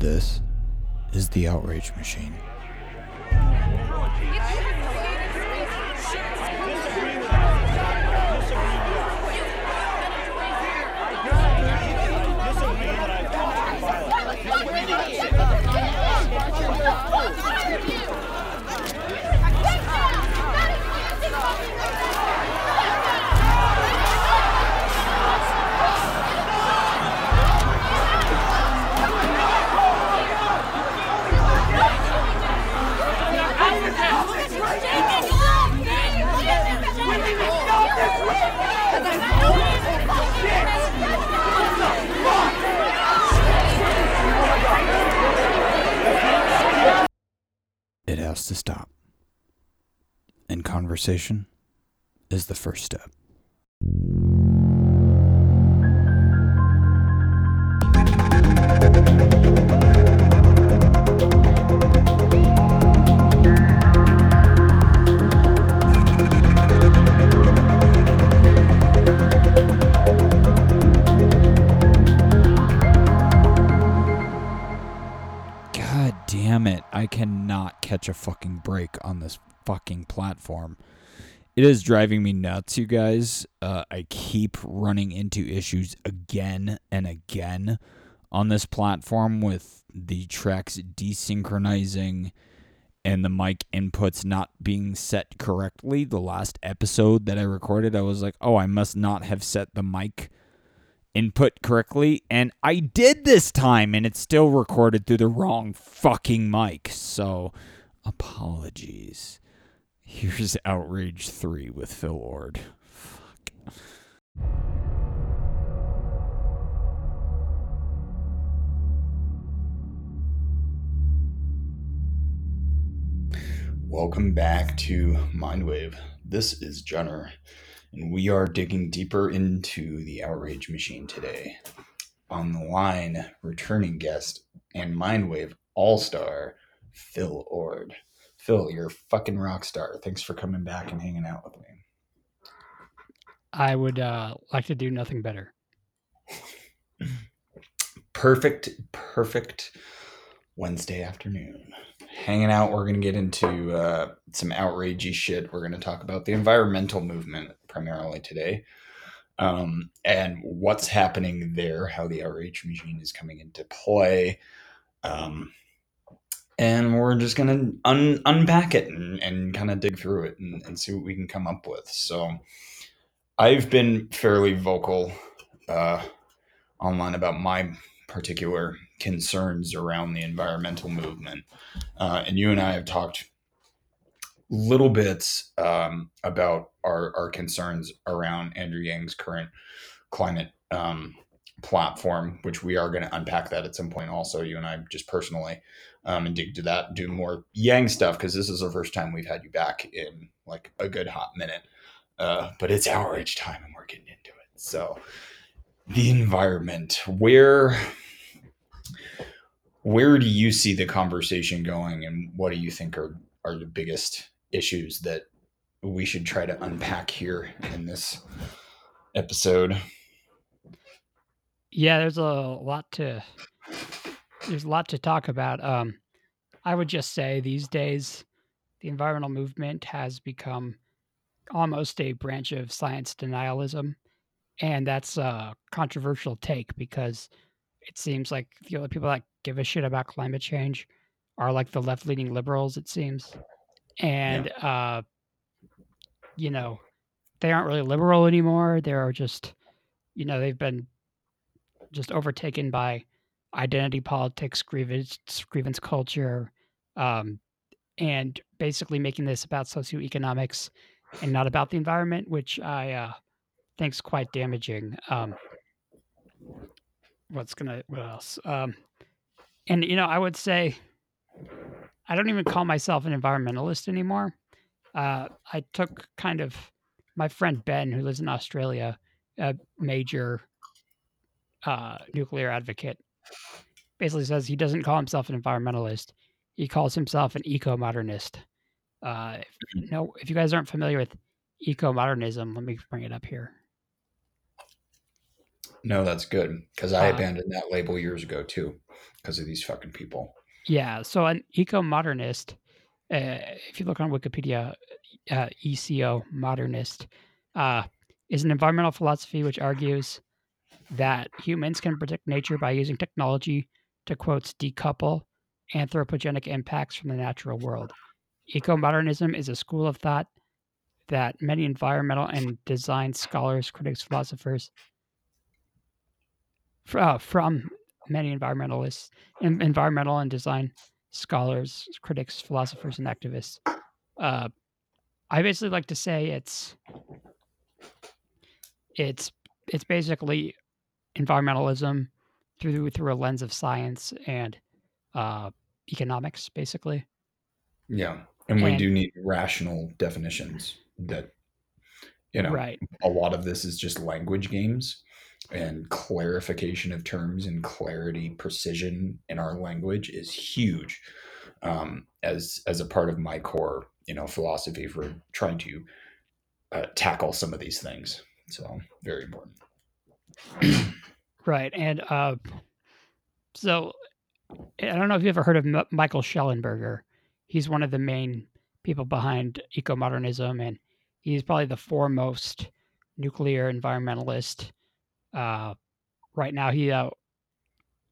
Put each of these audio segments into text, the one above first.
This is the Outrage Machine. To stop. And conversation is the first step. Catch a fucking break on this fucking platform. It is driving me nuts, you guys. Uh, I keep running into issues again and again on this platform with the tracks desynchronizing and the mic inputs not being set correctly. The last episode that I recorded, I was like, oh, I must not have set the mic input correctly and I did this time and it's still recorded through the wrong fucking mic. So, apologies. Here's Outrage 3 with Phil Ord. Fuck. Welcome back to Mindwave. This is Jenner, and we are digging deeper into the Outrage machine today. On the line, returning guest and Mindwave All Star, Phil Ord. Phil, you're a fucking rock star. Thanks for coming back and hanging out with me. I would uh, like to do nothing better. Perfect, perfect Wednesday afternoon. Hanging out, we're going to get into uh, some outragey shit. We're going to talk about the environmental movement primarily today um, and what's happening there, how the outrage machine is coming into play. Um, and we're just going to un- unpack it and, and kind of dig through it and, and see what we can come up with. So I've been fairly vocal uh, online about my particular concerns around the environmental movement. Uh, and you and I have talked little bits um, about our, our concerns around Andrew Yang's current climate um, platform, which we are going to unpack that at some point also, you and I just personally, um, and dig that, do more Yang stuff, because this is the first time we've had you back in like a good hot minute. Uh, but it's outrage time and we're getting into it. So, the environment, where where do you see the conversation going and what do you think are are the biggest issues that we should try to unpack here in this episode Yeah, there's a lot to there's a lot to talk about. Um, I would just say these days, the environmental movement has become almost a branch of science denialism, and that's a controversial take because it seems like the only people that give a shit about climate change are like the left-leaning liberals. It seems, and uh, you know, they aren't really liberal anymore. They're just, you know, they've been just overtaken by identity politics, grievance, grievance culture, um, and basically making this about socioeconomics and not about the environment, which I uh, think is quite damaging. Um, what's gonna what else? Um, and you know, I would say I don't even call myself an environmentalist anymore. Uh, I took kind of my friend Ben, who lives in Australia, a major uh, nuclear advocate, basically says he doesn't call himself an environmentalist. He calls himself an eco-modernist. Uh, if, no, if you guys aren't familiar with eco-modernism, let me bring it up here. no that's good because i Uh, abandoned that label years ago too because of these fucking people. Yeah. So an eco modernist, uh, if you look on Wikipedia, uh, ECO modernist uh, is an environmental philosophy which argues that humans can protect nature by using technology to quotes decouple anthropogenic impacts from the natural world. Eco modernism is a school of thought that many environmental and design scholars, critics, philosophers uh, from many environmentalists, environmental and design scholars, critics, philosophers, and activists. Uh, I basically like to say it's it's it's basically environmentalism through through a lens of science and uh, economics, basically. Yeah, and we do need rational definitions that you know right. a lot of this is just language games and clarification of terms and clarity precision in our language is huge um, as as a part of my core you know philosophy for trying to uh, tackle some of these things so very important right and uh, so i don't know if you've ever heard of M- michael Shellenberger. he's one of the main people behind eco-modernism and he's probably the foremost nuclear environmentalist uh, right now. He uh,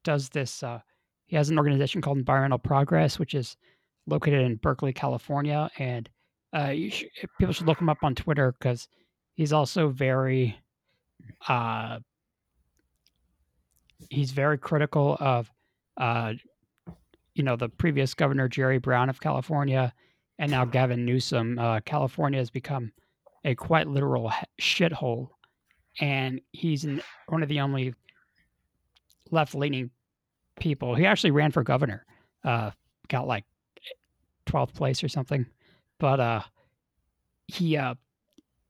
does this. Uh, he has an organization called Environmental Progress, which is located in Berkeley, California, and uh, sh- people should look him up on Twitter because he's also very. He's very critical of, uh, you know, the previous governor Jerry Brown of California, and now Gavin Newsom. Uh, California has become a quite literal shithole and he's one of the only left leaning people. He actually ran for governor, uh, got like 12th place or something. But uh, he uh,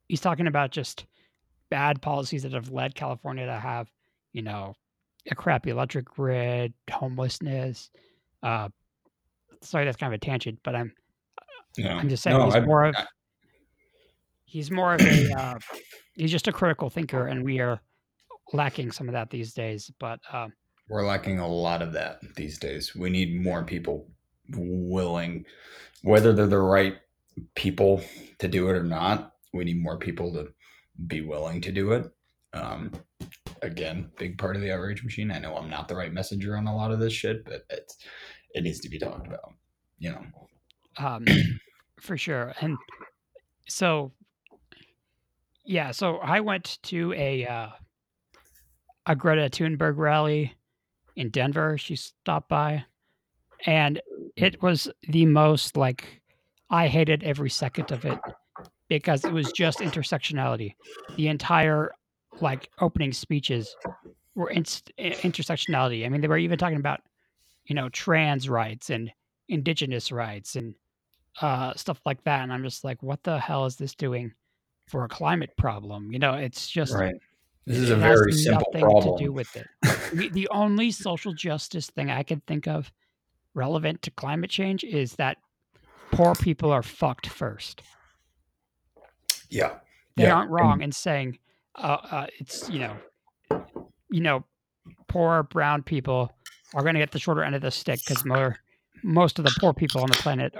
he's talking about just bad policies that have led California to have, you know, a crappy electric grid, homelessness. Uh, sorry, that's kind of a tangent, but I'm yeah. I'm just saying no, he's I, more of I, he's more of a uh, he's just a critical thinker, and we are lacking some of that these days. But uh, we're lacking a lot of that these days. We need more people willing, whether they're the right people to do it or not. We need more people to be willing to do it. Um, again, big part of the outrage machine. I know I'm not the right messenger on a lot of this shit, but it's it needs to be talked about. You know, um, for sure. And so yeah, so I went to a uh, a Greta Thunberg rally in Denver. She stopped by, and it was the most like I hated every second of it because it was just intersectionality. The entire like opening speeches were in- intersectionality. I mean, they were even talking about you know trans rights and indigenous rights and uh, stuff like that. And I'm just like, what the hell is this doing? for a climate problem. You know, it's just right. This is a very simple problem. to do with it. the, only social justice thing I can think of relevant to climate change is that poor people are fucked first. Yeah, they yeah. aren't wrong and, in saying uh, uh, it's you know, you know, poor brown people are going to get the shorter end of the stick because more most of the poor people on the planet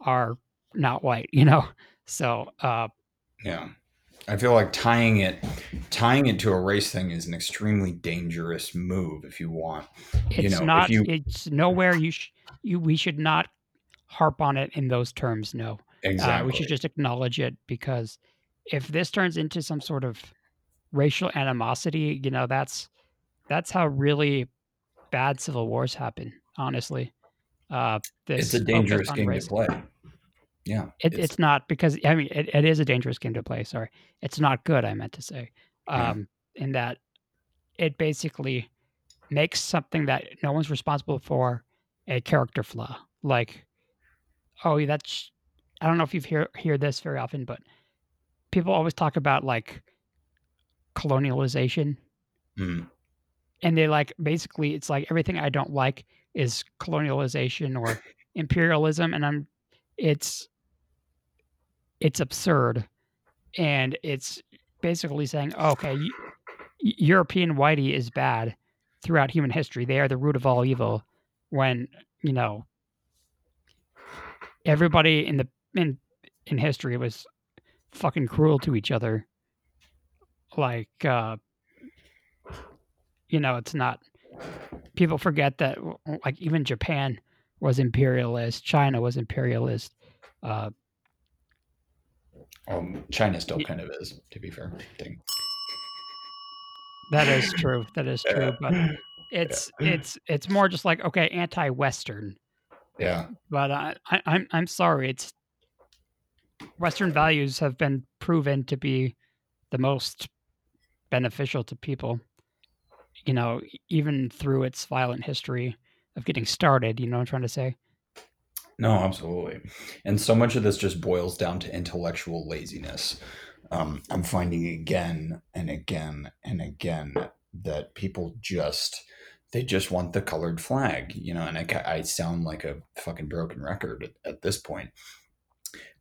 are not white. You know, so uh, yeah. I feel like tying it tying it to a race thing is an extremely dangerous move if you want. It's you know, not you, it's nowhere you sh- you we should not harp on it in those terms, no. Exactly. Uh, we should just acknowledge it because if this turns into some sort of racial animosity, you know, that's that's how really bad civil wars happen, honestly. Uh, it's a dangerous game race. to play. Yeah. It, it's, it's, not because I mean it, it is a dangerous game to play. Sorry, it's not good. I meant to say, um, yeah. in that it basically makes something that no one's responsible for a character flaw. Like, oh, that's I don't know if you've hear hear this very often, but people always talk about like colonialization, mm. and they like basically it's like everything I don't like is colonialization or imperialism, and I'm it's it's absurd, and it's basically saying, okay, European whitey is bad, throughout human history. They are the root of all evil. When you know everybody in the in in history was fucking cruel to each other. Like, uh, you know, it's not. People forget that, like, even Japan was imperialist, China was imperialist. Uh, um, China still kind of is, to be fair. Thing. That is true. That is true. But it's yeah. it's it's more just like okay, anti-Western. Yeah. But I, I I'm I'm sorry. It's Western values have been proven to be the most beneficial to people. You know, even through its violent history of getting started. You know what I'm trying to say? No, absolutely. And so much of this just boils down to intellectual laziness. Um, I'm finding again and again and again that people just they just want the colored flag, you know. And I, I sound like a fucking broken record at, at this point,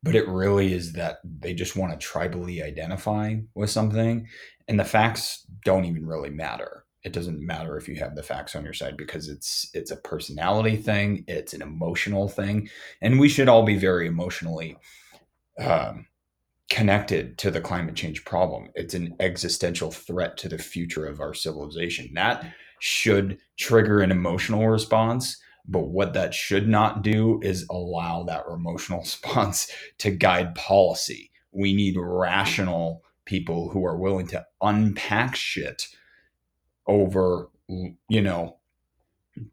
but it really is that they just want to tribally identify with something, and the facts don't even really matter. It doesn't matter if you have the facts on your side because it's it's a personality thing it's an emotional thing and we should all be very emotionally um, connected to the climate change problem. It's an existential threat to the future of our civilization. That should trigger an emotional response but what that should not do is allow that emotional response to guide policy. We need rational people who are willing to unpack shit over you know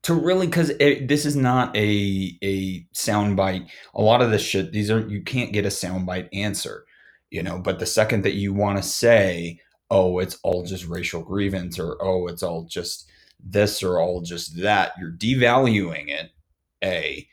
to really because this is not a a soundbite. A lot of this shit these are you can't get a soundbite answer you know but the second that you want to say oh it's all just racial grievance or oh it's all just this or all just that you're devaluing it a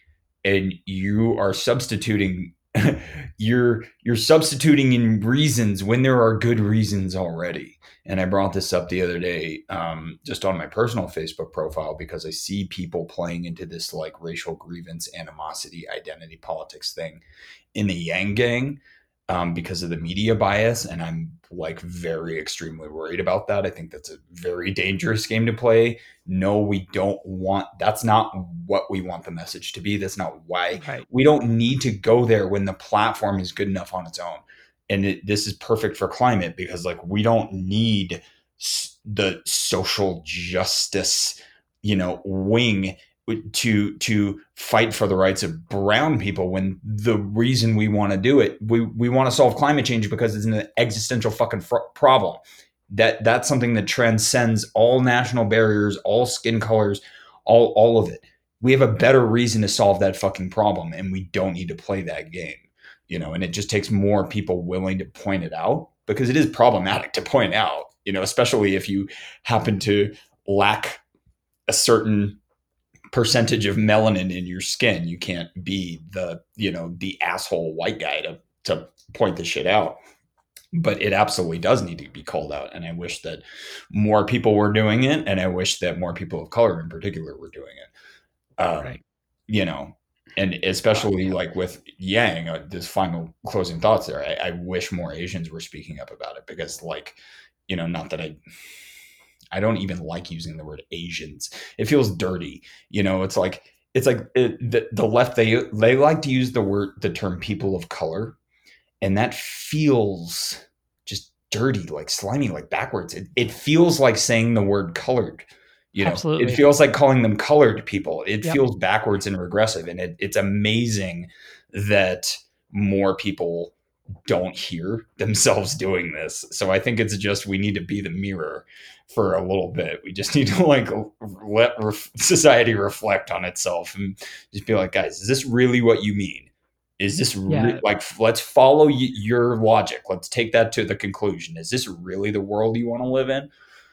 and you are substituting you're you're substituting in reasons when there are good reasons already. And i brought this up the other day um, just on my personal facebook profile because i see people playing into this like racial grievance animosity identity politics thing in the yang gang um, because of the media bias. And I'm like very extremely worried about that. I think that's a very dangerous game to play. No, we don't want, that's not what we want the message to be. That's not why right. we don't need to go there when the platform is good enough on its own. And it, this is perfect for climate because like we don't need the social justice, you know, wing to to fight for the rights of brown people when the reason we want to do it we we want to solve climate change because it's an existential fucking fr- problem. That that's something that transcends all national barriers all skin colors all all of it. We have a better reason to solve that fucking problem and we don't need to play that game you know and it just takes more people willing to point it out because it is problematic to point out you know especially if you happen to lack a certain percentage of melanin in your skin. You can't be the, you know, the asshole white guy to to point the shit out. But it absolutely does need to be called out. And I wish that more people were doing it. And I wish that more people of color in particular were doing it. Um, right. You know, and especially like with Yang, uh, this final closing thoughts there, I, I wish more Asians were speaking up about it because, like, you know, not that I I don't even like using the word Asians. It feels dirty. You know, it's like it's like it, the, the left they they like to use the word the term people of color and that feels just dirty like slimy like backwards it, it feels like saying the word colored you know Absolutely. it feels like calling them colored people it yep. feels backwards and regressive and it, it's amazing that more people don't hear themselves doing this so i think it's just we need to be the mirror for a little bit. We just need to like let ref- society reflect on itself and just be like, guys, is this really what you mean? Is this yeah. like let's follow y- your logic? Let's take that to the conclusion. Is this really the world you want to live in?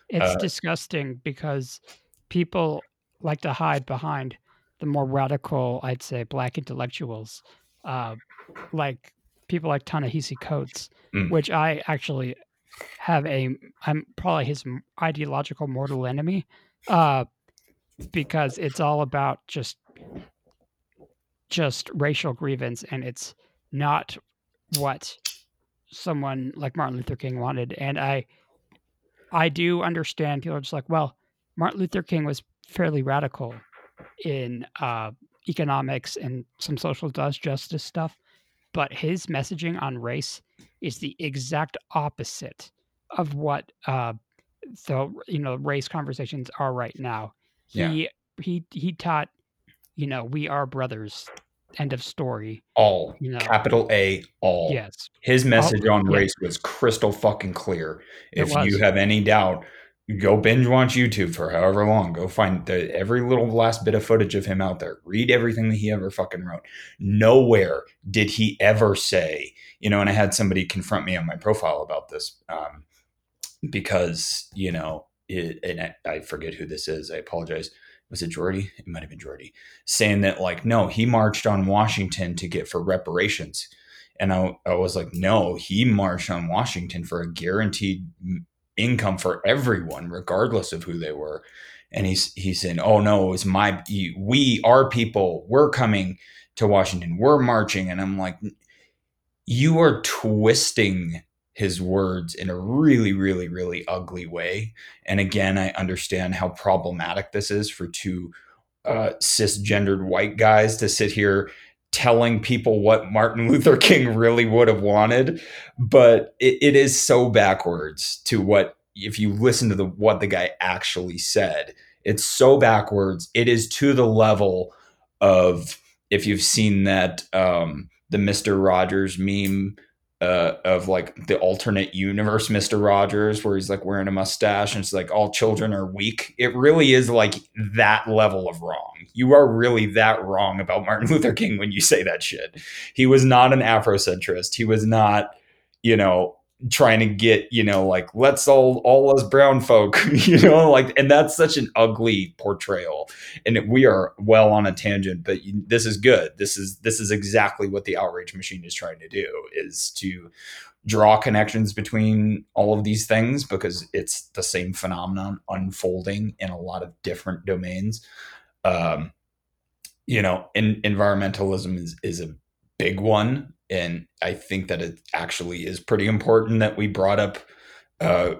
It's uh, disgusting because people like to hide behind the more radical, I'd say, black intellectuals, uh, like people like Ta-Nehisi Coates, mm. which I actually have a I'm probably his ideological mortal enemy, uh, because it's all about just just racial grievance, and it's not what someone like Martin Luther King wanted. And I I do understand people are just like, well, Martin Luther King was fairly radical in uh, economics and some social justice stuff, but his messaging on race is the exact opposite of what uh, the you know race conversations are right now. He Yeah. he he taught, you know, we are brothers. End of story. All You know. capital A all. Yes. His message on yeah. race was crystal fucking clear. If you have any doubt, go binge watch YouTube for however long. Go find the, every little last bit of footage of him out there. Read everything that he ever fucking wrote. Nowhere did he ever say, you know, and I had somebody confront me on my profile about this um, because, you know, it, and I, I forget who this is. I apologize. Was it Jordy? It might have been Jordy saying that, like, no, he marched on Washington to get for reparations. And I, I was like, no, he marched on Washington for a guaranteed income for everyone, regardless of who they were. And he's he's saying, "Oh no, it was my we our people. We're coming to Washington. We're marching." And I'm like, "You are twisting his words in a really, really, really ugly way." And again, I understand how problematic this is for two uh, cisgendered white guys to sit here telling people what Martin Luther King really would have wanted, but it, it is so backwards to what if you listen to the what the guy actually said. It's so backwards. It is to the level of if you've seen that um, the Mister Rogers meme uh, of like the alternate universe Mister Rogers, where he's like wearing a mustache and it's like all children are weak. It really is like that level of wrong. You are really that wrong about Martin Luther King when you say that shit. He was not an Afrocentrist. He was not, you know, trying to get you know like let's all all us brown folk you know like and that's such an ugly portrayal. And we are well on a tangent but this is good. This is this is exactly what the outrage machine is trying to do is to draw connections between all of these things because it's the same phenomenon unfolding in a lot of different domains. Um you know in, environmentalism is is a big one and I think that it actually is pretty important that we brought up uh,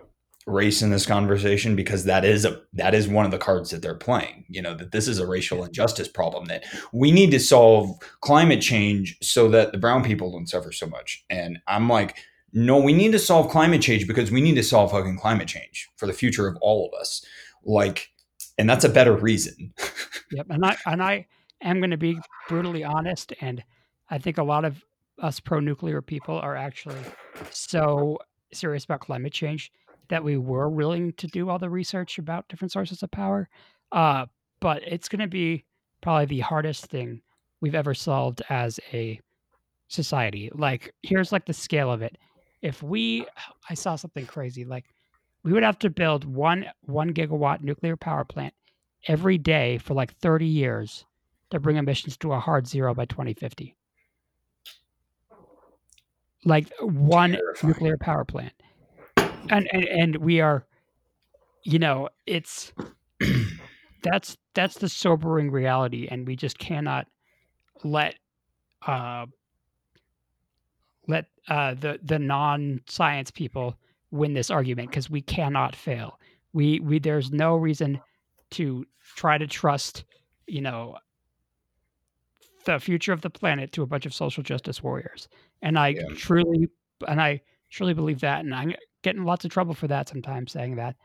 race in this conversation because that is a that is one of the cards that they're playing. You know that this is a racial injustice problem that we need to solve climate change so that the brown people don't suffer so much. And I'm like, no, we need to solve climate change because we need to solve fucking climate change for the future of all of us. Like, and that's a better reason. yep, and I and I am going to be brutally honest, and I think a lot of us pro nuclear people are actually so serious about climate change that we were willing to do all the research about different sources of power. Uh, but it's going to be probably the hardest thing we've ever solved as a society. Like, here's like the scale of it. If we, I saw something crazy. Like, we would have to build one one gigawatt nuclear power plant every day for like 30 years to bring emissions to a hard zero by 2050 like one Terrifying. nuclear power plant. And, and and we are you know it's that's that's the sobering reality and we just cannot let uh let uh the the non-science people win this argument because we cannot fail. We we there's no reason to try to trust you know the future of the planet to a bunch of social justice warriors and i Yeah. truly and i truly believe that and i'm getting lots of trouble for that sometimes saying that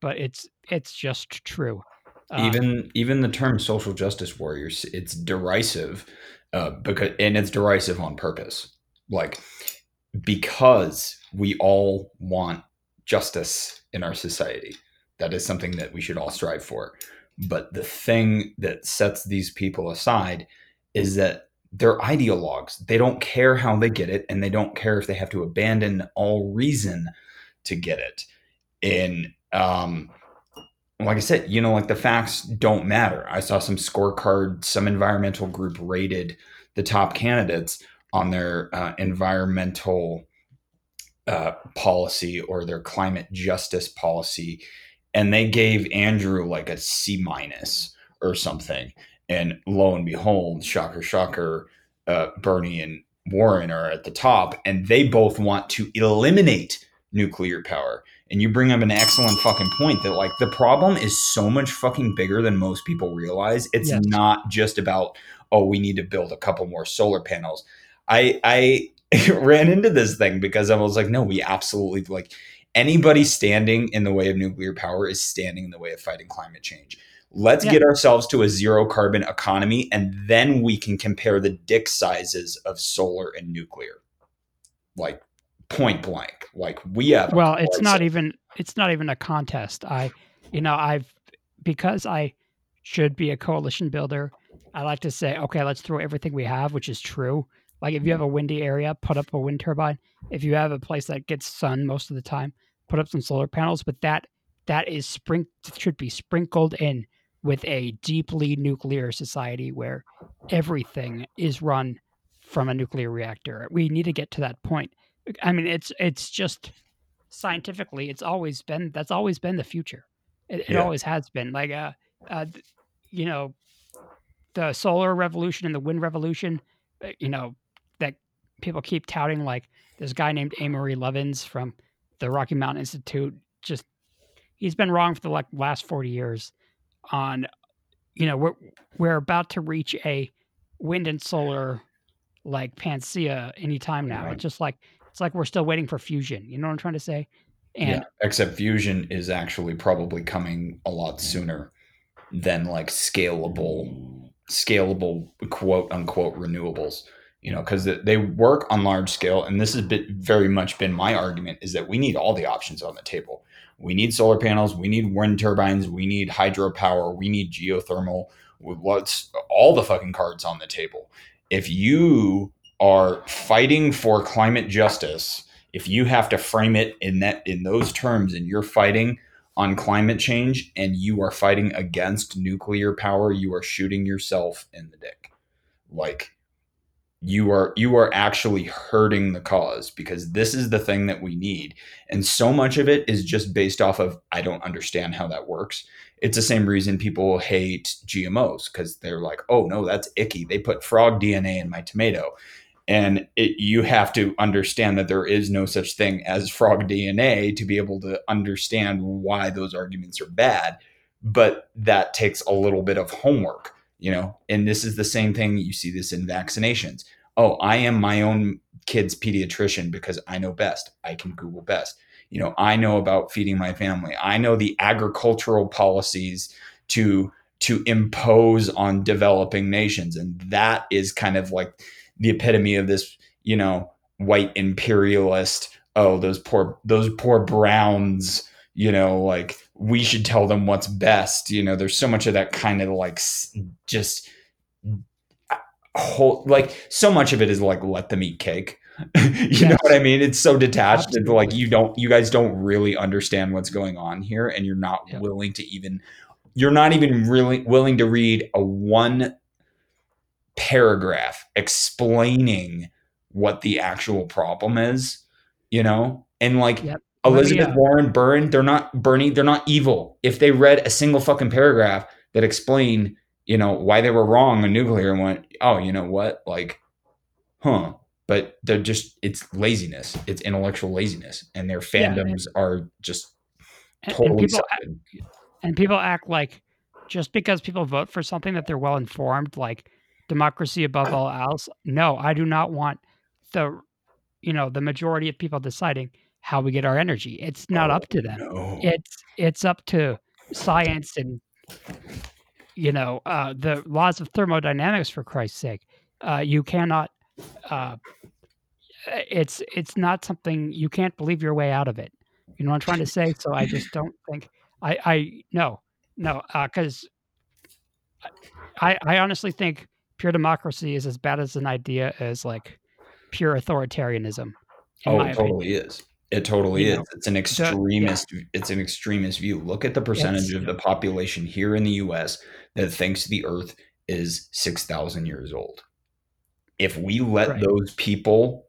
but it's it's just true. Uh, even even the term social justice warriors it's derisive uh, because and it's derisive on purpose. Like because we all want justice in our society that is something that we should all strive for. But the thing that sets these people aside is that they're ideologues they don't care how they get it and they don't care if they have to abandon all reason to get it and um like I said, you know, like the facts don't matter. I saw some scorecard, some environmental group rated the top candidates on their uh, environmental uh, policy or their climate justice policy, and they gave Andrew like a C minus or something. And lo and behold, shocker, shocker, uh, Bernie and Warren are at the top, and they both want to eliminate nuclear power And you bring up an excellent fucking point that like the problem is so much fucking bigger than most people realize. It's Yes. not just about oh we need to build a couple more solar panels. I I ran into this thing because I was like no we absolutely like anybody standing in the way of nuclear power is standing in the way of fighting climate change. Let's Yeah. get ourselves to a zero carbon economy and then we can compare the dick sizes of solar and nuclear. Like point blank. Like we have well it's not even it's not even a contest i you know i've because i should be a coalition builder i like to say okay let's throw everything we have which is true like if you have a windy area put up a wind turbine if you have a place that gets sun most of the time put up some solar panels but that that is spring should be sprinkled in with a deeply nuclear society where everything is run from a nuclear reactor. We need to get to that point. I mean it's it's just scientifically it's always been that's always been the future. It, it Yeah. always has been. Like uh, uh you know the solar revolution and the wind revolution uh, you know that people keep touting like this guy named amory Lovins from the rocky mountain institute just he's been wrong for the like last 40 years on you know we're we're about to reach a wind and solar like panacea anytime now. Right. it's just like it's like we're still waiting for fusion. You know what i'm trying to say? And yeah, except fusion is actually probably coming a lot sooner than like scalable scalable quote unquote renewables. You know because they work on large scale and this has been very much been my argument is that we need all the options on the table we need solar panels we need wind turbines we need hydropower we need geothermal what's all the fucking cards on the table. If you are fighting for climate justice if you have to frame it in that in those terms and you're fighting on climate change and you are fighting against nuclear power you are shooting yourself in the dick. Like you are you are actually hurting the cause because this is the thing that we need. And so much of it is just based off of i don't understand how that works. It's the same reason people hate gmos because they're like oh no that's icky. They put frog dna in my tomato. And it, you have to understand that there is no such thing as frog dna to be able to understand why those arguments are bad but that takes a little bit of homework you know and this is the same thing you see this in vaccinations. Oh i am my own kid's pediatrician because i know best. I can google best. You know i know about feeding my family. I know the agricultural policies to to impose on developing nations. And that is kind of like the epitome of this you know white imperialist oh those poor those poor browns you know like we should tell them what's best you know there's so much of that kind of like just whole like so much of it is like let them eat cake. You know what i mean? It's so detached and like you don't you guys don't really understand what's going on here and you're not Yep. willing to even you're not even really willing to read a one paragraph explaining what the actual problem is you know? And like Yep. Elizabeth warren bernie they're not bernie they're not evil. If they read a single fucking paragraph that explained you know why they were wrong on nuclear and went oh you know what? Like huh. But they're just it's laziness. It's intellectual laziness. And their Yeah, and- fandoms are just and, and people sided. and people act like just because people vote for something that they're well informed like democracy above all else no i do not want the you know the majority of people deciding how we get our energy it's not up to them. no. It's it's up to science and you know uh, the laws of thermodynamics for christ's sake. Uh, you cannot uh, it's it's not something you can't believe your way out of it. You know what i'm trying to say? So i just don't think i i no no because i i honestly think pure democracy is as bad as an idea as like pure authoritarianism oh it opinion. totally is it totally You is. Know, it's an yeah. extremist it's an extremist view. Look at the percentage It's- of the population here in the us that thinks the earth is 6000 years old. If we let Right. those people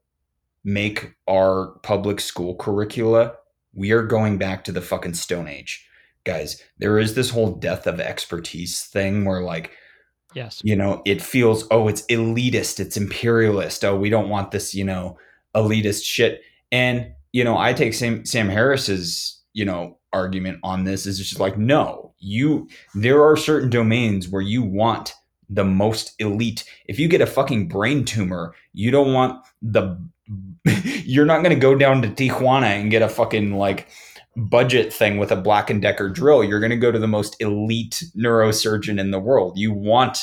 make our public school curricula we are going back to the fucking stone age. Guys there is this whole death of expertise thing where like yes. you know it feels oh it's elitist it's imperialist. Oh we don't want this you know elitist shit. And you know i take sam sam harris's you know argument on this is just like no you there are certain domains where you want the most elite. If you get a fucking brain tumor you don't want the you're not going to go down to tijuana and get a fucking like budget thing with a black and decker drill. You're going to go to the most elite neurosurgeon in the world. You want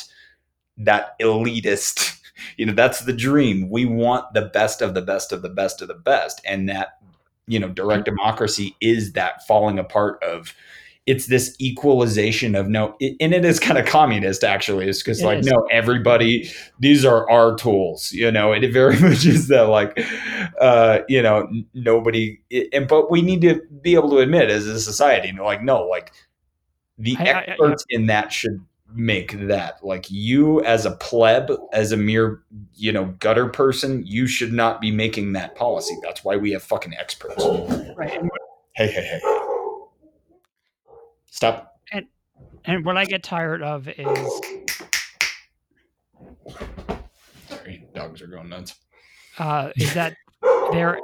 that elitist you know that's the dream. We want the best of the best of the best of the best. And that you know direct democracy is that falling apart of it's this equalization of no it, and it is kind of communist actually it's because like is. no everybody these are our tools you know it very much is that like uh you know nobody and but we need to be able to admit as a society you know, like no like the I, experts I, I, in that should make that. Like you as a pleb as a mere you know gutter person you should not be making that policy. That's why we have fucking experts. Right. Hey hey hey. Stop. And and what i get tired of is sorry dogs are going nuts. Uh is that they're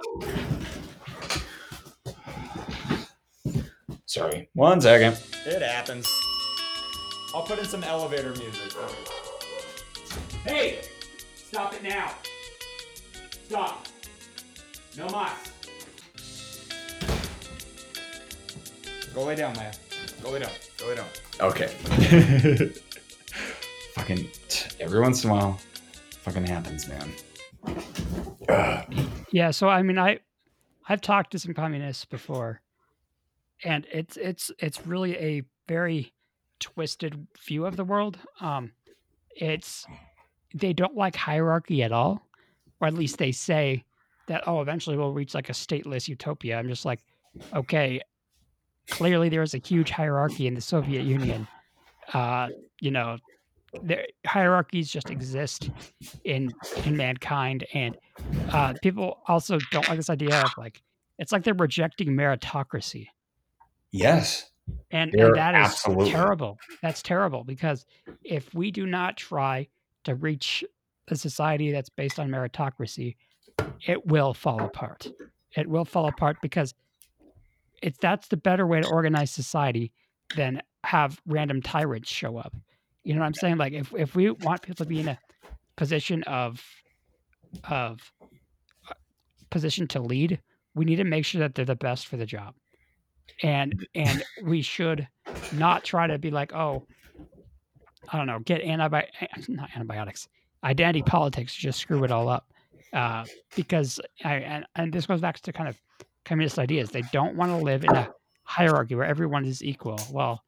sorry. One second. It happens I'll put in some elevator music. Hey! Stop it now! Stop! No mas! Go lay down, Maya. Go lay down. Go lay down. Okay. fucking every once in a while, fucking happens, man. Ugh. Yeah, so I mean, I I've talked to some communists before, and it's it's it's really a very twisted view of the world. Um, it's they don't like hierarchy at all, or at least they say that oh, eventually we'll reach like a stateless utopia. I'm just like, okay, clearly there is a huge hierarchy in the Soviet Union. Uh, you know, the hierarchies just exist in in mankind, and uh, people also don't like this idea of like it's like they're rejecting meritocracy. Yes and, and that is absolutely. terrible. That's terrible because if we do not try to reach a society that's based on meritocracy, it will fall apart. It will fall apart because it's that's the better way to organize society than have random tyrants show up. You know what I'm saying? Like if if we want people to be in a position of of uh, position to lead, we need to make sure that they're the best for the job and and we should not try to be like, oh, I don't know, get antibi not antibiotics, identity politics, just screw it all up, uh, because I and, and this goes back to kind of communist ideas. They don't want to live in a hierarchy where everyone is equal. Well,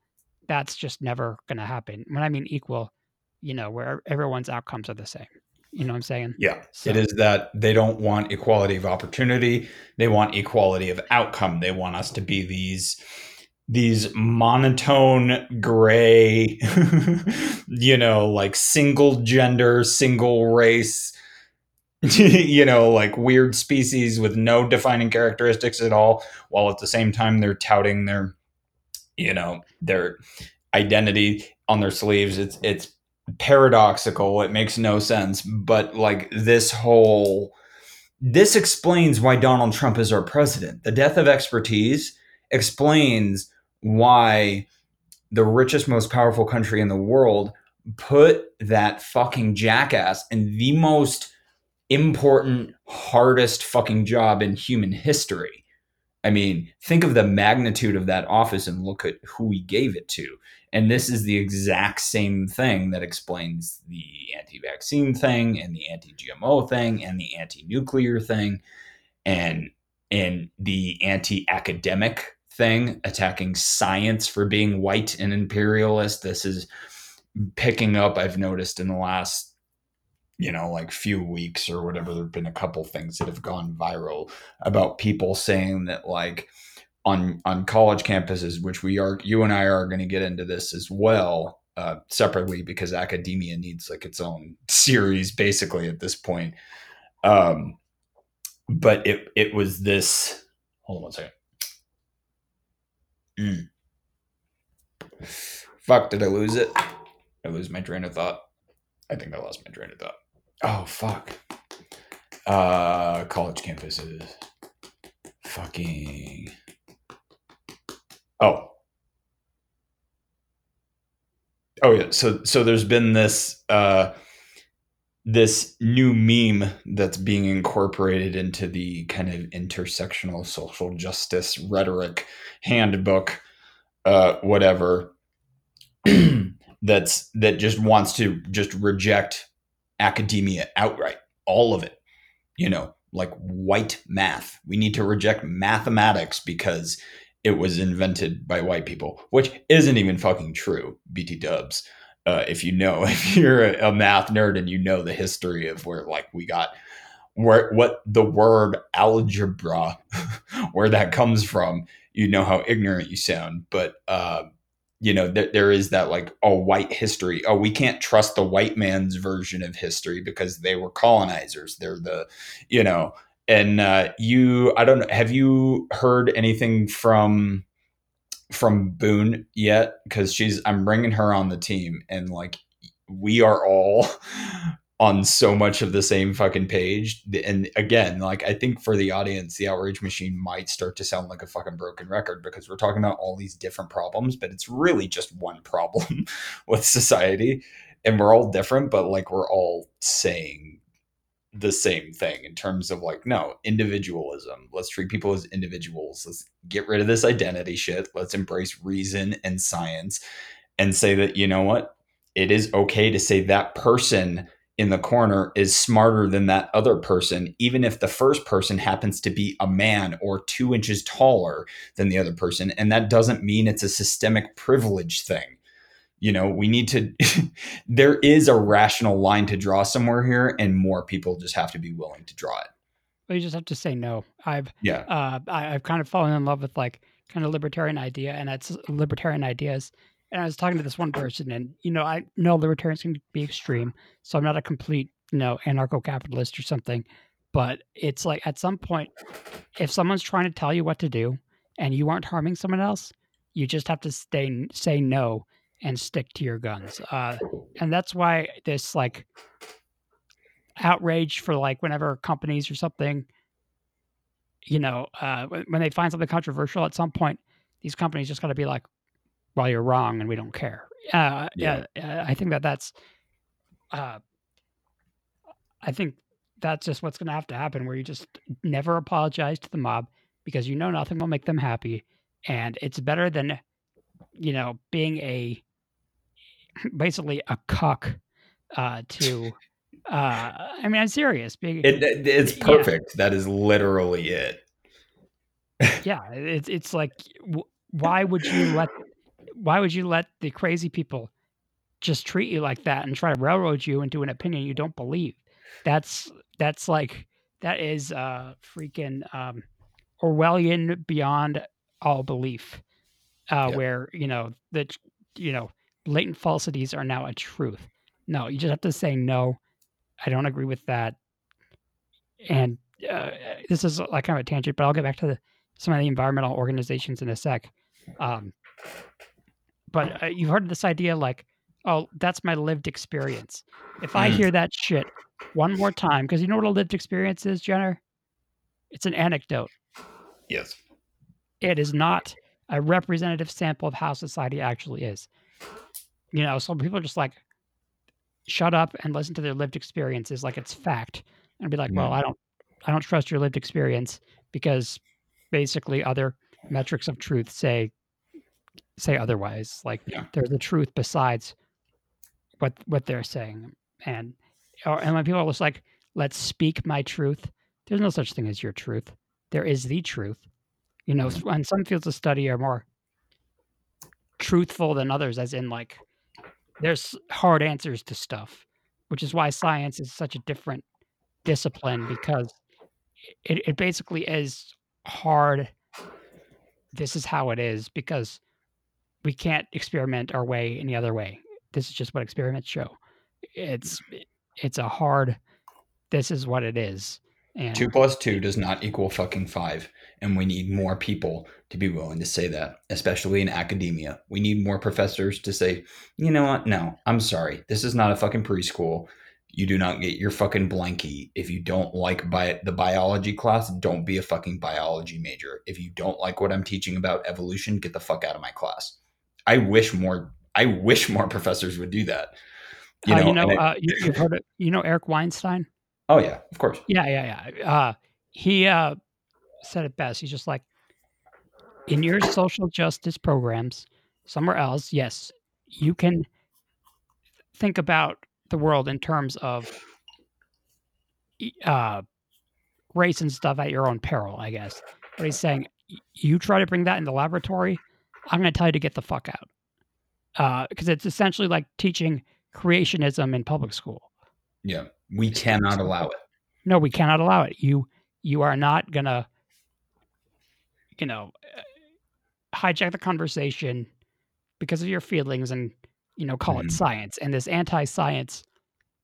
that's just never going to happen. When I mean equal, you know, where everyone's outcomes are the same. You know what I'm saying? Yeah. So. It is that they don't want equality of opportunity. They want equality of outcome. They want us to be these these monotone gray you know like single gender single race you know like weird species with no defining characteristics at all while at the same time they're touting their you know their identity on their sleeves it's it's paradoxical. It makes no sense. But like this whole, this explains why Donald Trump is our president. The death of expertise explains why the richest, most powerful country in the world put that fucking jackass in the most important, hardest fucking job in human history. I mean, think of the magnitude of that office and look at who he gave it to. And this is the exact same thing that explains the anti vaccine thing and the anti GMO thing and the anti nuclear thing and, and the anti academic thing, attacking science for being white and imperialist. This is picking up, I've noticed in the last, you know, like few weeks or whatever. There have been a couple things that have gone viral about people saying that, like, on on college campuses, which we are, you and I are going to get into this as well uh, separately because academia needs like its own series basically at this point. Um, but it it was this. Hold on one second. Mm. Fuck! Did I lose it? I lose my train of thought. I think I lost my train of thought. Oh fuck. Uh, college campuses. Fucking. Oh. Oh yeah. So so there's been this uh this new meme that's being incorporated into the kind of intersectional social justice rhetoric handbook uh whatever that's that just wants to just reject academia outright all of it you know like white math we need to reject mathematics because it was invented by white people, which isn't even fucking true. BT Dubs. Uh, if you know, if you're a, a, math nerd and you know the history of where like we got where what the word algebra, where that comes from, you know how ignorant you sound. But uh, you know th- there is that like oh white history. Oh, we can't trust the white man's version of history because they were colonizers. They're the you know and uh, you i don't know have you heard anything from from boone yet? Because she's i'm bringing her on the team and like we are all on so much of the same fucking page. And again like i think for the audience the outrage machine might start to sound like a fucking broken record because we're talking about all these different problems but it's really just one problem with society. And we're all different but like we're all saying the same thing in terms of like no individualism. Let's treat people as individuals. Let's get rid of this identity shit. Let's embrace reason and science and say that you know what? It is okay to say that person in the corner is smarter than that other person even if the first person happens to be a man or two inches taller than the other person. And that doesn't mean it's a systemic privilege thing you know we need to there is a rational line to draw somewhere here and more people just have to be willing to draw it. Well you just have to say no. I've yeah. uh I, have kind of fallen in love with like kind of libertarian idea and that's libertarian ideas. And i was talking to this one person and you know i know libertarians can be extreme so i'm not a complete you know anarcho-capitalist or something but it's like at some point if someone's trying to tell you what to do and you aren't harming someone else you just have to stay say no and stick to your guns. Uh, and that's why this like outrage for like whenever companies or something, you know, uh, when they find something controversial at some point, these companies just got to be like, "Well, you're wrong, and we don't care." Uh, yeah, yeah. I think that that's, uh, I think that's just what's going to have to happen. Where you just never apologize to the mob because you know nothing will make them happy, and it's better than, you know, being a basically a cuck uh, to. Uh, I mean, I'm serious. Being, it, it, it's perfect. Yeah. That is literally it. yeah, it's it's like, why would you let why would you let the crazy people just treat you like that and try to railroad you into an opinion you don't believe? That's that's like that is uh freaking um Orwellian beyond all belief. Uh, yep. where you know that you know blatant falsities are now a truth. No, you just have to say no. I don't agree with that. And uh, this is like kind of a tangent, but I'll get back to the, some of the environmental organizations in a sec. Um, but uh, you've heard this idea like, oh, that's my lived experience. If I mm. hear that shit one more time, because you know what a lived experience is, Jenner? It's an anecdote. Yes. It is not a representative sample of how society actually is. You know, some people just like, shut up and listen to their lived experiences like it's fact, and be like, well. I don't, I don't trust your lived experience because basically other metrics of truth say say otherwise. Like yeah. there's the truth besides what what they're saying, and or, and when people are just like, let's speak my truth. There's no such thing as your truth. There is the truth. You know, and some fields of study are more truthful than others, as in like there's hard answers to stuff, which is why science is such a different discipline because it, it basically is hard. This is how it is because we can't experiment our way any other way. This is just what experiments show. It's it's a hard. This is what it is. And two plus two does not equal fucking five. And we need more people to be willing to say that, especially in academia. We need more professors to say, you know what? No, I'm sorry. This is not a fucking preschool. you do not get your fucking blankie. If you don't like bi- the biology class, don't be a fucking biology major. If you don't like what I'm teaching about evolution, get the fuck out of my class. I wish more. I wish more professors would do that. You uh, know, you, know uh, you, have heard it. You know Eric Weinstein. Oh yeah, of course. Yeah, yeah, yeah. Uh, he uh, said it best. He's just like, in your social justice programs somewhere else, yes, you can think about the world in terms of uh, race and stuff at your own peril, I guess. But he's saying, you try to bring that in the laboratory, I'm going to tell you to get the fuck out. Because uh, it's essentially like teaching creationism in public school. Yeah, we cannot allow it. No, we cannot allow it. You you are not gonna, you know, hijack the conversation because of your feelings and you know call mm-hmm. it science. And this anti-science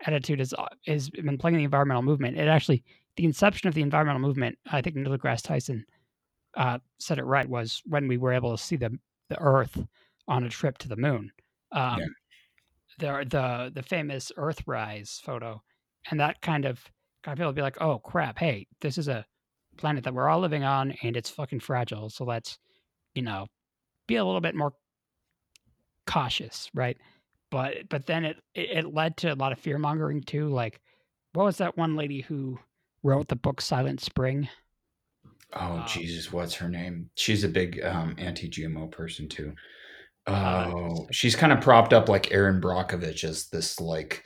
attitude has has been playing the environmental movement. It actually the inception of the environmental movement. I think Neil deGrasse Tyson uh, said it right. Was when we were able to see the the Earth on a trip to the moon. Um, yeah the the the famous Earthrise photo, and that kind of got people to be like, "Oh crap! Hey, this is a planet that we're all living on, and it's fucking fragile. So let's, you know, be a little bit more cautious, right?" But but then it it, it led to a lot of fear mongering too. Like, what was that one lady who wrote the book Silent Spring? Oh um, Jesus, what's her name? She's a big um, anti-GMO person too. Oh, she's kind of propped up like Erin Brockovich as this like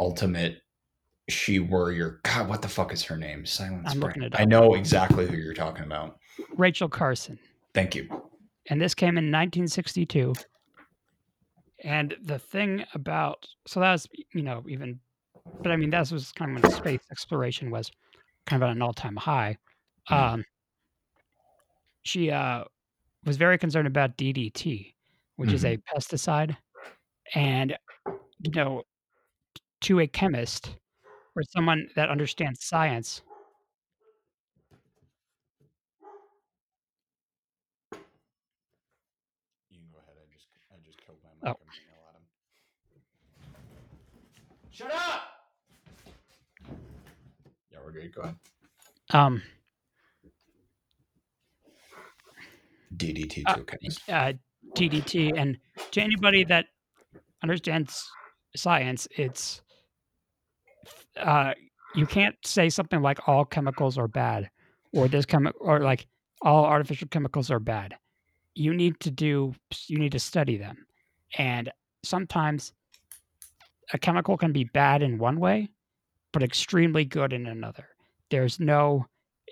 ultimate she warrior. God, what the fuck is her name? Silence. I'm Spring. I know exactly who you're talking about. Rachel Carson. Thank you. And this came in 1962. And the thing about so that was you know even, but I mean that was kind of when space exploration was kind of at an all time high. Mm. Um, she uh was very concerned about DDT, which mm-hmm. is a mm-hmm. pesticide. And, you know, to a chemist or someone that understands science, You can go ahead. I just I just killed my mic. Oh. Shut up! Yeah, we're good. Go ahead. um, DDT uh, uh, DDT, and to anybody that understands science, it's uh, you can't say something like all chemicals are bad, or this chemi- or like all artificial chemicals are bad. You need to do you need to study them, and sometimes a chemical can be bad in one way, but extremely good in another. There's no,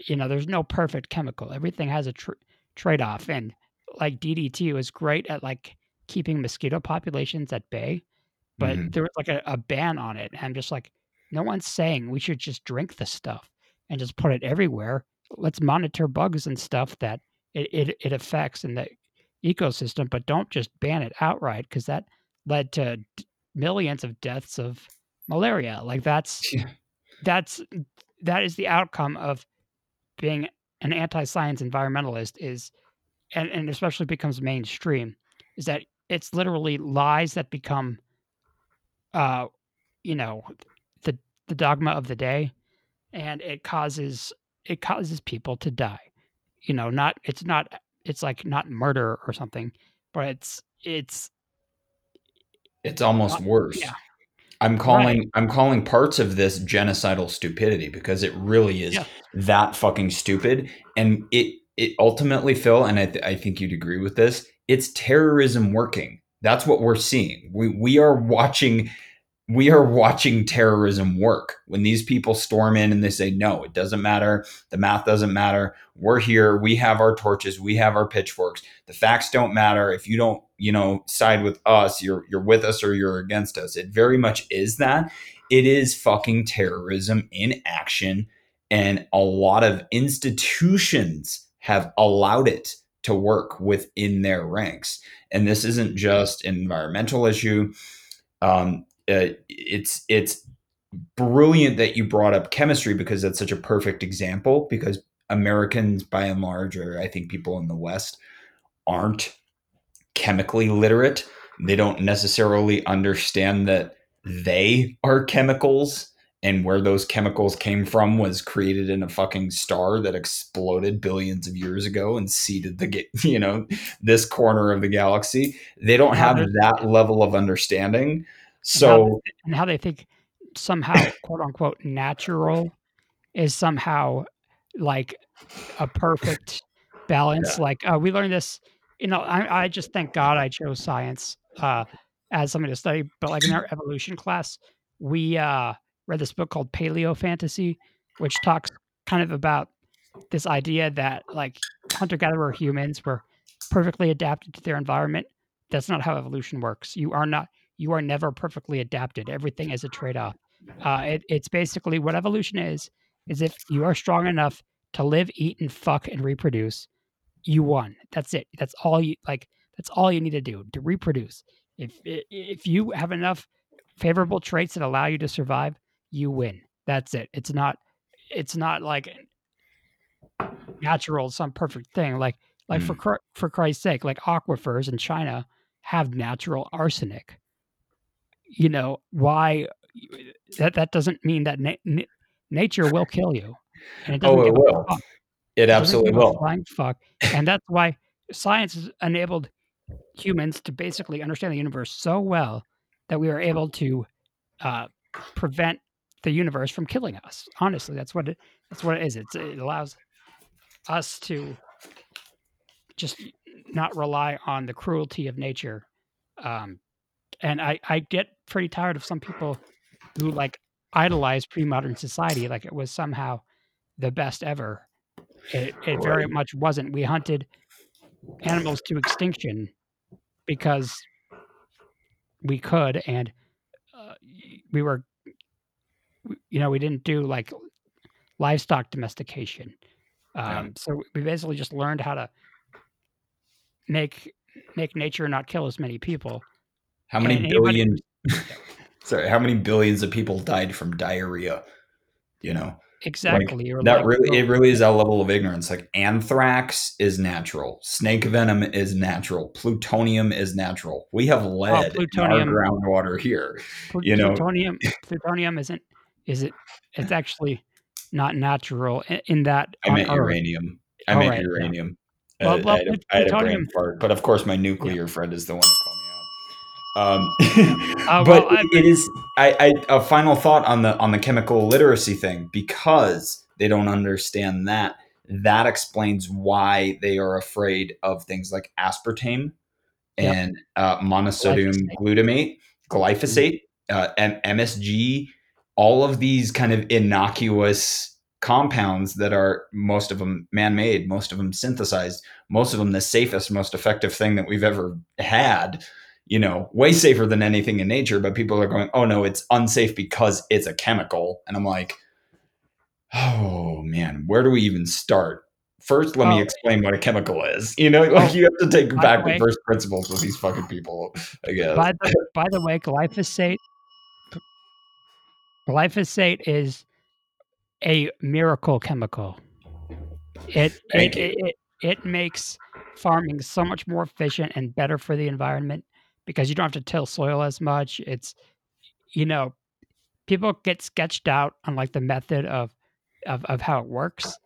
you know, there's no perfect chemical. Everything has a tr- trade off, and like DDT was great at like keeping mosquito populations at bay, but mm-hmm. there was like a, a ban on it. And I'm just like, no one's saying we should just drink the stuff and just put it everywhere. Let's monitor bugs and stuff that it, it, it affects in the ecosystem, but don't just ban it outright because that led to d- millions of deaths of malaria. Like that's yeah. that's that is the outcome of being an anti-science environmentalist is and, and especially becomes mainstream is that it's literally lies that become uh you know the the dogma of the day and it causes it causes people to die. You know not it's not it's like not murder or something but it's it's it's almost uh, worse. yeah I'm calling right. I'm calling parts of this genocidal stupidity because it really is yeah. that fucking stupid and it it ultimately, Phil, and I, th- I think you'd agree with this. It's terrorism working. That's what we're seeing. We we are watching we are watching terrorism work. When these people storm in and they say no it doesn't matter. The math doesn't matter. We're here. We have our torches. We have our pitchforks. The facts don't matter. If you don't you know side with us you're you're with us or you're against us. It very much is that. It is fucking terrorism in action and a lot of institutions have allowed it to work within their ranks. And this isn't just an environmental issue. Um, uh, it's it's brilliant that you brought up chemistry because that's such a perfect example. Because Americans, by and large, or I think people in the West, aren't chemically literate. They don't necessarily understand that they are chemicals and where those chemicals came from was created in a fucking star that exploded billions of years ago and seeded the you know this corner of the galaxy they don't have that level of understanding so and how they think somehow quote unquote natural is somehow like a perfect balance yeah. like uh, we learned this you know I, I just thank god i chose science uh, as something to study but like in our evolution class we uh read this book called Paleo Fantasy, which talks kind of about this idea that like hunter gatherer humans were perfectly adapted to their environment. That's not how evolution works. You are not. You are never perfectly adapted. Everything is a trade off. Uh, it, it's basically what evolution is. Is if you are strong enough to live, eat, and fuck and reproduce, you won. That's it. That's all you like. That's all you need to do to reproduce. If if you have enough favorable traits that allow you to survive, you win. That's it. It's not it's not like natural some perfect thing like like mm. for for Christ's sake like aquifers in China have natural arsenic. You know, why that that doesn't mean that na- na- nature will kill you. And it doesn't oh, it will. It, it absolutely will. Flying fuck. And that's why science has enabled humans to basically understand the universe so well that we are able to uh, prevent the universe from killing us. Honestly, that's what it that's what it is. It's, it allows us to just not rely on the cruelty of nature. Um, and I I get pretty tired of some people who like idolize pre-modern society like it was somehow the best ever. It it very much wasn't. We hunted animals to extinction because we could and uh, we were you know, we didn't do like livestock domestication. Um, yeah. So we basically just learned how to make make nature not kill as many people. How many and billion? sorry, how many billions of people died from diarrhea? You know, exactly. Like, that like, really, it oh. really is a level of ignorance. Like anthrax is natural, snake venom is natural, plutonium is natural. We have oh, lead oh, plutonium, in our groundwater here. Pl- you know, plutonium, plutonium isn't is it it's actually not natural in that I meant uranium. I oh, meant right, uranium. Yeah. Well, well, I, had a, I had a brain fart, but of course, my nuclear yeah. friend is the one that called me out. Um, uh, but well, it is. I, I a final thought on the on the chemical literacy thing because they don't understand that. That explains why they are afraid of things like aspartame and yep. uh, monosodium glyphosate. glutamate, glyphosate, uh, and MSG all of these kind of innocuous compounds that are most of them man-made most of them synthesized most of them the safest most effective thing that we've ever had you know way safer than anything in nature but people are going oh no it's unsafe because it's a chemical. And i'm like oh man where do we even start? First let oh, me explain what a chemical is. You know like oh, you have to take back the, way, the first principles with these fucking people i guess. By the, by the way glyphosate Glyphosate is a miracle chemical. It it, it, it, it makes farming so much more efficient and better for the environment because you don't have to till soil as much. It's you know, people get sketched out on like the method of of, of how it works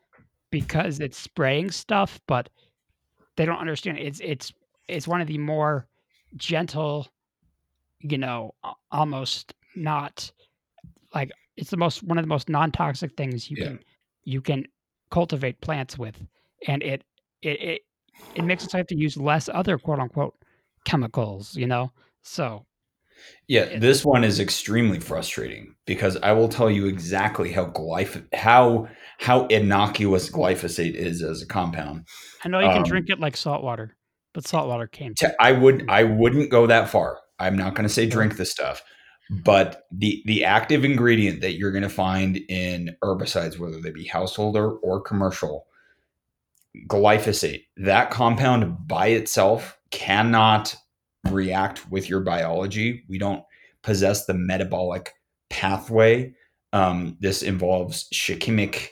because it's spraying stuff, but they don't understand it's it's it's one of the more gentle, you know, almost not like it's the most one of the most non-toxic things you yeah. can you can cultivate plants with and it it it, it makes it so you have to use less other quote unquote chemicals you know? So yeah this one is extremely frustrating because i will tell you exactly how glyph how how innocuous glyphosate is as a compound. I know you can um, drink it like salt water but salt water came i would i wouldn't go that far. I'm not going to say drink this stuff but the the active ingredient that you're going to find in herbicides whether they be household or, or commercial glyphosate that compound by itself cannot react with your biology we don't possess the metabolic pathway um, this involves shikimic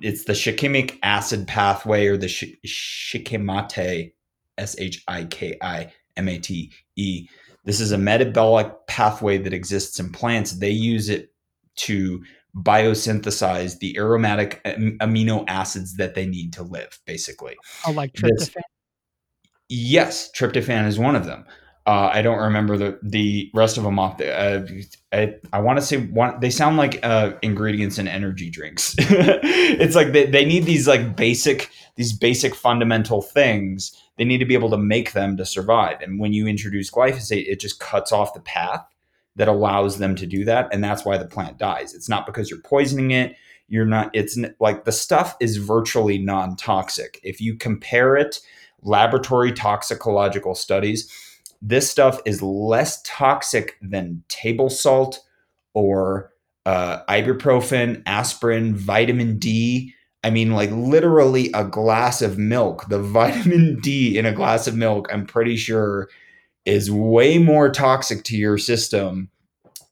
it's the shikimic acid pathway or the sh- shikimate s-h-i-k-i m-a-t-e This is a metabolic pathway that exists in plants. They use it to biosynthesize the aromatic amino acids that they need to live, basically. Oh, like tryptophan? This, yes, tryptophan is one of them. Uh, I don't remember the the rest of them off. The, uh, I I want to say one. They sound like uh, ingredients in energy drinks. it's like they, they need these like basic these basic fundamental things. They need to be able to make them to survive. And when you introduce glyphosate, it just cuts off the path that allows them to do that, and that's why the plant dies. It's not because you're poisoning it. You're not. It's like the stuff is virtually non toxic. If you compare it, laboratory toxicological studies this stuff is less toxic than table salt or uh, ibuprofen, aspirin, vitamin D. I mean, like literally a glass of milk. The vitamin D in a glass of milk, I'm pretty sure, is way more toxic to your system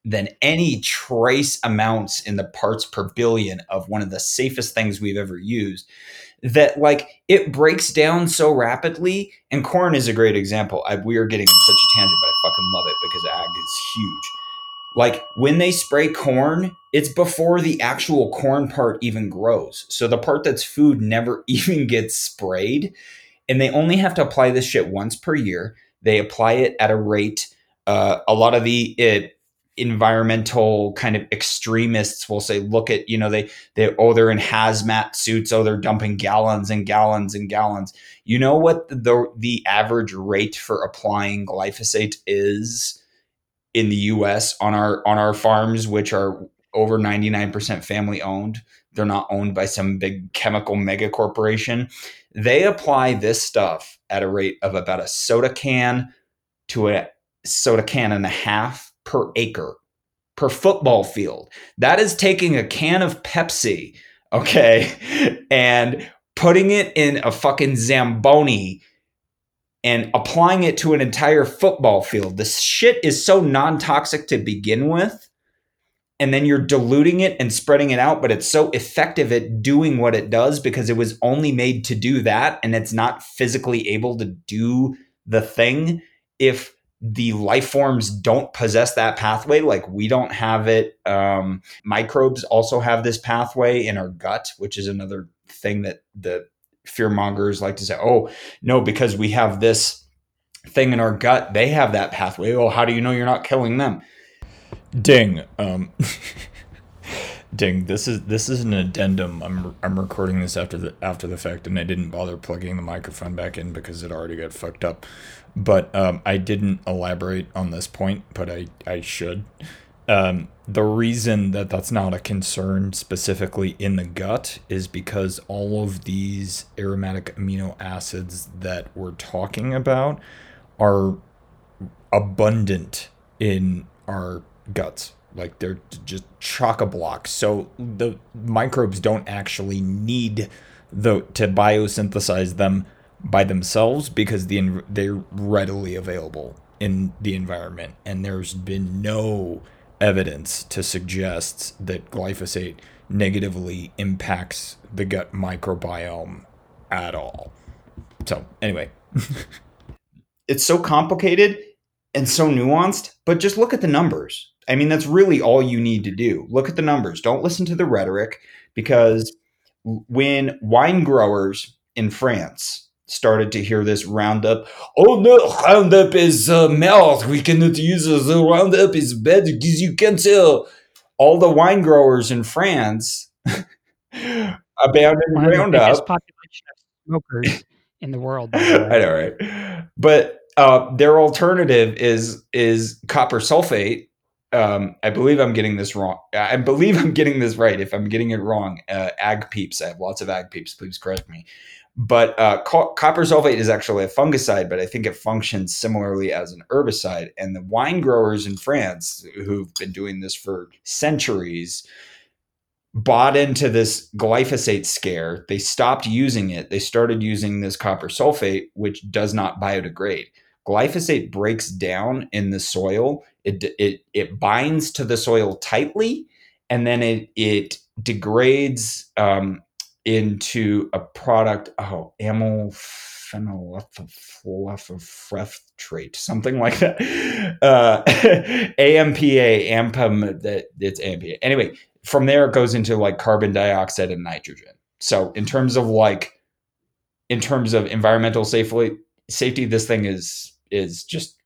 than any trace amounts in the parts per billion of one of the safest things we've ever used that like it breaks down so rapidly and corn is a great example. I, we are getting such a tangent but i fucking love it because ag is huge. Like when they spray corn it's before the actual corn part even grows. So the part that's food never even gets sprayed and they only have to apply this shit once per year. They apply it at a rate uh, a lot of the it, environmental kind of extremists will say look at you know they they oh they're in hazmat suits. Oh they're dumping gallons and gallons and gallons. You know what the the average rate for applying glyphosate is in the US on our on our farms which are over 99% family owned? They're not owned by some big chemical mega corporation. They apply this stuff at a rate of about a soda can to a soda can and a half per acre per football field. That is taking a can of Pepsi, okay, and putting it in a fucking Zamboni and applying it to an entire football field. This shit is so non toxic to begin with. And then you're diluting it and spreading it out, but it's so effective at doing what it does because it was only made to do that and it's not physically able to do the thing. If the life forms don't possess that pathway like we don't have it um, microbes also have this pathway in our gut which is another thing that the fear mongers like to say oh no because we have this thing in our gut they have that pathway. Oh how do you know you're not killing them? Ding um ding this is this is an addendum. I'm i'm recording this after the after the fact and i didn't bother plugging the microphone back in because it already got fucked up but um, I didn't elaborate on this point, but I, I should. Um, the reason that that's not a concern specifically in the gut is because all of these aromatic amino acids that we're talking about are abundant in our guts. Like they're just chock a block. So the microbes don't actually need the to biosynthesize them by themselves because the they're readily available in the environment and there's been no evidence to suggest that glyphosate negatively impacts the gut microbiome at all. So, anyway, it's so complicated and so nuanced, but just look at the numbers. I mean, that's really all you need to do. Look at the numbers. Don't listen to the rhetoric because when wine growers in France started to hear this Roundup. Oh no, Roundup is uh, mouth. We cannot use it. The Roundup is bad because you can tell. All the wine growers in France abandoned One Roundup. population of smokers in the world. The I know, right? But uh, their alternative is is copper sulfate. Um, I believe I'm getting this wrong. I believe I'm getting this right. If I'm getting it wrong, uh, ag peeps. I have lots of ag peeps. Please correct me. But uh, co- copper sulfate is actually a fungicide, but I think it functions similarly as an herbicide. And the wine growers in France, who've been doing this for centuries, bought into this glyphosate scare. They stopped using it. They started using this copper sulfate, which does not biodegrade. Glyphosate breaks down in the soil. It it it binds to the soil tightly, and then it it degrades um, into a product. Oh, amyl trait, something like that. Uh, AMPA, AMPM, that it's AMPA. Anyway, from there it goes into like carbon dioxide and nitrogen. So in terms of like, in terms of environmental safely safety, this thing is is just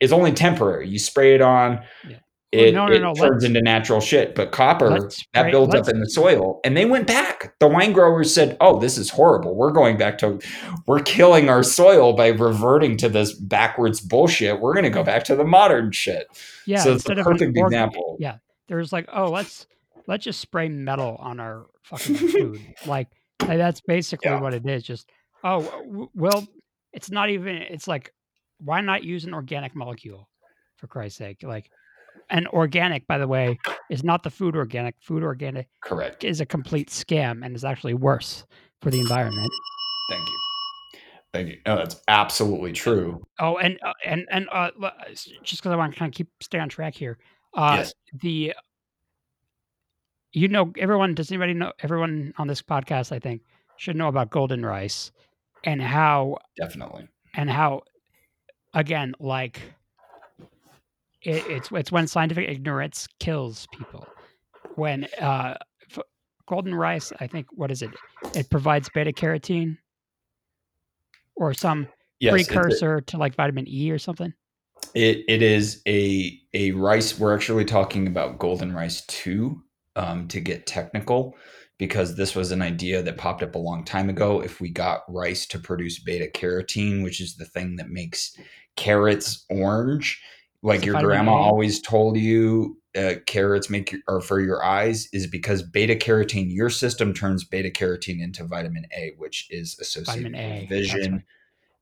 is only temporary. You spray it on. Yeah it, no, no, no, turns into natural shit. But copper that builds up in the soil, and they went back. The wine growers said, "Oh, this is horrible. We're going back to, we're killing our soil by reverting to this backwards bullshit. We're going to go back to the modern shit." Yeah, so it's a perfect example. Yeah, there's like, oh, let's let's just spray metal on our fucking food. like, like that's basically yeah. what it is. Just oh, well, it's not even. It's like, why not use an organic molecule? For Christ's sake, like and organic, by the way, is not the food organic. Food organic correct is a complete scam and is actually worse for the environment. Thank you. Thank you. No, that's absolutely true. Oh, and uh, and and uh, just because I want to kind of keep stay on track here, uh, yes. the you know everyone does anybody know everyone on this podcast I think should know about golden rice and how definitely and how again like it, it's it's when scientific ignorance kills people. When uh, f- golden rice, I think, what is it? It provides beta carotene or some yes, precursor to like vitamin E or something. It it is a a rice. We're actually talking about golden rice too, um, to get technical because this was an idea that popped up a long time ago. If we got rice to produce beta carotene, which is the thing that makes carrots orange, like your grandma always told you uh, carrots make your, or for your eyes is because beta carotene your system turns beta carotene into vitamin A which is associated with vision right.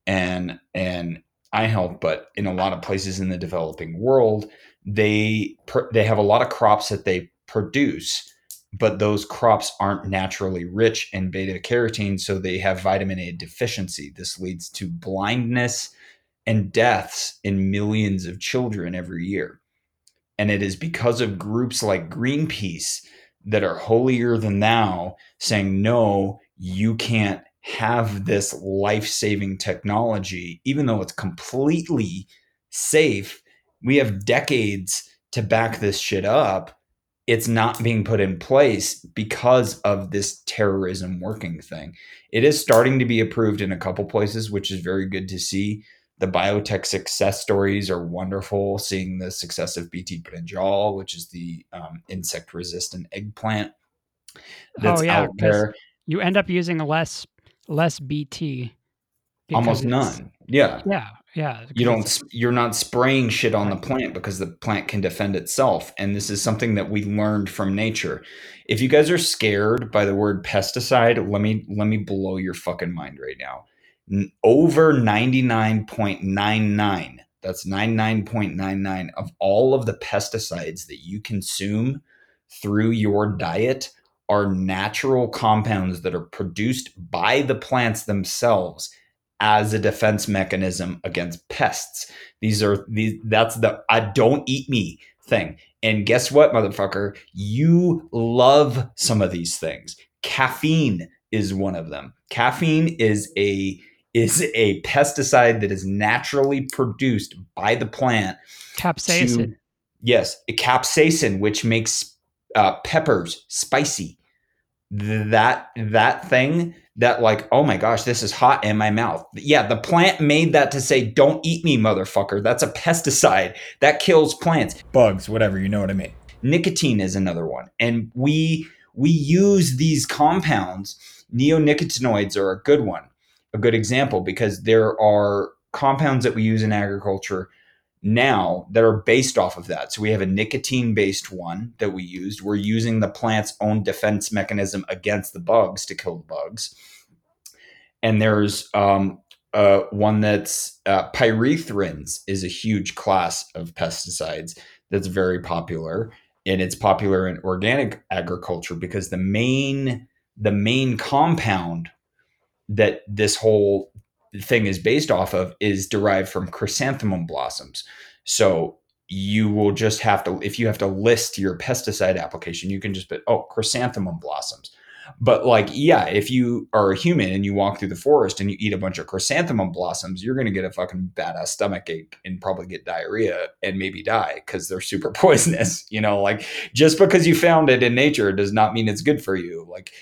and and eye health. But in a lot of places in the developing world they they have a lot of crops that they produce but those crops aren't naturally rich in beta carotene so they have vitamin A deficiency. This leads to blindness and deaths in millions of children every year. And it is because of groups like Greenpeace that are holier than thou saying, no, you can't have this life saving technology, even though it's completely safe. We have decades to back this shit up. It's not being put in place because of this terrorism working thing. It is starting to be approved in a couple places, which is very good to see the biotech success stories are wonderful. Seeing the success of BT brinjal, which is the um, insect resistant eggplant that's oh, yeah, out there. You end up using less less BT. Almost none. Yeah. Yeah. Yeah. You don't. You're not spraying shit on the plant because the plant can defend itself, and this is something that we learned from nature. If you guys are scared by the word pesticide, let me let me blow your fucking mind right now over 99.99 that's 99.99 of all of the pesticides that you consume through your diet are natural compounds that are produced by the plants themselves as a defense mechanism against pests. These are these that's the I don't eat me thing. And guess what, motherfucker? You love some of these things. Caffeine is one of them. Caffeine is a is a pesticide that is naturally produced by the plant. Capsaicin. To, yes, capsaicin, which makes uh, peppers spicy. That that thing that like, oh my gosh, this is hot in my mouth. Yeah, the plant made that to say, "Don't eat me, motherfucker." That's a pesticide that kills plants, bugs, whatever. You know what I mean. Nicotine is another one, and we we use these compounds. Neonicotinoids are a good one good example because there are compounds that we use in agriculture now that are based off of that. So we have a nicotine based one that we used. We're using the plant's own defense mechanism against the bugs to kill the bugs. And there's um, uh, one that's uh, pyrethrins is a huge class of pesticides that's very popular, and it's popular in organic agriculture because the main the main compound that this whole thing is based off of is derived from chrysanthemum blossoms. So you will just have to, if you have to list your pesticide application, you can just put, oh, chrysanthemum blossoms. But like, yeah, if you are a human and you walk through the forest and you eat a bunch of chrysanthemum blossoms, you're gonna get a fucking badass stomach ache and probably get diarrhea and maybe die because they're super poisonous. You know, like just because you found it in nature does not mean it's good for you. Like,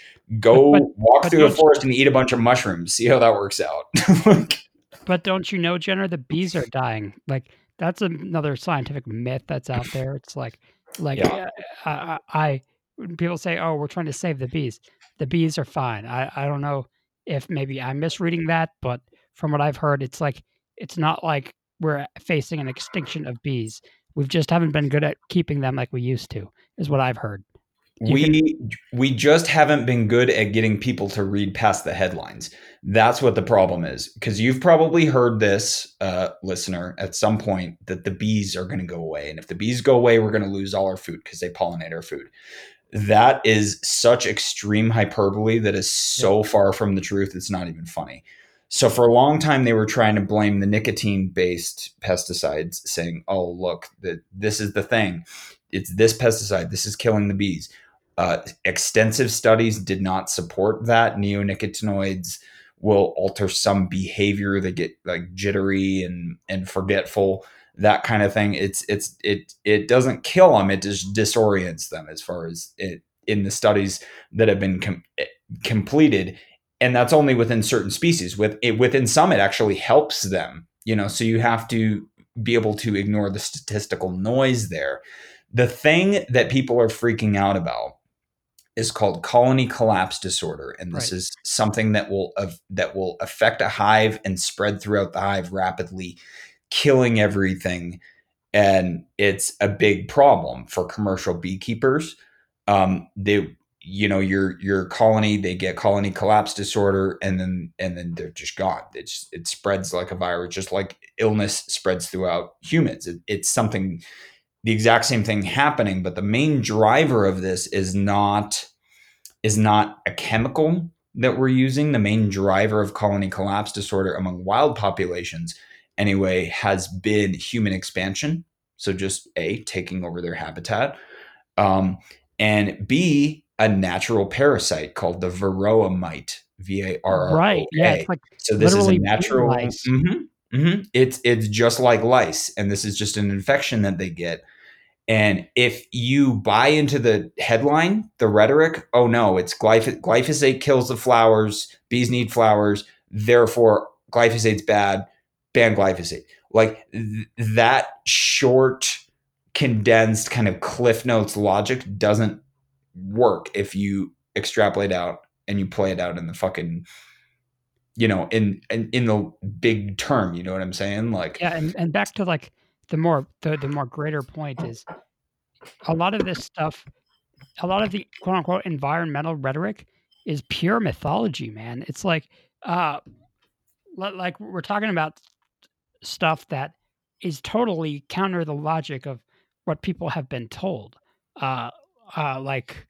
go but, walk but through the forest and eat a bunch of mushrooms. See how that works out. Like, but don't you know, Jenner, the bees are dying. Like that's another scientific myth that's out there. It's like like yeah, uh, I, I people say, "Oh, we're trying to save the bees." The bees are fine. I I don't know if maybe I'm misreading that, but from what I've heard, it's like it's not like we're facing an extinction of bees. We've just haven't been good at keeping them like we used to, is what I've heard. You can we we just haven't been good at getting people to read past the headlines. That's what the problem is. Because you've probably heard this, uh, listener, at some point that the bees are going to go away, and if the bees go away, we're going to lose all our food because they pollinate our food. That is such extreme hyperbole that is yeah, so far from the truth. It's not even funny. So for a long time, they were trying to blame the nicotine-based pesticides, saying, "Oh, look, that this is the thing. It's this pesticide. This is killing the bees." Uh, extensive studies did not support that. Neonicotinoids will alter some behavior. They get like jittery and and forgetful, that kind of thing. It's it's it it doesn't kill them. It just disorients them as far as it in the studies that have been com- completed, and that's only within certain species. With it, within some, it actually helps them. You know, so you have to be able to ignore the statistical noise there. The thing that people are freaking out about is called colony collapse disorder and this right. is something that will uh, that will affect a hive and spread throughout the hive rapidly killing everything and it's a big problem for commercial beekeepers. Um, they you know your your colony they get colony collapse disorder and then and then they're just gone. It's it spreads like a virus just like illness spreads throughout humans. It, it's something the exact same thing happening but the main driver of this is not is not a chemical that we're using the main driver of colony collapse disorder among wild populations anyway has been human expansion so just a taking over their habitat um, and b a natural parasite called the varroa mite Right. Yeah, it's like so this is a natural mhm, mm-hmm. it's it's just like lice and this is just an infection that they get and if you buy into the headline, the rhetoric, oh no, it's glyphosate, glyphosate kills the flowers, bees need flowers, therefore glyphosate's bad, ban glyphosate. Like th- that short, condensed kind of Cliff Notes logic doesn't work if you extrapolate out and you play it out in the fucking, you know, in in, in the big term. You know what I'm saying? Like, Yeah, and and back to, like, the more the the more greater point is a lot of this stuff a lot of the quote unquote environmental rhetoric is pure mythology, man. It's like, uh, like we're talking about stuff that is totally counter the logic of what people have been told. Uh, uh, like,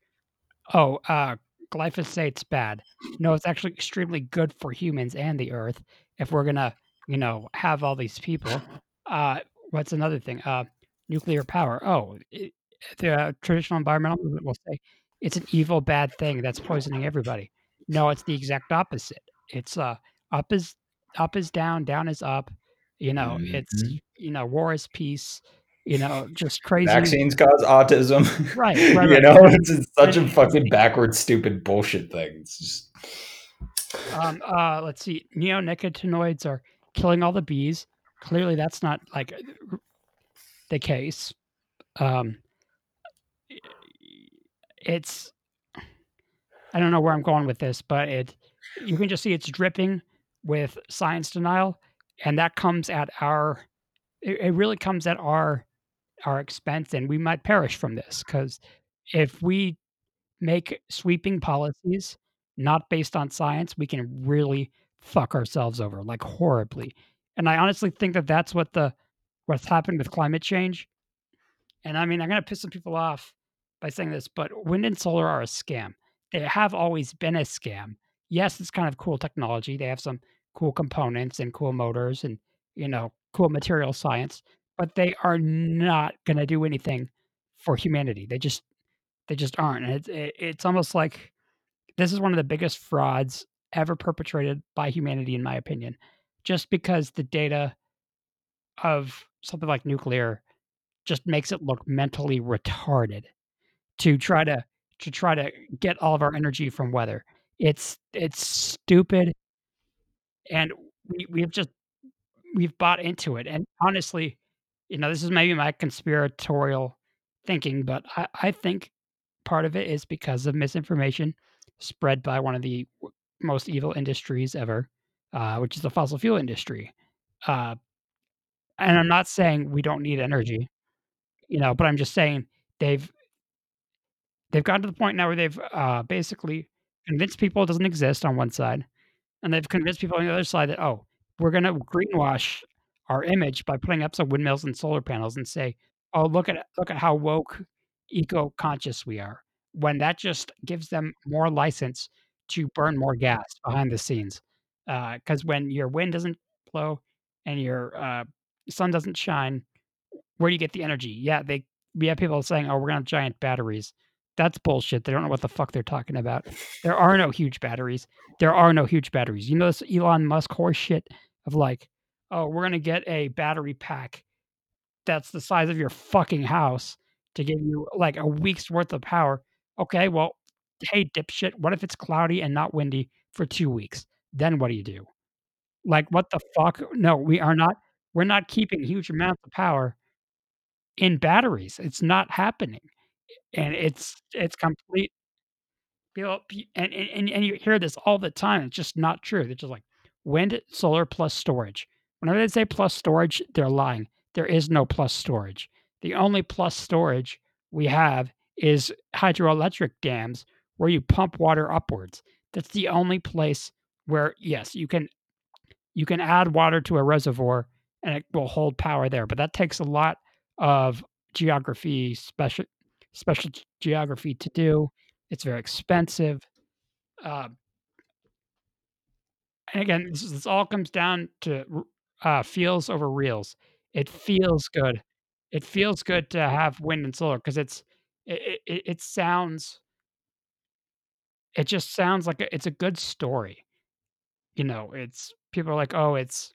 oh, uh, glyphosate's bad. No, it's actually extremely good for humans and the earth if we're gonna, you know, have all these people. Uh, what's another thing? Uh, nuclear power. Oh, it, the uh, traditional environmental movement will say it's an evil, bad thing that's poisoning everybody. No, it's the exact opposite. It's uh, up is up is down, down is up. You know, it's mhm. you know, war is peace. You know, just crazy. vaccines cause autism. Right, right, you know, it's, it's such a fucking backward, stupid bullshit thing. It's just Um, uh, let's see. Neonicotinoids are killing all the bees. Clearly, that's not like the case. Um, it's I don't know where I'm going with this, but it you can just see it's dripping with science denial, and that comes at our it, it really comes at our our expense, and we might perish from this because if we make sweeping policies not based on science, we can really fuck ourselves over, like, horribly. And I honestly think that that's what the what's happened with climate change. And I mean, I'm gonna piss some people off by saying this, but wind and solar are a scam. They have always been a scam. Yes, it's kind of cool technology. They have some cool components and cool motors and, you know, cool material science, but they are not gonna do anything for humanity. They just they just aren't. And it's it, it's almost like this is one of the biggest frauds ever perpetrated by humanity, in my opinion, just because the data of something like nuclear just makes it look mentally retarded to try to to try to get all of our energy from weather. It's it's stupid and we we've just we've bought into it, and honestly, you know, this is maybe my conspiratorial thinking, but I I think part of it is because of misinformation spread by one of the most evil industries ever, uh, which is the fossil fuel industry. Uh, and I'm not saying we don't need energy, you know, but I'm just saying they've they've gotten to the point now where they've, uh, basically convinced people it doesn't exist on one side, and they've convinced people on the other side that, "Oh, we're gonna greenwash our image by putting up some windmills and solar panels and say, oh, look at look at how woke, eco-conscious we are,'" when that just gives them more license to burn more gas behind the scenes. Because when your wind doesn't blow and your, uh, sun doesn't shine, where do you get the energy? Yeah, they we have people saying, "Oh, we're gonna have giant batteries." That's bullshit, they don't know what the fuck they're talking about. There are no huge batteries. There are no huge batteries. You know this Elon Musk horse shit of like, "Oh, we're gonna get a battery pack that's the size of your fucking house to give you, like, a week's worth of power." Okay, well, hey, dipshit, what if it's cloudy and not windy for 2 weeks? Then what do you do? Like, what the fuck? No, we are not we're not keeping huge amounts of power in batteries. It's not happening, and it's it's complete People p and and and and you hear this all the time, it's just not true. They're just like, "Wind, solar plus storage." Whenever they say plus storage, they're lying. There is no plus storage. The only plus storage we have is hydroelectric dams where you pump water upwards. That's the only place where, yes, you can you can add water to a reservoir and it will hold power there, but that takes a lot of geography, special special geography to do. It's very expensive. Um and again, this is this all comes down to uh, feels over reels. It feels good. It feels good to have wind and solar because it's it it it sounds it just sounds like a it's a good story. You know, it's people are like, "Oh, it's"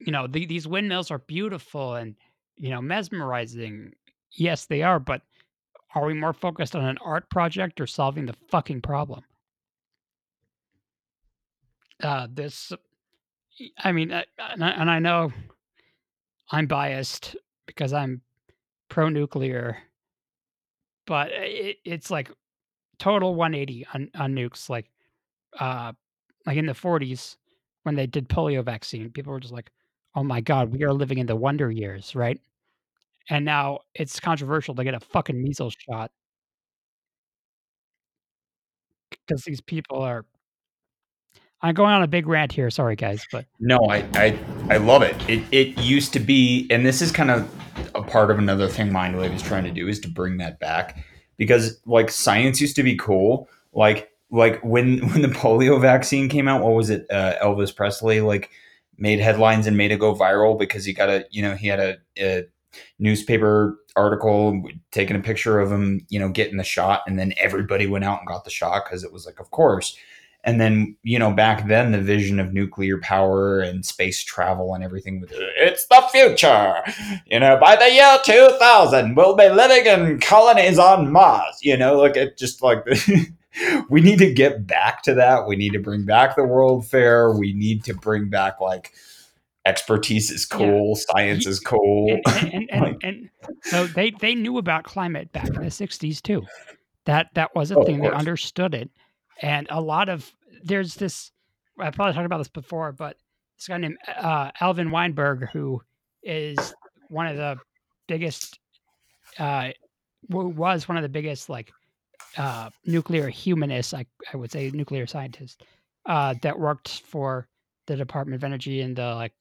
you know, "The these windmills are beautiful and, you know, mesmerizing." Yes, they are, but are we more focused on an art project or solving the fucking problem? Uh, this I mean, uh, and I and I know I'm biased because I'm pro-nuclear but it it's like total 180 on on nukes, like, uh, like in the '40s when they did polio vaccine, people were just like, "Oh my god, we are living in the wonder years," right? And now it's controversial to get a fucking measles shot because these people are I'm going on a big rant here, sorry guys, but No, I I I love it. It it used to be and this is kind of a part of another thing Mindwave is trying to do is to bring that back because, like, science used to be cool. Like like, when when the polio vaccine came out, what was it? Uh, Elvis Presley, like, made headlines and made it go viral because he got a you know, he had a a newspaper article taking a picture of him, you know, getting the shot, and then everybody went out and got the shot because it was like, "Of course." And then, you know, back then, the vision of nuclear power and space travel and everything with, "It's the future! You know, by the year 2000, we'll be living in colonies on Mars." You know, like, it just like we need to get back to that. We need to bring back the World Fair. We need to bring back, like, expertise is Yeah. cool, science is cool. and and and and Like and so they they knew about climate back in the '60s too. That that was a Oh, thing, they understood it, and a lot of there's this I probably talked about this before, but this guy named, uh, Alvin Weinberg, who is one of the biggest, uh was one of the biggest, like, uh, nuclear humanist, I I would say nuclear scientist, uh, that worked for the Department of Energy and the, like,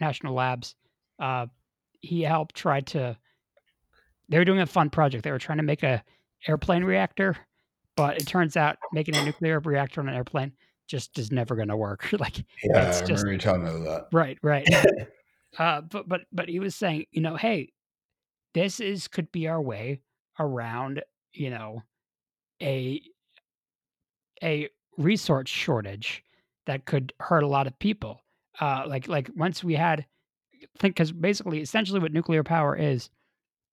national labs. Uh, he helped try to they were doing a fun project. They were trying to make a airplane reactor, but it turns out making a nuclear reactor on an airplane just is never gonna work. Like, Yeah, I it's just remember you telling me that. Right, right. Uh, but but but he was saying, you know, "Hey, this is could be our way around, you know, a" a resource shortage that could hurt a lot of people. Uh, like like once we had think because basically essentially what nuclear power is,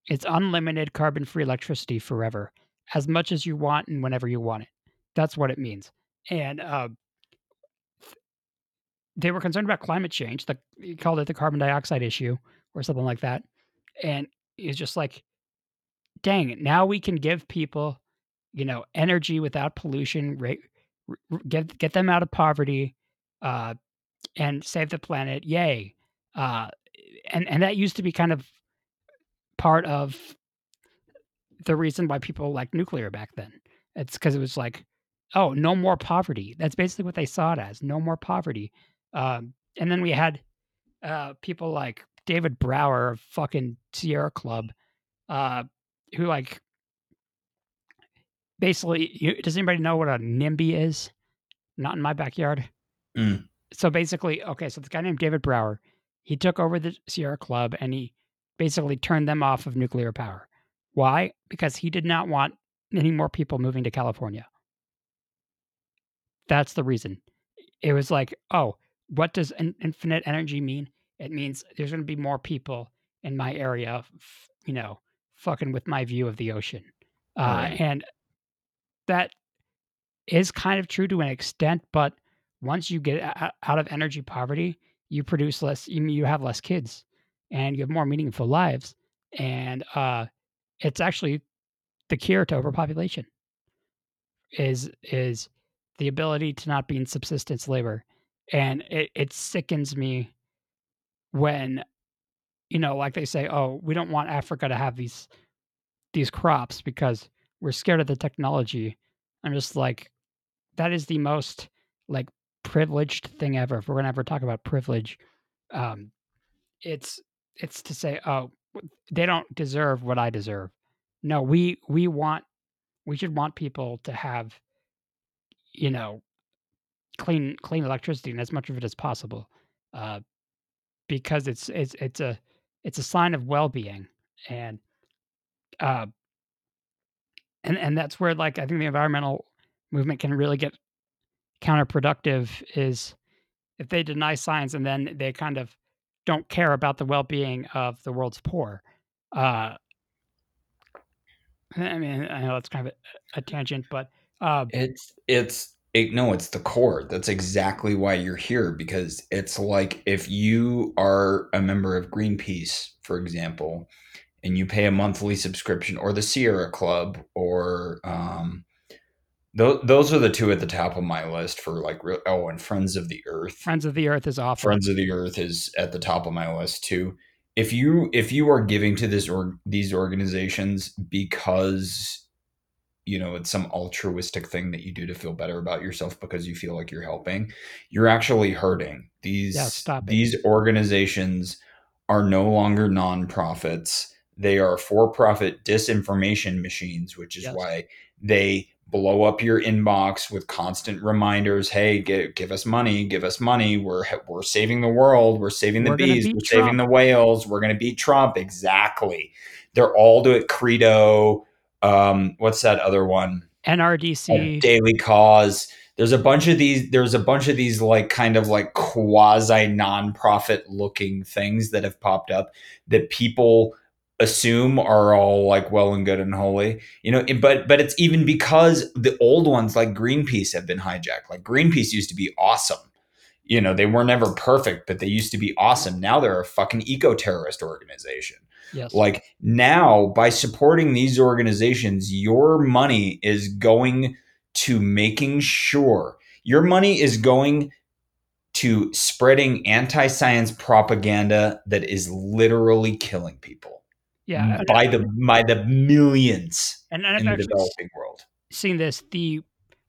it's unlimited carbon free electricity forever, as much as you want and whenever you want it. That's what it means. And uh, they were concerned about climate change. The, he called it the carbon dioxide issue or something like that. And it's just like, dang now we can give people, you know, energy without pollution, right? Get get them out of poverty, uh, and save the planet. Yay! Uh, and and that used to be kind of part of the reason why people liked nuclear back then. It's because it was like, oh, no more poverty. That's basically what they saw it as, no more poverty. Um, and then we had uh, people like David Brower of fucking Sierra Club, uh, who like basically you, does anybody know what a NIMBY is? Not in my backyard. Mm. So basically, okay, so this guy named David Brower, he took over the Sierra Club and he basically turned them off of nuclear power. Why? Because he did not want any more people moving to California. That's the reason. It was like, oh, what does in- infinite energy mean? It means there's going to be more people in my area, f- you know, fucking with my view of the ocean. Uh, Right. And that is kind of true to an extent, but once you get out of energy poverty, you produce less, you, have less kids and you have more meaningful lives. And uh, it's actually the cure to overpopulation is is the ability to not be in subsistence labor. And it, it sickens me when, you know, like they say, oh, we don't want Africa to have these these crops because we're scared of the technology. I'm just like, that is the most like privileged thing ever. If we're gonna ever talk about privilege, um, it's it's to say, oh, they don't deserve what I deserve. No, we we want we should want people to have, you know, clean clean electricity and as much of it as possible, uh, because it's it's it's a it's a sign of well being and uh, and and that's where like I think the environmental movement can really get counterproductive is if they deny science and then they kind of don't care about the well-being of the world's poor. Uh, I mean, I know that's kind of a, a tangent, but uh, It's it's it, no, it's the core. That's exactly why you're here because it's like if you are a member of Greenpeace, for example, and you pay a monthly subscription, or the Sierra Club, or um, those those are the two at the top of my list for like real. Oh, and Friends of the Earth. Friends of the Earth is awful. Friends of the Earth is at the top of my list too. If you if you are giving to this or these organizations because you know it's some altruistic thing that you do to feel better about yourself because you feel like you're helping, you're actually hurting. These Yeah, these organizations are no longer nonprofits. They are for-profit disinformation machines, which is Yes. why they blow up your inbox with constant reminders hey give, give us money give us money. We're we're saving the world. We're saving the We're bees. we're saving the whales. We're going to beat trump. Exactly. They're all do it credo um what's that other one? NRDC. Daily Kos. There's a bunch of these there's a bunch of these like kind of like quasi nonprofit looking things that have popped up that people assume are all like well and good and holy you know but but it's even because the old ones like greenpeace have been hijacked. Like greenpeace used to be awesome. You know they were never perfect but they used to be awesome. Now they're a fucking eco-terrorist organization. Yes. like now, by supporting these organizations, your money is going to making sure your money is going to spreading anti science propaganda that is literally killing people yeah. by the by the millions and, and I've in the developing world. Seeing this. The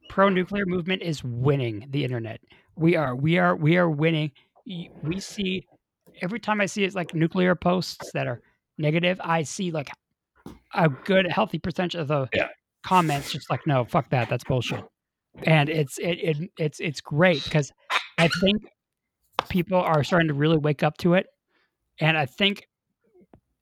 pro nuclear movement is winning the internet. We are, we are, we are winning. We see every time I see it's like nuclear posts that are negative, I see like a good, healthy percentage of the Yeah. comments just like, no, fuck that, that's bullshit. And it's it, it it's it's great because I think people are starting to really wake up to it, and I think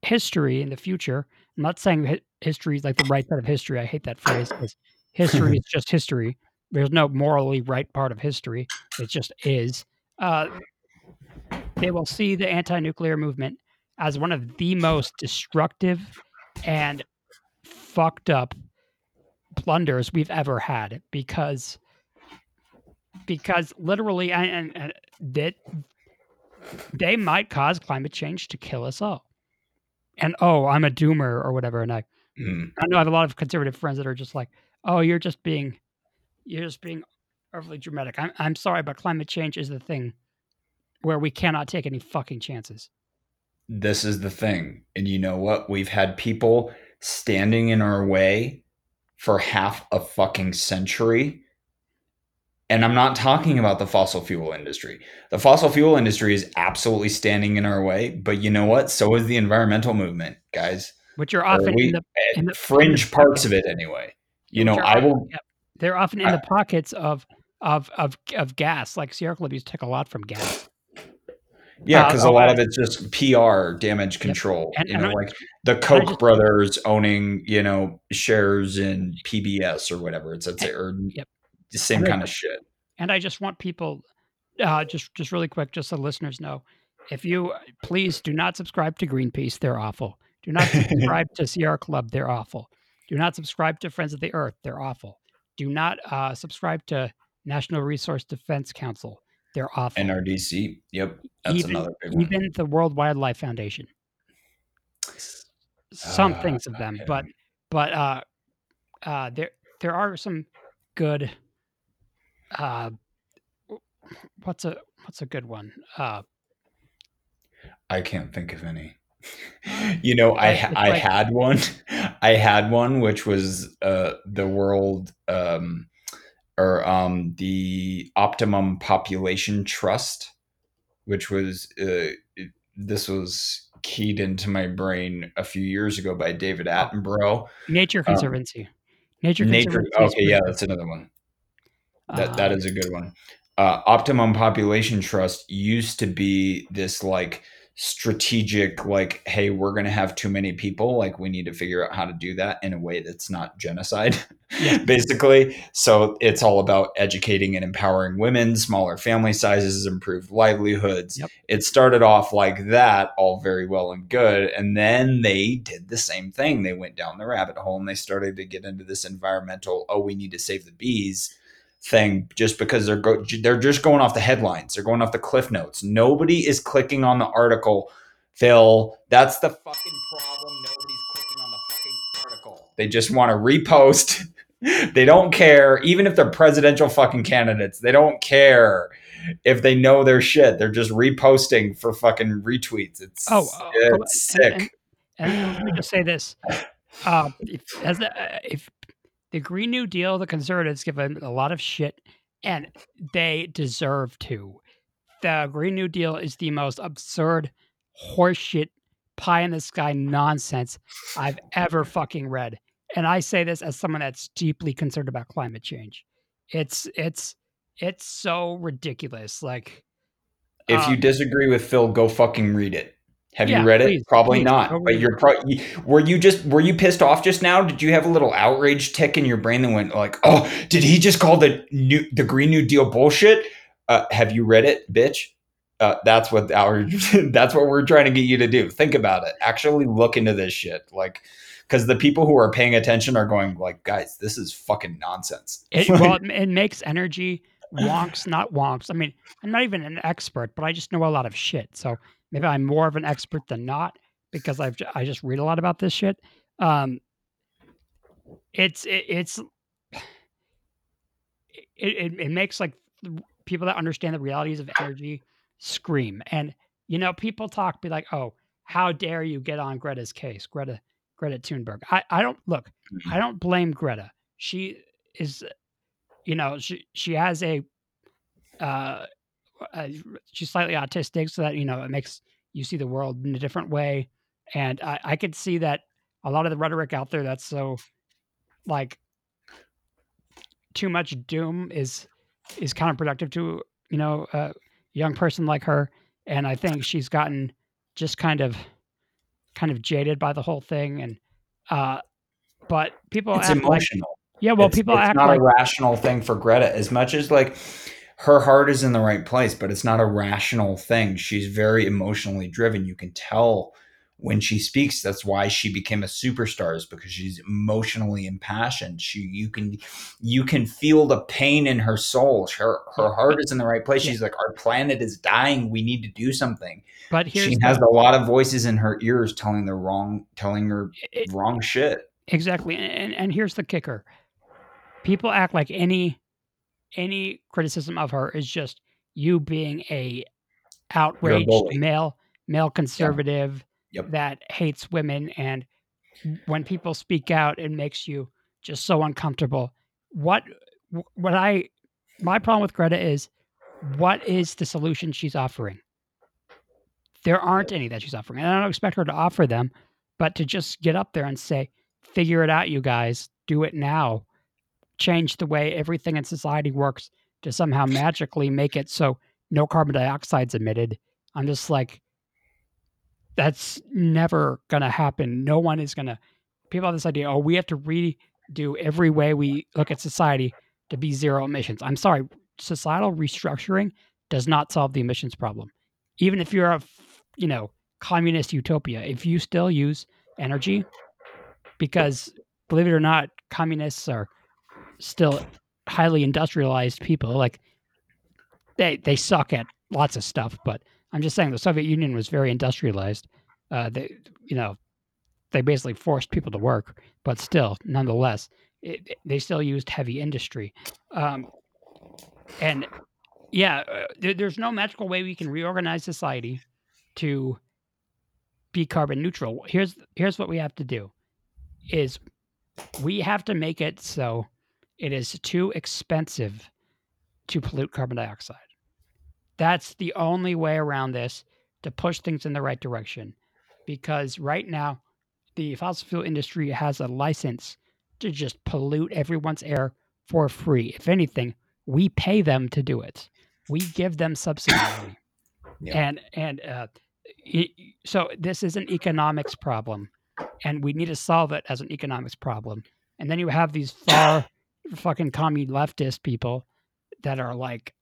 history in the future. I'm not saying hi- history is like the right side of history. I hate that phrase because history is just history. there's no morally right part of history. It just is. Uh, they will see the anti-nuclear movement as one of the most destructive and fucked up blunders we've ever had because because literally and, and that they might cause climate change to kill us all. And oh, I'm a doomer or whatever. And I, Mm. I know I have a lot of conservative friends that are just like, oh, you're just being, you're just being overly dramatic. I'm, I'm sorry, but climate change is the thing where we cannot take any fucking chances. This is the thing. And you know what? We've had people standing in our way for half a fucking century. And I'm not talking about the fossil fuel industry. The fossil fuel industry is absolutely standing in our way, but you know what? So is the environmental movement, guys. Which are often we- in the, in the fringe parts of it anyway. You know, I will yep, they're often in the pockets of of of of gas. Like Sierra Club used to take a lot from gas. Yeah, Uh, because oh, a lot I- of it's just PR, damage control. And- you know, I- like the Koch just- brothers owning, you know, shares in PBS or whatever. It's it's or Yep. The same kind of shit. And I just want people, uh, just just really quick, just so listeners know, if you please do not subscribe to Greenpeace, they're awful. Do not subscribe to Sierra Club, they're awful. Do not subscribe to Friends of the Earth, they're awful. Do not uh, subscribe to National Resource Defense Council, they're awful. NRDC. Yep, that's Even- another big one. Even the World Wildlife Foundation. Some Ah, things of them, okay. but but uh, uh, there there are some good. Uh, what's a what's a good one? Uh, I can't think of any. You know, I I like- had one. I had one which was uh the world um or um the Optimum Population Trust, which was uh it- this was keyed into my brain a few years ago by David Attenborough. Nature Um, Conservancy. Nature, Nature Conservancy. okay, yeah, that's another one. That Uh, that is a good one. Uh, Optimum Population Trust used to be this like strategic, like, hey, we're gonna have too many people. Like, we need to figure out how to do that in a way that's not genocide, Yeah. basically. So it's all about educating and empowering women, smaller family sizes, improved livelihoods. Yep. It started off like that, all very well and good, and then they did the same thing. They went down the rabbit hole and they started to get into this environmental. Oh, we need to save the bees thing just because they're go- they're just going off the headlines. They're going off the cliff notes. Nobody is clicking on the article. Phil, that's the fucking problem. Nobody's clicking on the fucking article. They just want to repost. they don't care even if they're presidential fucking candidates. They don't care if they know their shit. They're just reposting for fucking retweets. It's Oh, uh, it's and- sick. and, and let me just say this: uh, if, as uh, if the Green New Deal, the Conservatives give them a lot of shit, and they deserve to. The Green New Deal is the most absurd, horseshit, pie in the sky nonsense I've ever fucking read, and I say this as someone that's deeply concerned about climate change. It's it's it's so ridiculous. Like, If you um, disagree with Phil, go fucking read it. Have Yeah, you read please, it? Probably please, not. go But you're pro- you- were you just were you pissed off just now? Did you have a little outrage tick in your brain that went like, "Oh, did he just call the new the Green New Deal bullshit?" Uh, have you read it, bitch? Uh, that's what our that's what we're trying to get you to do. Think about it. Actually, look into this shit. Like, because the people who are paying attention are going like, "Guys, this is fucking nonsense." It, well, it, it makes energy wonks, not wonks. I mean, I'm not even an expert, but I just know a lot of shit. So maybe I'm more of an expert than not because I've I just read a lot about this shit. Um, it's it, it's it, it, it makes like the people that understand the realities of energy scream. And you know, people talk, be like, "Oh, how dare you get on Greta's case, Greta Greta Thunberg?" I I don't look. I don't blame Greta. She is, you know, she she has a, uh, uh, she's slightly autistic, so that you know it makes you see the world in a different way. And I I could see that a lot of the rhetoric out there that's so, like, too much doom is is counterproductive to you know a young person like her. And I think she's gotten just kind of, kind of jaded by the whole thing. And, uh, but people It's act like emotional. Yeah, well, it's, people it's act not like a rational thing for Greta as much as like her heart is in the right place, but it's not a rational thing. She's very emotionally driven. You can tell when she speaks. That's why she became a superstar is because she's emotionally impassioned. She you can you can feel the pain in her soul. Her her heart is in the right place. She's like, our planet is dying. We need to do something. but here's She the, has a lot of voices in her ears telling the wrong telling her it- wrong shit. exactly and, and here's the kicker people act like any any criticism of her is just you being a outraged bully. male male conservative Yep. that hates women and when people speak out it makes you just so uncomfortable. What what i my problem with greta is what is the solution she's offering? There aren't any that she's offering and i don't expect her to offer them but to just get up there and say figure it out you guys do it now change the way everything in society works to somehow magically make it so no carbon dioxide's emitted. I'm just like that's never going to happen. No one is going to people have this idea oh we have to redo every way we look at society to be zero emissions. I'm sorry societal restructuring does not solve the emissions problem. Even if you're a, you know communist utopia if you still use energy because believe it or not communists are still highly industrialized people like they they suck at lots of stuff but i'm just saying the soviet union was very industrialized. Uh they you know they basically forced people to work but still nonetheless it, they still used heavy industry. Um and yeah uh, there, there's no magical way we can reorganize society to be carbon neutral. Here's here's what we have to do is we have to make it so it is too expensive to pollute carbon dioxide. That's the only way around this to push things in the right direction. Because right now, the fossil fuel industry has a license to just pollute everyone's air for free. If anything, we pay them to do it. We give them subsidy. Yeah. And and uh, so this is an economics problem, and we need to solve it as an economics problem. And then you have these far fucking commie leftist people that are like,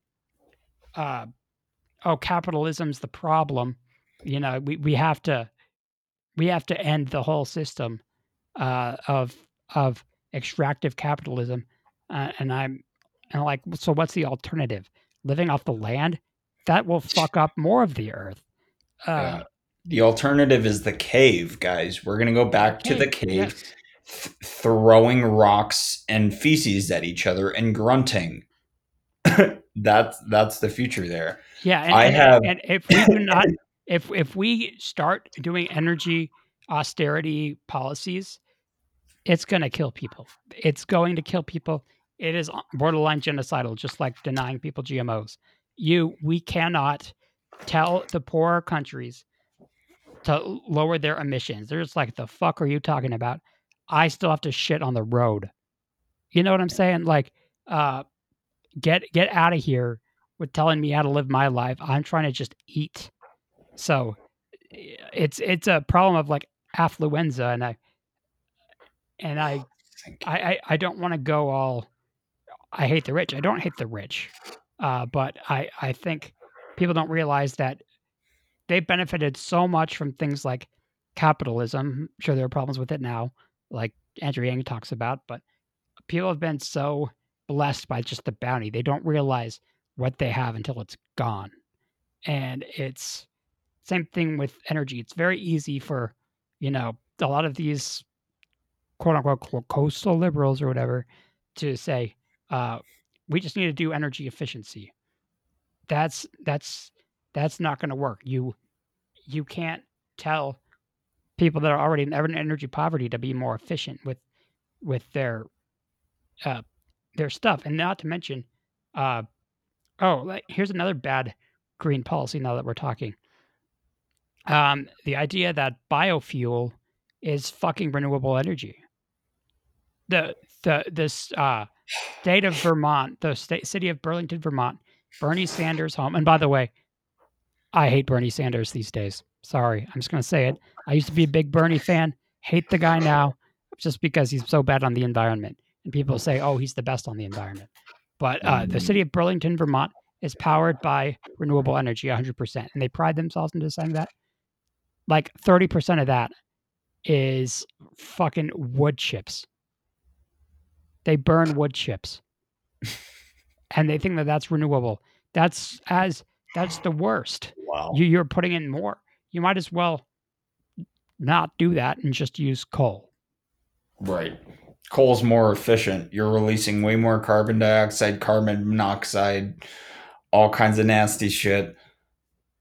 uh, "Oh, capitalism's the problem." You know, we, we have to we have to end the whole system uh, of of extractive capitalism. Uh, and I'm and I'm like, so what's the alternative? Living off the land? That will fuck up more of the earth. Uh, Yeah. The alternative is the cave, guys. We're gonna go back to the cave, yes. Th- throwing rocks and feces at each other and grunting. that's that's the future there. Yeah, and, I and, have- and if we do not, if if we start doing energy austerity policies, it's going to kill people. It's going to kill people. It is borderline genocidal, just like denying people GMOs. You, we cannot tell the poorer countries to lower their emissions. They're just like, the fuck are you talking about? I still have to shit on the road. You know what I'm saying? Like, uh, get get out of here with telling me how to live my life. I'm trying to just eat. So it's it's a problem of like affluenza, and I and I I I, I don't want to go all. I hate the rich. I don't hate the rich, uh, but I I think people don't realize that they benefited so much from things like capitalism. I'm sure, there are problems with it now, like Andrew Yang talks about, but people have been so blessed by just the bounty. They don't realize what they have until it's gone. And it's same thing with energy. It's very easy for, you know, a lot of these quote unquote coastal liberals or whatever to say, uh, we just need to do energy efficiency. That's that's that's not going to work. You you can't tell people that are already in energy poverty to be more efficient with with their uh, their stuff, and not to mention, uh, oh, here's another bad green policy. Now that we're talking, um, the idea that biofuel is fucking renewable energy. The the this uh, state of Vermont, the state city of Burlington, Vermont, Bernie Sanders' home. And by the way, I hate Bernie Sanders these days. Sorry, I'm just gonna say it. I used to be a big Bernie fan. Hate the guy now, just because he's so bad on the environment. and people say, "Oh, he's the best on the environment." But uh, the city of Burlington, Vermont, is powered by renewable energy 100%, and they pride themselves into saying that. Like 30% of that is fucking wood chips. They burn wood chips, and they think that that's renewable. That's as that's the worst. Wow. You, you're putting in more. You might as well not do that and just use coal. Right. Coal's more efficient. You're releasing way more carbon dioxide, carbon monoxide, all kinds of nasty shit.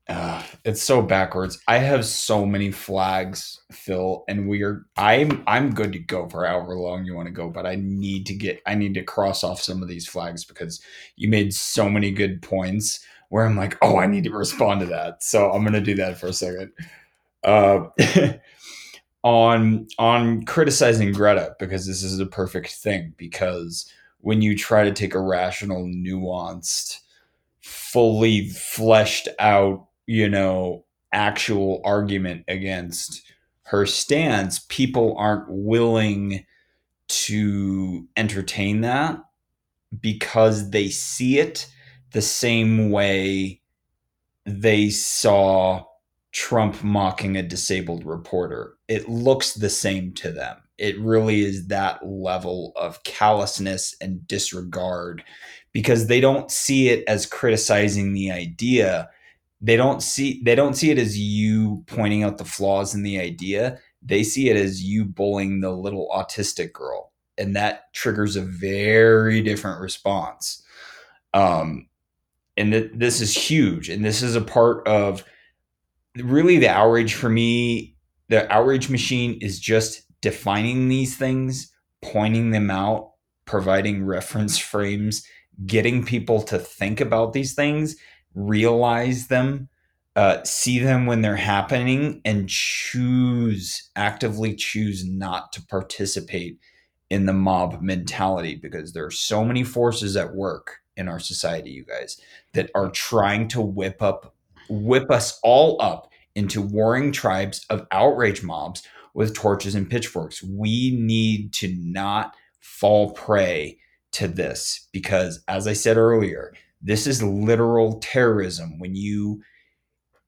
Uh, it's so backwards. I have so many flags, Phil, and we're I'm I'm good to go for however long you want to go, but I need to get I need to cross off some of these flags because you made so many good points where I'm like, oh, I need to respond to that. So I'm gonna do that for a second. Uh, on on criticizing Greta because this is a perfect thing because when you try to take a rational, nuanced, fully fleshed out, you know, actual argument against her stance, people aren't willing to entertain that because they see it the same way they saw Trump mocking a disabled reporter. It looks the same to them. It really is that level of callousness and disregard because they don't see it as criticizing the idea. They don't see they don't see it as you pointing out the flaws in the idea. They see it as you bullying the little autistic girl. And that triggers a very different response. Um, and th- this is huge and this is a part of really the outrage for me the outrage machine is just defining these things pointing them out providing reference frames getting people to think about these things realize them uh, see them when they're happening and choose actively choose not to participate in the mob mentality because there are so many forces at work in our society, you guys, that are trying to whip up, whip us all up into warring tribes of outrage mobs with torches and pitchforks. We need to not fall prey to this because, as I said earlier, this is literal terrorism. When you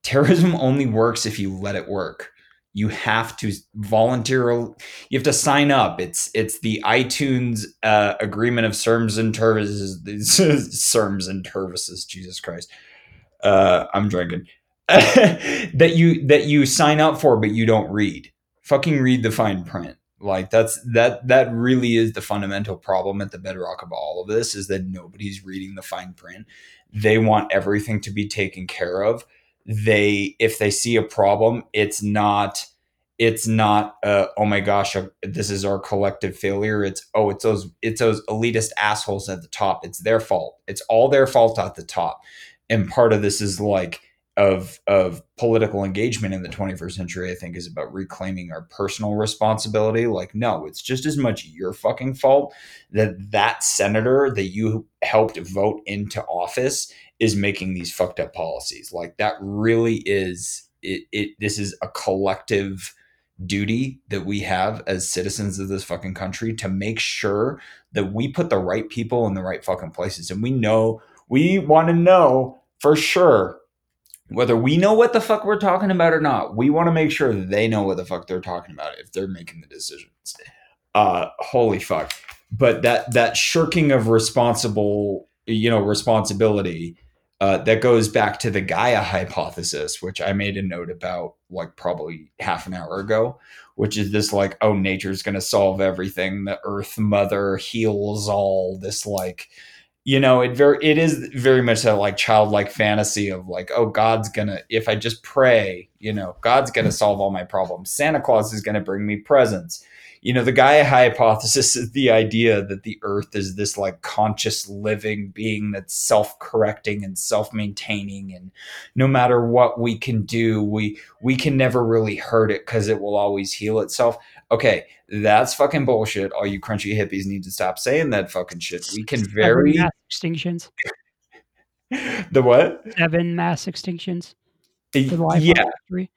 terrorism only works if you let it work you have to voluntarily you have to sign up. It's it's the itunes uh, agreement of serms and services serms and services jesus christ. Uh, i'm drinking. That you that you sign up for but you don't read. Fucking read the fine print. Like that's that that really is the fundamental problem at the bedrock of all of this is that nobody's reading the fine print. They want everything to be taken care of they if they see a problem it's not it's not uh, oh my gosh uh, this is our collective failure. It's oh it's those it's those elitist assholes at the top. It's their fault. It's all their fault at the top. And part of this is like of of political engagement in the 21st century i think is about reclaiming our personal responsibility. Like no it's just as much your fucking fault that that senator that you helped vote into office is making these fucked up policies. Like that really is it, it this is a collective duty that we have as citizens of this fucking country to make sure that we put the right people in the right fucking places. And we know we want to know for sure whether we know what the fuck we're talking about or not. We want to make sure they know what the fuck they're talking about if they're making the decisions. Uh holy fuck. But that that shirking of responsible, you know, responsibility uh, that goes back to the Gaia hypothesis, which I made a note about like probably half an hour ago, which is this like, oh, nature's going to solve everything. The Earth Mother heals all. This like, you know, it very it is very much a like childlike fantasy of like, oh, God's gonna if I just pray, you know, God's gonna solve all my problems. Santa Claus is gonna bring me presents you know the gaia hypothesis is the idea that the earth is this like conscious living being that's self-correcting and self-maintaining and no matter what we can do we we can never really hurt it because it will always heal itself. Okay that's fucking bullshit. All you crunchy hippies need to stop saying that fucking shit. We can very mass extinctions. The what? Seven mass extinctions. Yeah.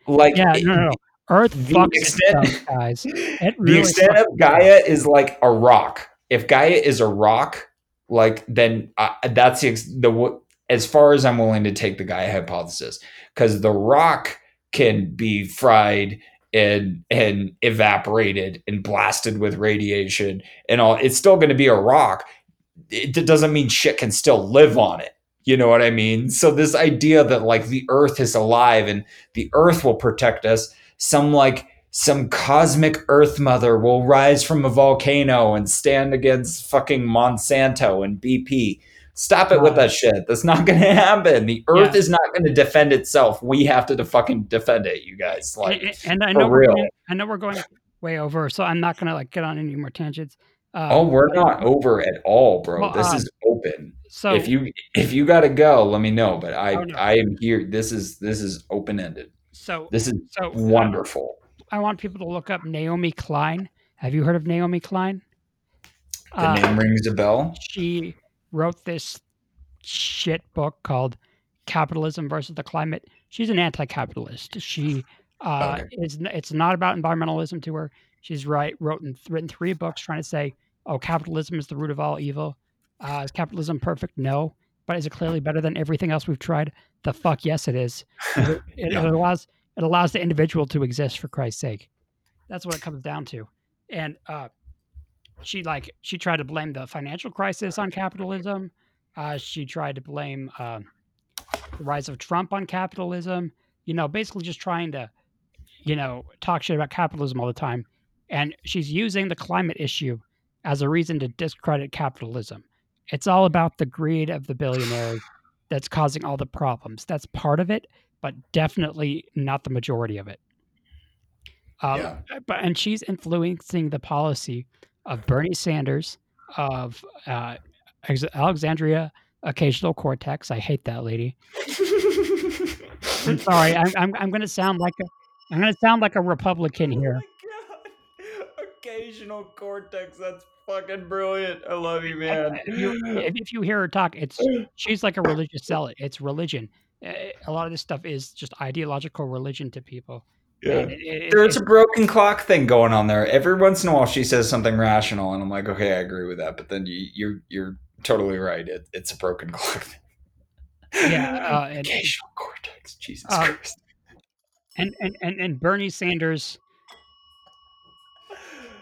like yeah no, no, no. Earth the extent, guys. It really the extent of Gaia is like a rock. if Gaia is a rock, like then uh, that's the, the as far as I'm willing to take the Gaia hypothesis because the rock can be fried and and evaporated and blasted with radiation and all it's still going to be a rock it doesn't mean shit can still live on it you know what i mean so this idea that like the earth is alive and the earth will protect us some like some cosmic earth mother will rise from a volcano and stand against fucking monsanto and bp Stop it with that shit. That's not going to happen. The Earth yeah. is not going to defend itself. We have to fucking defend it, you guys. Like, and, and I know we're going, I know we're going way over, so I'm not going to like get on any more tangents. Um, oh, we're not over at all, bro. Well, this um, is open. So if you if you got to go, let me know. But I oh, no. I am here. This is this is open ended. So this is so wonderful. I want people to look up Naomi Klein. Have you heard of Naomi Klein? The uh, name rings a bell. She wrote this shit book called Capitalism versus the Climate. She's an anti-capitalist. She uh, okay. is. It's not about environmentalism to her. She's right. Wrote and written three books trying to say, "Oh, capitalism is the root of all evil." Uh, is capitalism perfect? No. But is it clearly better than everything else we've tried? The fuck yes, it is. It, it, yeah. it allows it allows the individual to exist for Christ's sake. That's what it comes down to. And uh, she like she tried to blame the financial crisis on capitalism. Uh, she tried to blame uh, the rise of Trump on capitalism. You know, basically just trying to, you know, talk shit about capitalism all the time. And she's using the climate issue as a reason to discredit capitalism. It's all about the greed of the billionaires that's causing all the problems. That's part of it, but definitely not the majority of it. Um, yeah. But and she's influencing the policy of Bernie Sanders, of uh, Alexandria Occasional Cortex. I hate that lady. I'm sorry. I'm, I'm, I'm going to sound like a I'm going to sound like a Republican here. Oh Cortex. That's fucking brilliant. I love you, man. If you, if you hear her talk, it's she's like a religious zealot. It's religion. A lot of this stuff is just ideological religion to people. Yeah. It, it, There's a broken clock thing going on there. Every once in a while, she says something rational, and I'm like, okay, I agree with that. But then you, you're you're totally right. It, it's a broken clock. Thing. Yeah, uh, and, occasional cortex. Jesus uh, Christ. And, and and and Bernie Sanders.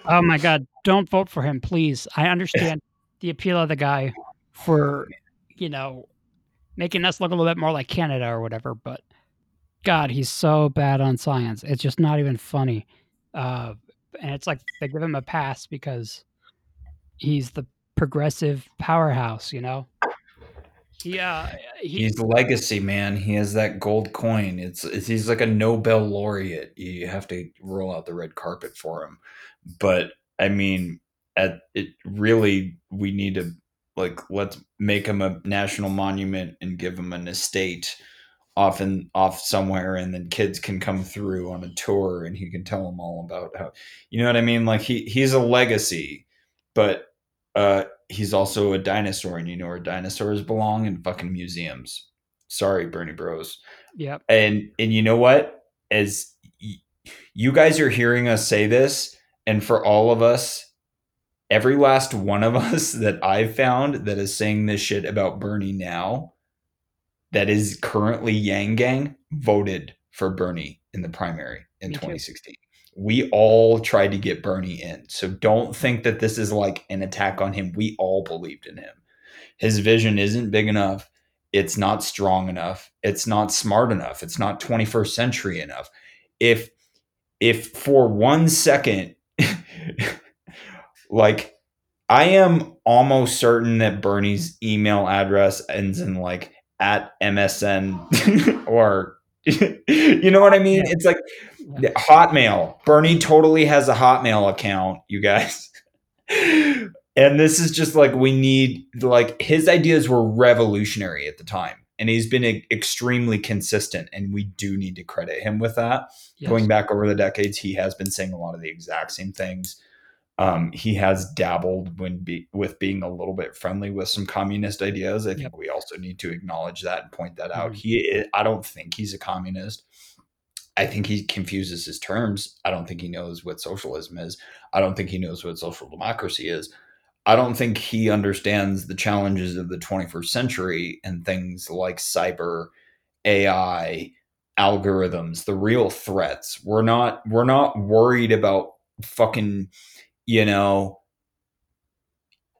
Oh my God! Don't vote for him, please. I understand the appeal of the guy for, you know, making us look a little bit more like Canada or whatever, but God, he's so bad on science. It's just not even funny. Uh, and it's like they give him a pass because he's the progressive powerhouse, you know? Yeah, he, he's legacy man. He has that gold coin. It's, it's he's like a Nobel laureate. You have to roll out the red carpet for him. But I mean, at it really we need to like let's make him a national monument and give him an estate off and off somewhere and then kids can come through on a tour and he can tell them all about how you know what i mean like he he's a legacy but uh he's also a dinosaur and you know where dinosaurs belong? In fucking museums. Sorry bernie bros. Yep. And and you know what? As y- you guys are hearing us say this and for all of us every last one of us that i've found that is saying this shit about bernie now that is currently Yang Gang voted for Bernie in the primary in 2016. We all tried to get Bernie in. So don't think that this is like an attack on him. We all believed in him. His vision isn't big enough. It's not strong enough. It's not smart enough. It's not 21st century enough. If if for one second like I am almost certain that Bernie's email address ends in like at MSN or you know what I mean? Yeah. It's like yeah. Hotmail. Bernie totally has a Hotmail account, you guys. and this is just like we need like his ideas were revolutionary at the time and he's been extremely consistent and we do need to credit him with that. Yes. Going back over the decades, he has been saying a lot of the exact same things um, he has dabbled when be, with being a little bit friendly with some communist ideas. I think yep. we also need to acknowledge that and point that out. Mm-hmm. He, I don't think he's a communist. I think he confuses his terms. I don't think he knows what socialism is. I don't think he knows what social democracy is. I don't think he understands the challenges of the 21st century and things like cyber, AI, algorithms, the real threats. We're not we're not worried about fucking, you know,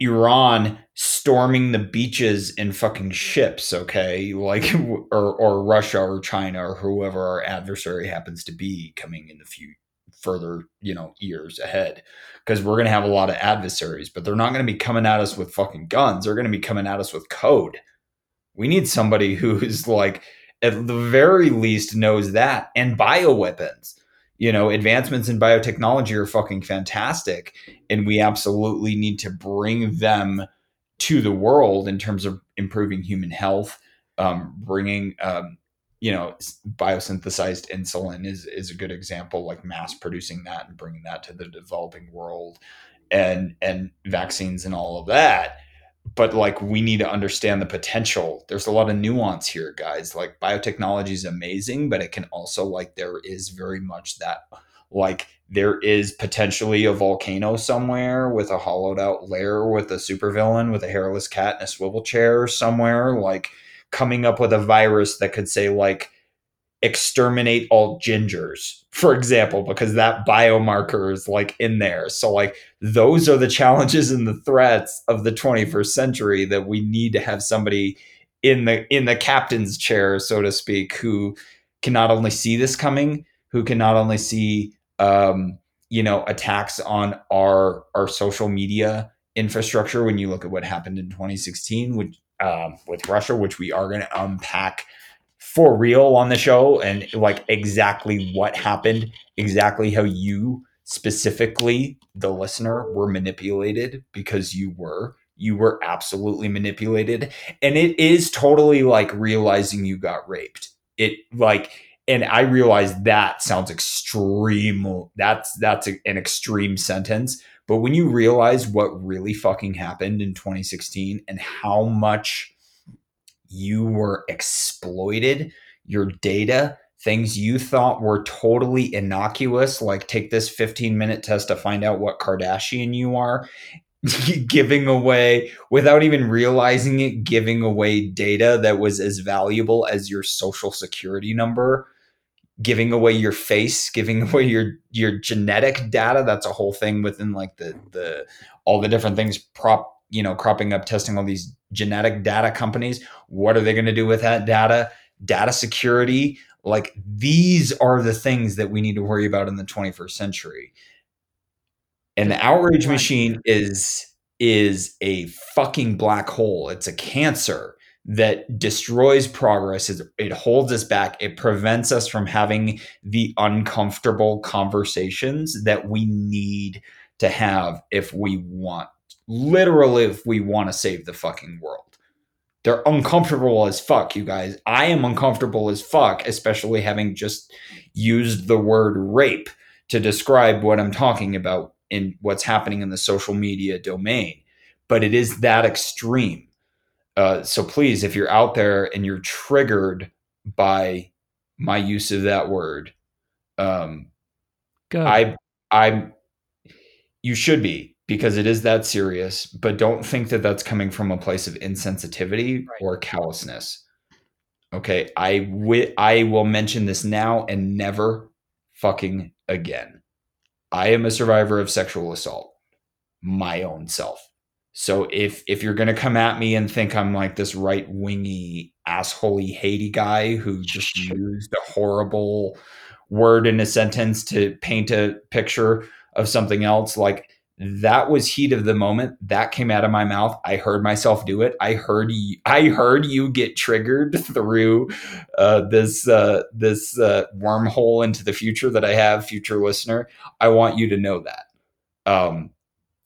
Iran storming the beaches in fucking ships, okay? Like mm-hmm. or or Russia or China or whoever our adversary happens to be coming in the few further, you know, years ahead. Because we're gonna have a lot of adversaries, but they're not gonna be coming at us with fucking guns. They're gonna be coming at us with code. We need somebody who's like at the very least knows that and bioweapons you know advancements in biotechnology are fucking fantastic and we absolutely need to bring them to the world in terms of improving human health um, bringing um, you know biosynthesized insulin is is a good example like mass producing that and bringing that to the developing world and and vaccines and all of that but like we need to understand the potential. There's a lot of nuance here guys. Like biotechnology is amazing but it can also like there is very much that like there is potentially a volcano somewhere with a hollowed out lair with a supervillain with a hairless cat and a swivel chair somewhere like coming up with a virus that could say like exterminate all gingers for example because that biomarker is like in there. So like those are the challenges and the threats of the 21st century that we need to have somebody in the in the captain's chair so to speak who can not only see this coming who can not only see um, you know attacks on our our social media infrastructure when you look at what happened in 2016 with um, with Russia which we are going to unpack for real on the show and like exactly what happened, exactly how you specifically, the listener, were manipulated because you were. You were absolutely manipulated. And it is totally like realizing you got raped. It like, and I realize that sounds extreme. That's that's a, an extreme sentence. But when you realize what really fucking happened in 2016 and how much you were exploited, your data, things you thought were totally innocuous, like take this 15 minute test to find out what Kardashian you are, giving away, without even realizing it, giving away data that was as valuable as your social security number giving away your face giving away your your genetic data. That's a whole thing within like the the all the different things prop you know cropping up testing all these genetic data companies what are they going to do with that data? Data security like these are the things that we need to worry about in the 21st century. And the outrage machine is is a fucking black hole. It's a cancer that destroys progress. It holds us back. It prevents us from having the uncomfortable conversations that we need to have if we want literally if we want to save the fucking world. They're uncomfortable as fuck, you guys. I am uncomfortable as fuck, especially having just used the word rape to describe what I'm talking about in what's happening in the social media domain. But it is that extreme. Uh, so please, if you're out there and you're triggered by my use of that word, um, Go. I, I, you should be because it is that serious, but don't think that that's coming from a place of insensitivity right. or callousness. Okay, I wi- I will mention this now and never fucking again. I am a survivor of sexual assault, my own self. So if if you're gonna come at me and think I'm like this right wingy assholey Haiti guy who just used a horrible word in a sentence to paint a picture of something else, like that was heat of the moment. That came out of my mouth. I heard myself do it. I heard you i heard you get triggered through uh, this uh, this uh, wormhole into the future that i have future listener. I want you to know that. Um,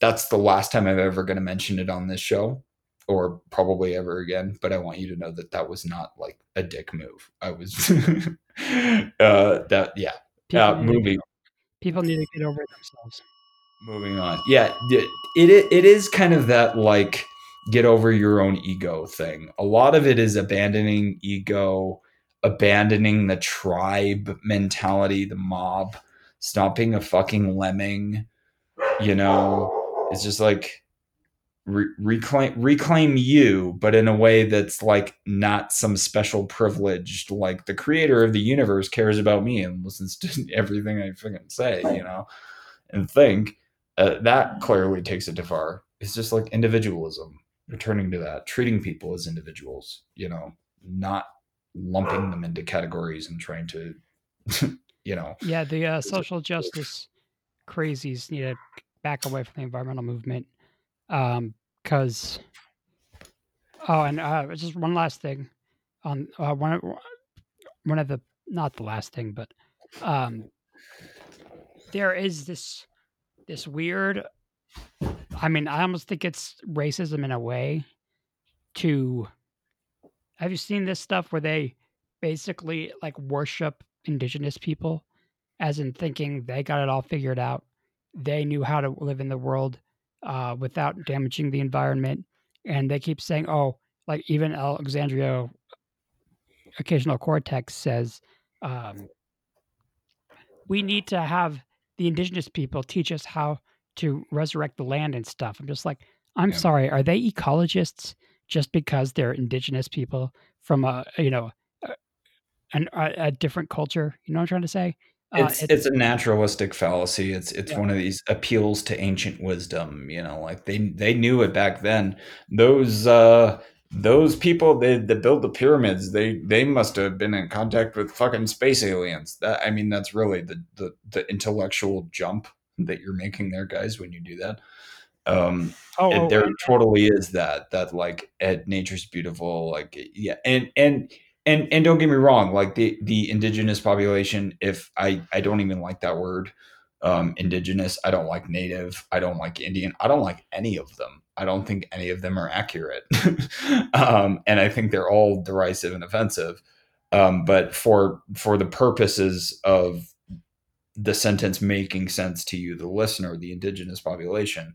that's the last time i'm ever going to mention it on this show or probably ever again but i want you to know that that was not like a dick move. I was uh, that yeah. Uh, moving people need to get over themselves moving on yeah it, it is kind of that like get over your own ego thing a lot of it is abandoning ego abandoning the tribe mentality the mob stop being a fucking lemming you know it's just like re- reclaim reclaim you, but in a way that's like not some special privileged. Like the creator of the universe cares about me and listens to everything I fucking say, you know, and think. Uh, that clearly takes it too far. It's just like individualism. Returning to that, treating people as individuals, you know, not lumping them into categories and trying to, you know. Yeah, the uh, social justice crazies need to back away from the environmental movement because um, oh and uh, just one last thing on uh, one, one of the not the last thing but um, there is this this weird i mean i almost think it's racism in a way to have you seen this stuff where they basically like worship indigenous people as in thinking they got it all figured out they knew how to live in the world uh, without damaging the environment. And they keep saying, oh, like even Alexandria Occasional Cortex says, um, we need to have the indigenous people teach us how to resurrect the land and stuff. I'm just like, I'm yeah. sorry, are they ecologists just because they're indigenous people from a, you know, a, a, a different culture? You know what I'm trying to say? Uh, it's, it's, it's a naturalistic fallacy. It's it's yeah. one of these appeals to ancient wisdom. You know, like they they knew it back then. Those uh, those people that, that built the pyramids, they they must have been in contact with fucking space aliens. That I mean, that's really the the, the intellectual jump that you're making there, guys. When you do that, um, oh, it, oh, there totally is that that like at nature's beautiful. Like yeah, and and and and don't get me wrong like the the indigenous population if i i don't even like that word um indigenous i don't like native i don't like indian i don't like any of them i don't think any of them are accurate um and i think they're all derisive and offensive um but for for the purposes of the sentence making sense to you the listener the indigenous population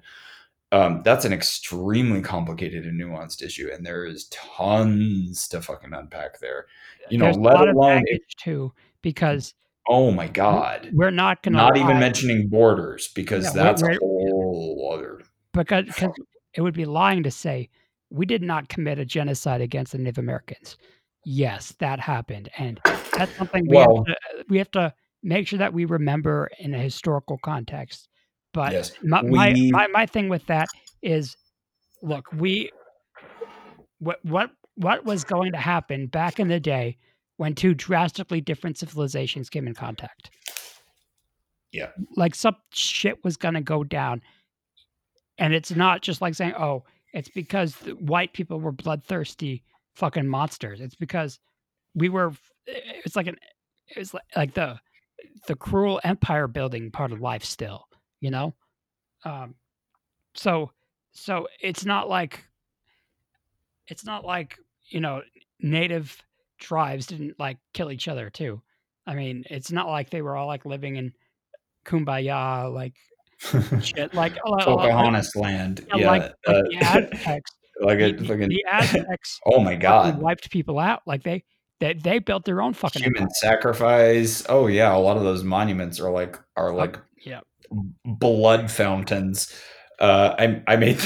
um, that's an extremely complicated and nuanced issue, and there is tons to fucking unpack there. You know, There's let alone it, too, because oh my god, we're not going to not lie. even mentioning borders because yeah, that's we're, a whole other because because it would be lying to say we did not commit a genocide against the Native Americans. Yes, that happened, and that's something we well, have to, uh, we have to make sure that we remember in a historical context. But yes, my, we, my, my my thing with that is, look, we what what what was going to happen back in the day when two drastically different civilizations came in contact? Yeah, like some shit was going to go down, and it's not just like saying, oh, it's because white people were bloodthirsty fucking monsters. It's because we were. Eh, eh, it's like an. Eh, it's like, like the the cruel empire building part of life still you know um so so it's not like it's not like you know native tribes didn't like kill each other too i mean it's not like they were all like living in kumbaya like shit like Pocahontas like, land yeah, yeah. Like, uh, like the Aztecs like a fucking the Aztecs oh my god wiped people out like they they, they built their own fucking human empire. sacrifice oh yeah a lot of those monuments are like are like yeah blood fountains. Uh, I I made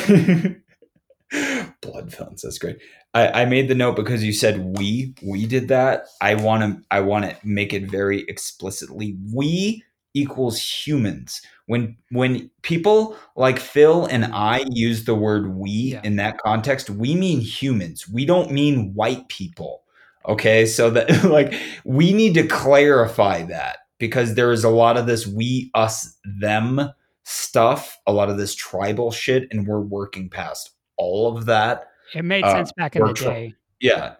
blood fountains. That's great. I, I made the note because you said we we did that. I want to I want to make it very explicitly. We equals humans. When when people like Phil and I use the word we yeah. in that context, we mean humans. We don't mean white people. Okay, so that like we need to clarify that because there is a lot of this we, us, them stuff, a lot of this tribal shit, and we're working past all of that. It made uh, sense back in the day. Yeah.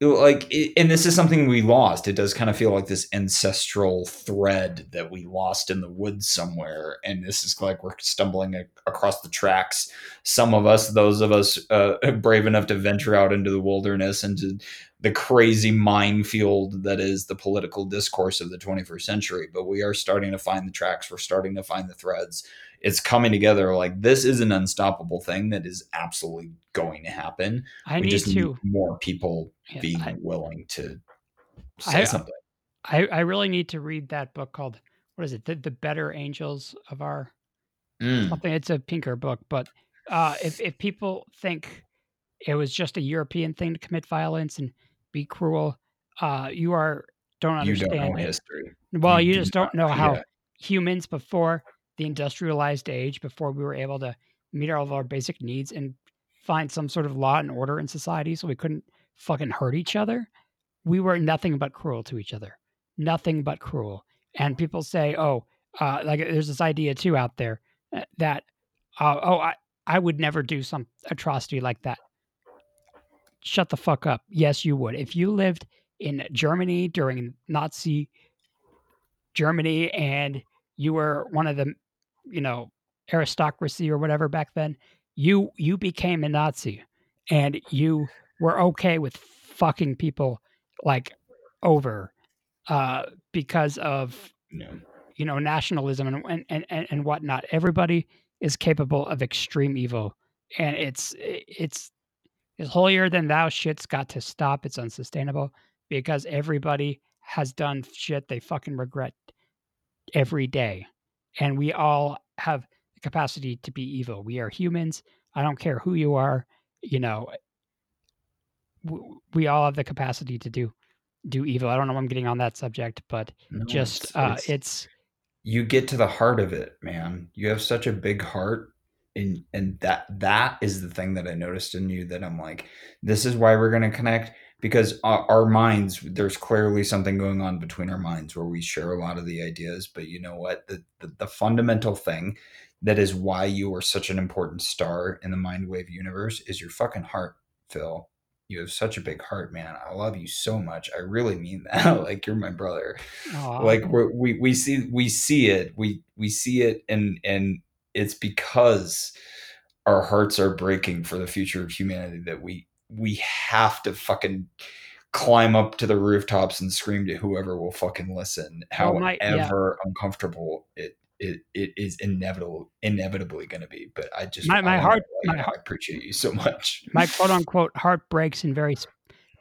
Like, and this is something we lost. It does kind of feel like this ancestral thread that we lost in the woods somewhere. And this is like we're stumbling across the tracks. Some of us, those of us uh, brave enough to venture out into the wilderness and to the crazy minefield that is the political discourse of the 21st century. But we are starting to find the tracks. We're starting to find the threads. It's coming together. Like this is an unstoppable thing that is absolutely going to happen. I we need just to need more people yeah, being I, willing to say I, something. I, I really need to read that book called what is it? The, the Better Angels of Our mm. something. It's a Pinker book, but uh, if if people think it was just a European thing to commit violence and be cruel, uh, you are don't You don't understand know history. Well, You you just don't know know how yeah. humans before the industrialized age, before we were able to meet all of our basic needs and find some sort of law and order in society so we couldn't fucking hurt each other, we were nothing but cruel to each other. Nothing but cruel. And people say, "Oh, uh, like there's this idea too out there uh, that uh, oh, I I would never do some atrocity like that." Shut the fuck up. Yes, you would. If you lived in Germany during Nazi Germany and you were one of the, you know, aristocracy or whatever back then, you you became a Nazi and you were okay with fucking people like over uh because of Yeah. you know nationalism and and and, and whatnot. Everybody is capable of extreme evil, and it's it's it's holier than thou shit's got to stop. It's unsustainable because everybody has done shit they fucking regret every day, and we all have the capacity to be evil. We are humans. I don't care who you are. You know, w- we all have the capacity to do do evil. I don't know. why I'm getting on that subject, but No, just it's, uh, it's it's you get to the heart of it, man. You have such a big heart and and that that is the thing that I noticed in you that I'm like, this is why we're gonna connect because our, our minds, there's clearly something going on between our minds where we share a lot of the ideas. But you know what? The the, the fundamental thing that is why you are such an important star in the mind wave universe is your fucking heart, Phil. You have such a big heart, man. I love you so much. I really mean that. like you're my brother aw, like we're, we we see we see it we we see it and and it's because our hearts are breaking for the future of humanity that we we have to fucking climb up to the rooftops and scream to whoever will fucking listen Well, my yeah, however uncomfortable it it, it is inevitable inevitably going to be but i just my my want heart to my know heart i appreciate you so much. my quote unquote heart breaks in very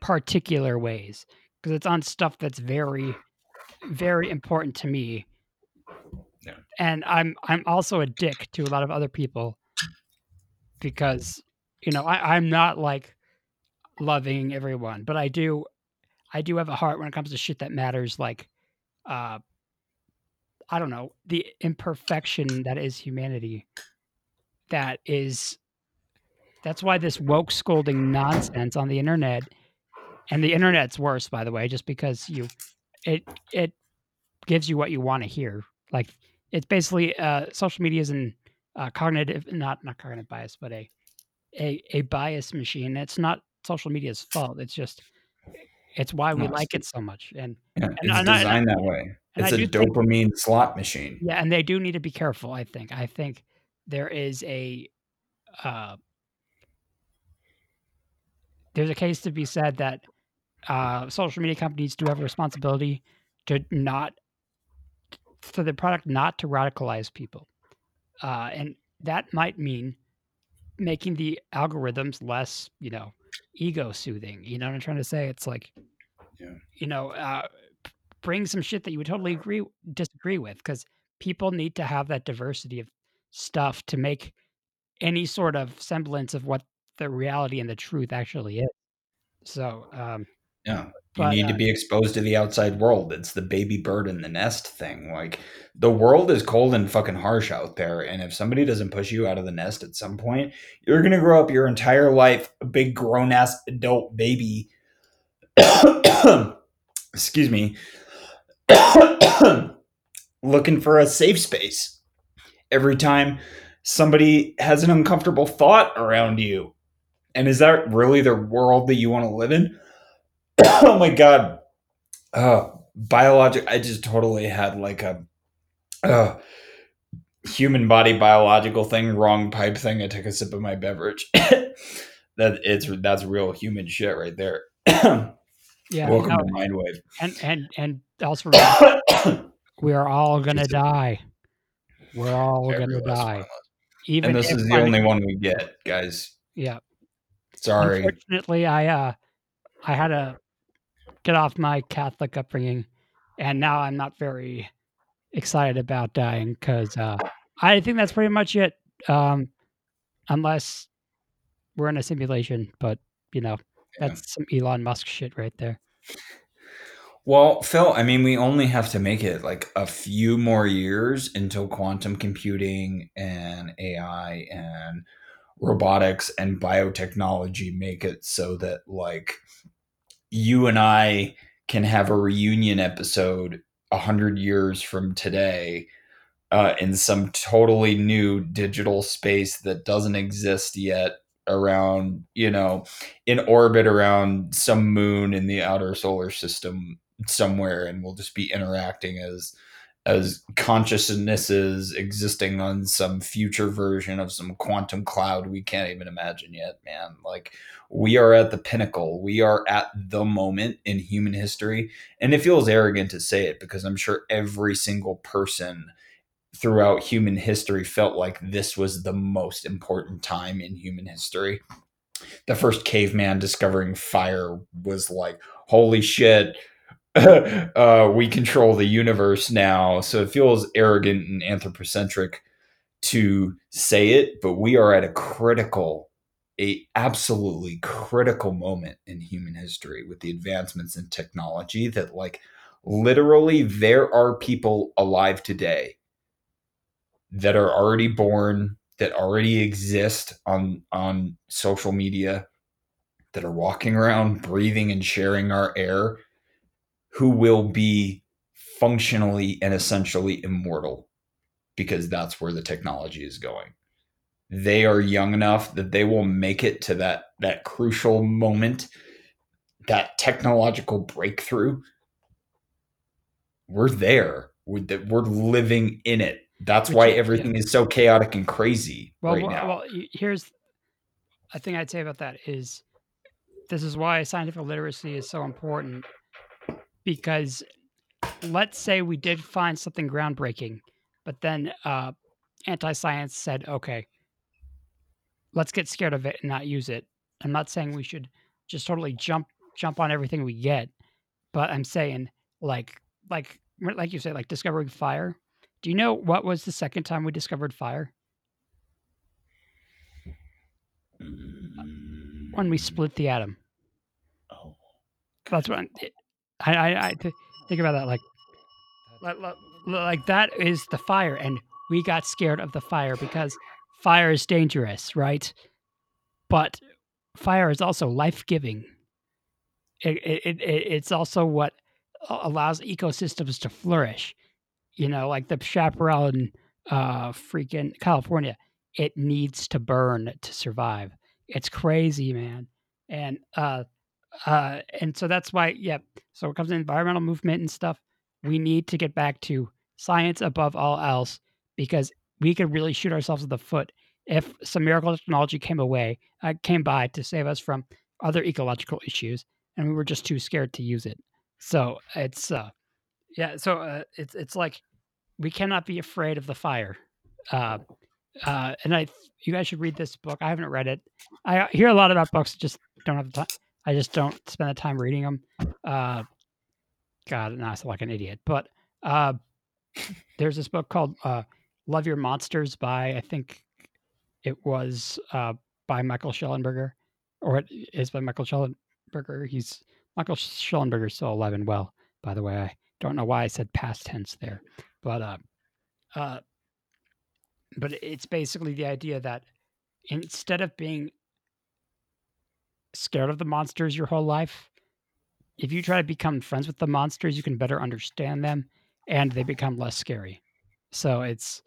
particular ways because it's on stuff that's very very important to me. Yeah. and i'm i'm also a dick to a lot of other people because you know I, i'm not like loving everyone but i do i do have a heart when it comes to shit that matters like uh i don't know the imperfection that is humanity that is that's why this woke scolding nonsense on the internet and the internet's worse by the way just because you it it gives you what you want to hear. Like it's basically uh social media is an uh, cognitive not not cognitive bias but a a a bias machine. It's not social media's fault it's just it's why we no, like it so much and yeah, and, it's and, I, and, I, designed that way. it's a do think dopamine slot machine. Yeah and they do need to be careful i think. I think there is a uh there's a case to be said that uh, social media companies do have a responsibility to not for the product not to radicalize people, uh, and that might mean making the algorithms less, you know, ego soothing. You know what I'm trying to say? It's like, Yeah. you know, uh, bring some shit that you would totally agree disagree with because people need to have that diversity of stuff to make any sort of semblance of what the reality and the truth actually is. So, um, Yeah. You but need to uh, be exposed to the outside world. It's the baby bird in the nest thing. Like the world is cold and fucking harsh out there. And if somebody doesn't push you out of the nest at some point, you're going to grow up your entire life a big grown ass adult baby. Excuse me. looking for a safe space every time somebody has an uncomfortable thought around you. And is that really the world that you want to live in? oh my god. Uh biologic i just totally had like a uh human body biological thing wrong pipe thing. I took a sip of my beverage. That it's that's real human shit right there. Yeah, welcome no, to mindwave. and and and also we are all gonna a- die. We're all every gonna die. Even and this is the climate- only one we get guys. Yeah. sorry. Unfortunately, I uh, I had to get off my Catholic upbringing, and now I'm not very excited about dying because uh, I think that's pretty much it. Um, unless we're in a simulation. But you know, Yeah. that's some Elon Musk shit right there. Well, Phil, I mean, we only have to make it like a few more years until quantum computing and AI and robotics and biotechnology make it so that like you and I can have a reunion episode a hundred years from today uh, in some totally new digital space that doesn't exist yet around you know in orbit around some moon in the outer solar system somewhere and we'll just be interacting as as consciousnesses existing on some future version of some quantum cloud we can't even imagine yet man. Like we are at the pinnacle. We are at the moment in human history. And it feels arrogant to say it because i'm sure every single person throughout human history felt like this was the most important time in human history. The first caveman discovering fire was like, holy shit, uh, we control the universe now. So it feels arrogant and anthropocentric to say it, but we are at a critical, a absolutely critical moment in human history with the advancements in technology that like literally there are people alive today that are already born, that already exist on on social media, that are walking around breathing and sharing our air, who will be functionally and essentially immortal because that's where the technology is going. They are young enough that they will make it to that that crucial moment, that technological breakthrough. We're there. We're, we're living in it that's Which why everything is so chaotic and crazy Well, right well, now. well, here's a thing I'd say about that is this is why scientific literacy is so important because let's say we did find something groundbreaking, but then uh, anti-science said, okay, let's get scared of it and not use it. I'm not saying we should just totally jump jump on everything we get, but I'm saying like like like you said, like discovering fire. Do you know what was the second time we discovered fire? When we split the atom. Oh, That's I'm, it, I, I, I th- think about that like, like, like, that is the fire, and we got scared of the fire because fire is dangerous, right? But fire is also life giving. It, it, it- it's also what allows ecosystems to flourish. You know, like the chaparral in uh, freaking California, it needs to burn to survive. It's crazy, man. And uh, uh, and so that's why, yeah. So it comes to environmental movement and stuff, we need to get back to science above all else because we could really shoot ourselves in the foot if some miracle technology came away, uh, came by to save us from other ecological issues, and we were just too scared to use it. So it's uh, yeah. So uh, it's it's like we cannot be afraid of the fire. Uh, uh, and I, you guys should read this book. I haven't read it. I hear a lot about books, just don't have the time. I just don't spend the time reading them. Uh, God, now I sound like an idiot. But uh, there's this book called uh, "Love Your Monsters" by I think it was uh, by Michael Shellenberger, or it is by Michael Shellenberger. He's Michael Shellenberger's still alive and well. By the way, I don't know why I said past tense there, but uh, uh, but it's basically the idea that instead of being scared of the monsters your whole life, if you try to become friends with the monsters, you can better understand them and they become less scary. So it's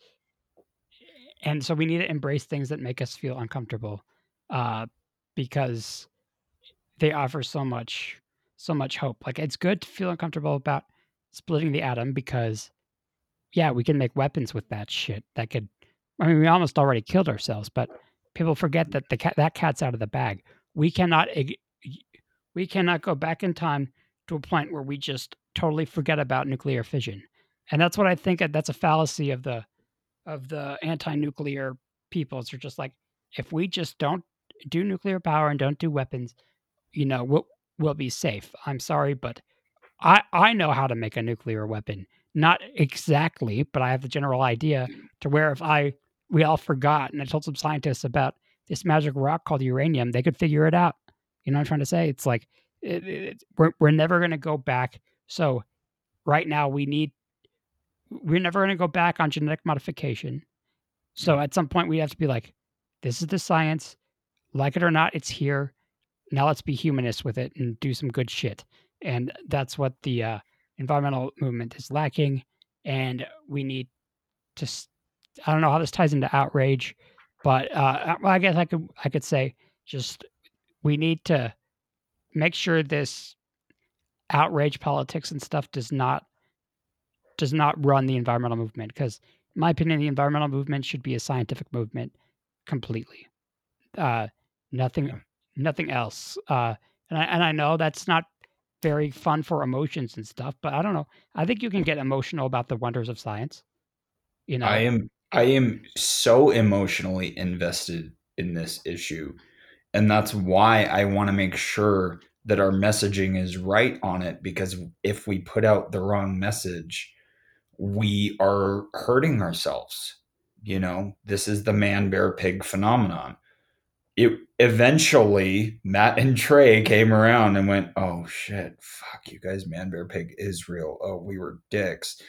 and so we need to embrace things that make us feel uncomfortable uh, because they offer so much so much hope. Like it's good to feel uncomfortable about splitting the atom because yeah, we can make weapons with that shit. That could I mean we almost already killed ourselves, but people forget that the cat that cat's out of the bag. We cannot we cannot go back in time to a point where we just totally forget about nuclear fission. And that's what I think that's a fallacy of the of the anti-nuclear peoples are just like if we just don't do nuclear power and don't do weapons, you know, we'll we'll be safe. I'm sorry, but I I know how to make a nuclear weapon. Not exactly, but I have the general idea mm. to where if I we all forgot and I told some scientists about this magic rock called uranium, they could figure it out. You know what I'm trying to say? It's like it, it, we're we're never going to go back. So right now we need we're never going to go back on genetic modification. So at some point we have to be like, this is the science, like it or not, it's here. Now let's be humanist with it and do some good shit. And that's what the uh, environmental movement is lacking. And we need to. I don't know how this ties into outrage, but uh, I guess I could I could say just we need to make sure this outrage politics and stuff does not does not run the environmental movement because in my opinion the environmental movement should be a scientific movement completely. Uh nothing nothing else. Uh and I, and I know that's not very fun for emotions and stuff but i don't know. I think you can get emotional about the wonders of science you know? i am i am so emotionally invested in this issue and that's why i want to make sure that our messaging is right on it because if we put out the wrong message we are hurting ourselves. You know this is the man bear pig phenomenon. It eventually matt and trey came around and went oh shit fuck you guys man bear pig is real. Oh we were dicks.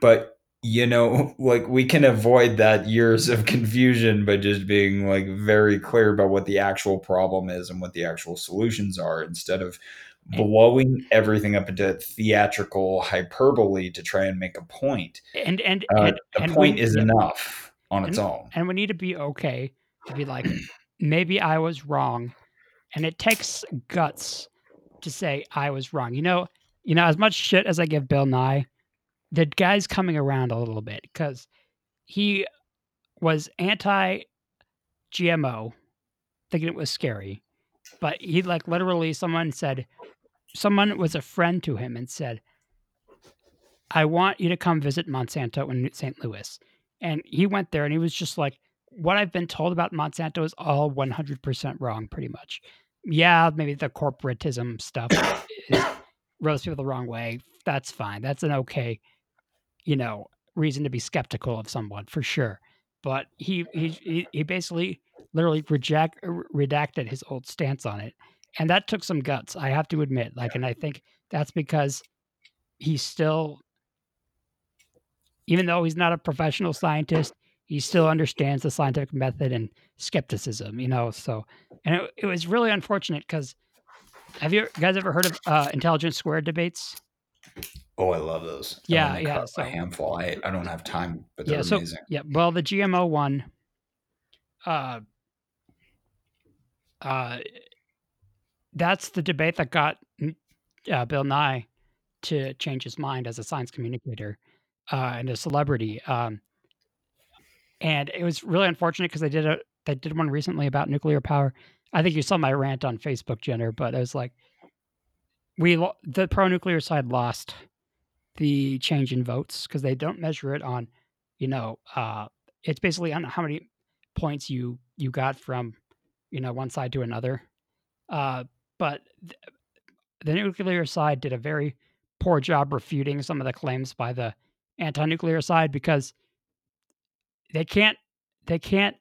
But you know like we can avoid that years of confusion by just being like very clear about what the actual problem is and what the actual solutions are instead of blowing everything up into theatrical hyperbole to try and make a point. And and, uh, and the and point we, is enough on and, its own. and we need to be okay to be like maybe i was wrong. And it takes guts to say i was wrong. You know you know as much shit as i give bill nye the guy's coming around a little bit because he was anti GMO, thinking it was scary. But he like literally someone said someone was a friend to him and said, I want you to come visit Monsanto in St. Louis. And he went there and he was just like, what I've been told about Monsanto is all 100% wrong, pretty much. Yeah, maybe the corporatism stuff rubs people the wrong way. That's fine. That's an okay you know, reason to be skeptical of someone for sure. But he he he basically literally reject redacted his old stance on it, and that took some guts. I have to admit. Like, and I think that's because he still, even though he's not a professional scientist, he still understands the scientific method and skepticism. You know, so and it, it was really unfortunate because have you guys ever heard of uh, intelligence squared debates? Oh, I love those. Yeah, yeah. So, a handful. I, I don't have time, but they're yeah, so, amazing. Yeah, well, the GMO one, uh, uh, that's the debate that got uh, Bill Nye to change his mind as a science communicator uh, and a celebrity. Um, and it was really unfortunate because they did a they did one recently about nuclear power. I think you saw my rant on Facebook, Jenner, but it was like we the pro nuclear side lost the change in votes because they don't measure it on, you know, uh, it's basically on how many points you you got from, you know, one side to another. Uh, but th- the nuclear side did a very poor job refuting some of the claims by the anti-nuclear side because they can't they can't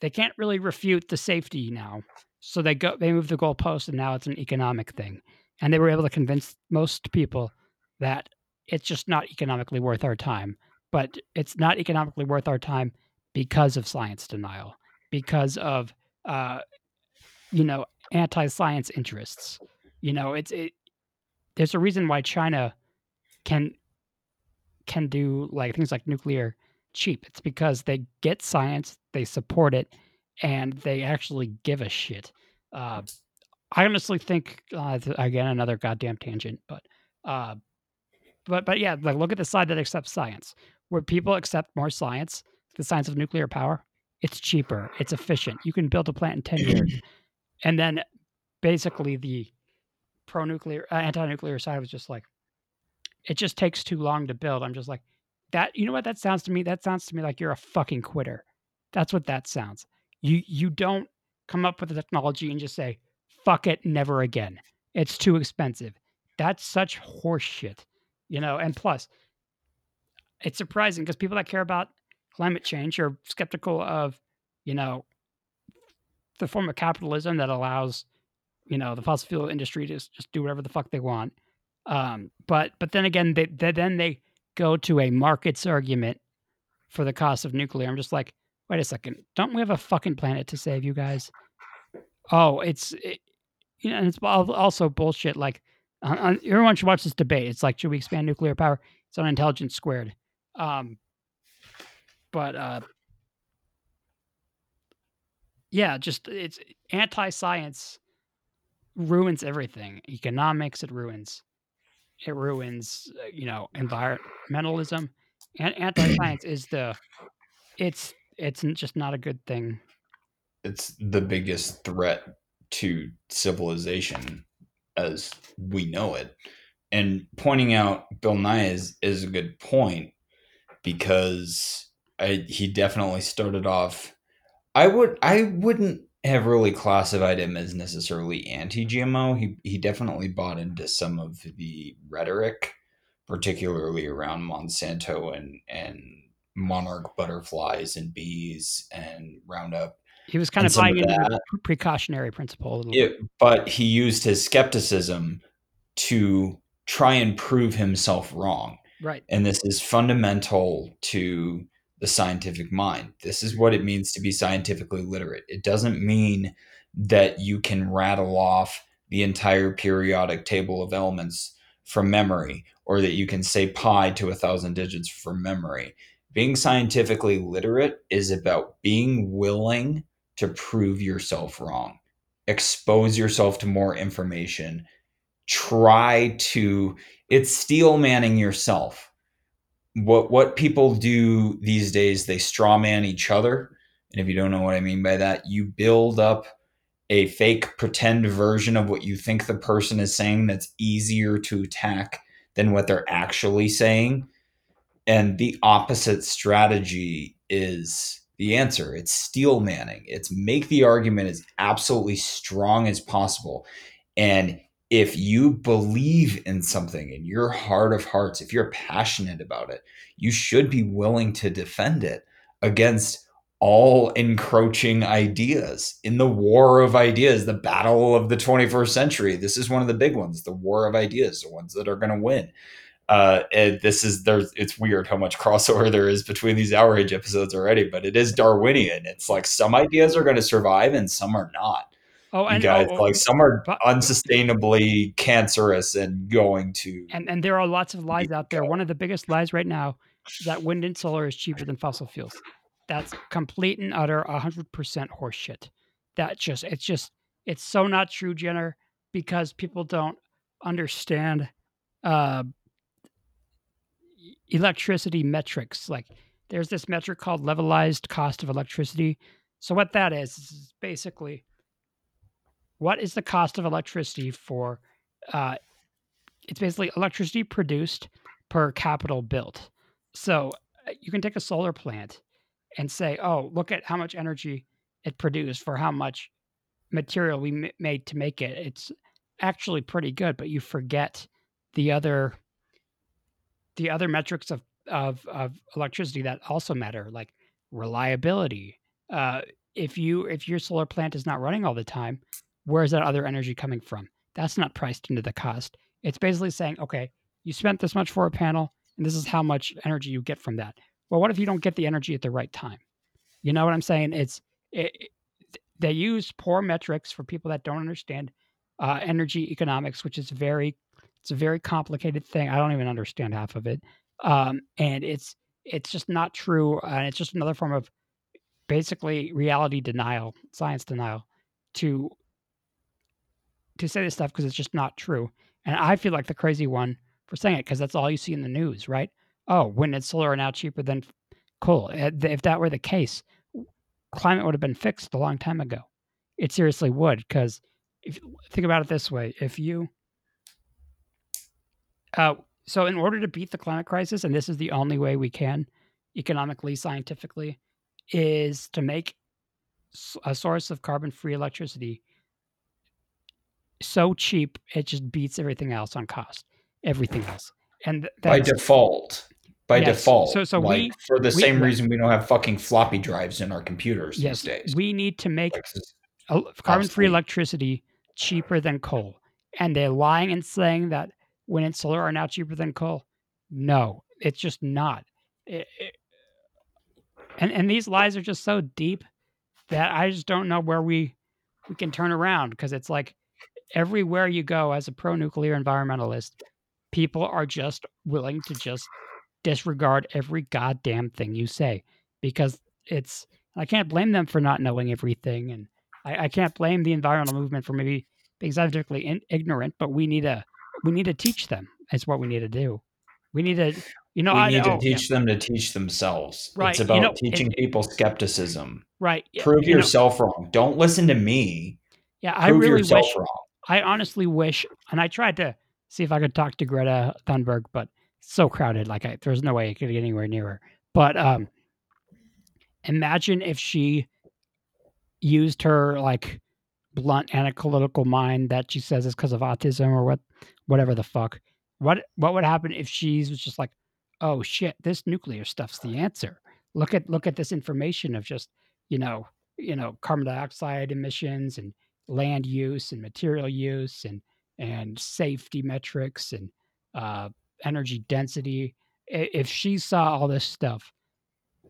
they can't really refute the safety now. So they go they move the goalpost and now it's an economic thing. And they were able to convince most people that it's just not economically worth our time. But it's not economically worth our time because of science denial, because of uh, you know anti-science interests. You know, it's it. There's a reason why China can can do like things like nuclear cheap. It's because they get science, they support it, and they actually give a shit. Uh, I honestly think uh, again another goddamn tangent, but uh, but but yeah, like look at the side that accepts science. Where people accept more science, the science of nuclear power, it's cheaper, it's efficient. You can build a plant in 10 years. And then basically the pro nuclear uh, anti-nuclear side was just like it just takes too long to build. I'm just like that you know what that sounds to me? That sounds to me like you're a fucking quitter. That's what that sounds. You you don't come up with the technology and just say, fuck it, never again. It's too expensive. That's such horseshit you know, and plus, it's surprising because people that care about climate change are skeptical of, you know, the form of capitalism that allows you know the fossil fuel industry to just do whatever the fuck they want. Um, but but then again, they, they then they go to a markets argument for the cost of nuclear. I'm just like, wait a second, don't we have a fucking planet to save, you guys? Oh, it's it, you know, and it's also bullshit. Like uh, everyone should watch this debate. It's like, should we expand nuclear power? It's on intelligence squared. Um, but uh, yeah, just it's anti-science ruins everything. Economics, it ruins. It ruins, uh, you know, environmentalism. And anti-science is the. It's it's just not a good thing. It's the biggest threat to civilization as we know it. And pointing out Bill Nye is, is a good point because I, he definitely started off. I would I wouldn't have really classified him as necessarily anti-GMO. He he definitely bought into some of the rhetoric, particularly around Monsanto and and monarch butterflies and bees and Roundup. He was kind of buying into the precautionary principle. It, but he used his skepticism to try and prove himself wrong. Right. And this is fundamental to the scientific mind. This is what it means to be scientifically literate. It doesn't mean that you can rattle off the entire periodic table of elements from memory or that you can say pi to a thousand digits from memory. Being scientifically literate is about being willing to prove yourself wrong, expose yourself to more information, try to, it's steel manning yourself. What what people do these days they straw man each other. And if you don't know what i mean by that you build up a fake pretend version of what you think the person is saying that's easier to attack than what they're actually saying and the opposite strategy is the answer it's steel manning it's make the argument as absolutely strong as possible and if you believe in something in your heart of hearts, if you're passionate about it, you should be willing to defend it against all encroaching ideas in the war of ideas, the battle of the 21st century. This is one of the big ones, the war of ideas, the ones that are going to win. Uh, and this is there's it's weird how much crossover there is between these outrage episodes already, but it is Darwinian. It's like some ideas are going to survive and some are not. Oh, and guys, oh, like some are but, unsustainably cancerous and going to. And and there are lots of lies out there. One of the biggest lies right now is that wind and solar is cheaper than fossil fuels. That's complete and utter, hundred percent horseshit. That just it's just it's so not true, Jenner, because people don't understand uh, electricity metrics. Like there's this metric called levelized cost of electricity. So what that is is basically what is the cost of electricity for uh, it's basically electricity produced per capital built so uh, you can take a solar plant and say oh look at how much energy it produced for how much material we made to make it it's actually pretty good but you forget the other the other metrics of of, of electricity that also matter like reliability uh, if you if your solar plant is not running all the time where's that other energy coming from? That's not priced into the cost. It's basically saying, okay, you spent this much for a panel, and this is how much energy you get from that. Well, what if you don't get the energy at the right time? You know what I'm saying? It's it, it, they use poor metrics for people that don't understand uh, energy economics, which is very it's a very complicated thing. I don't even understand half of it, um, and it's it's just not true, and it's just another form of basically reality denial, science denial, to to say this stuff because it's just not true. And I feel like the crazy one for saying it because that's all you see in the news, right? Oh, wind and solar are now cheaper than coal. Eh, if that were the case, climate would have been fixed a long time ago. It seriously would because if think about it this way, if you uh, so in order to beat the climate crisis, and this is the only way we can economically, scientifically, is to make a source of carbon-free electricity so cheap it just beats everything else on cost. Everything else, and by default, by yes, default. So, so like, we for the we, same reason we don't have fucking floppy drives in our computers yes, these days. We need to make carbon free electricity cheaper than coal. And they're lying and saying that wind and solar are now cheaper than coal. No, it's just not. It, it, and and these lies are just so deep that I just don't know where we we can turn around because it's like everywhere you go as a pro nuclear environmentalist, people are just willing to just disregard every goddamn thing you say because it's I can't blame them for not knowing everything and I, I can't blame the environmental movement for maybe being scientifically in, ignorant, but we need to we need to teach them. It's what we need to do. We need to, you know, we I need know, to teach yeah. them to teach themselves. Right. It's about you know, teaching it, people skepticism. Right. Prove you yourself know, wrong. Don't listen to me. Yeah, Prove I really yourself wish. Wrong. I honestly wish, and I tried to see if I could talk to Greta Thunberg, but so crowded. Like, I, there's no way I could get anywhere near her. But um, imagine if she used her like blunt analytical mind that she says is because of autism or what, whatever the fuck. What what would happen if she was just like, oh shit, this nuclear stuff's the answer. Look at look at this information of just you know you know carbon dioxide emissions and land use and material use and and safety metrics and uh, energy density. If she saw all this stuff,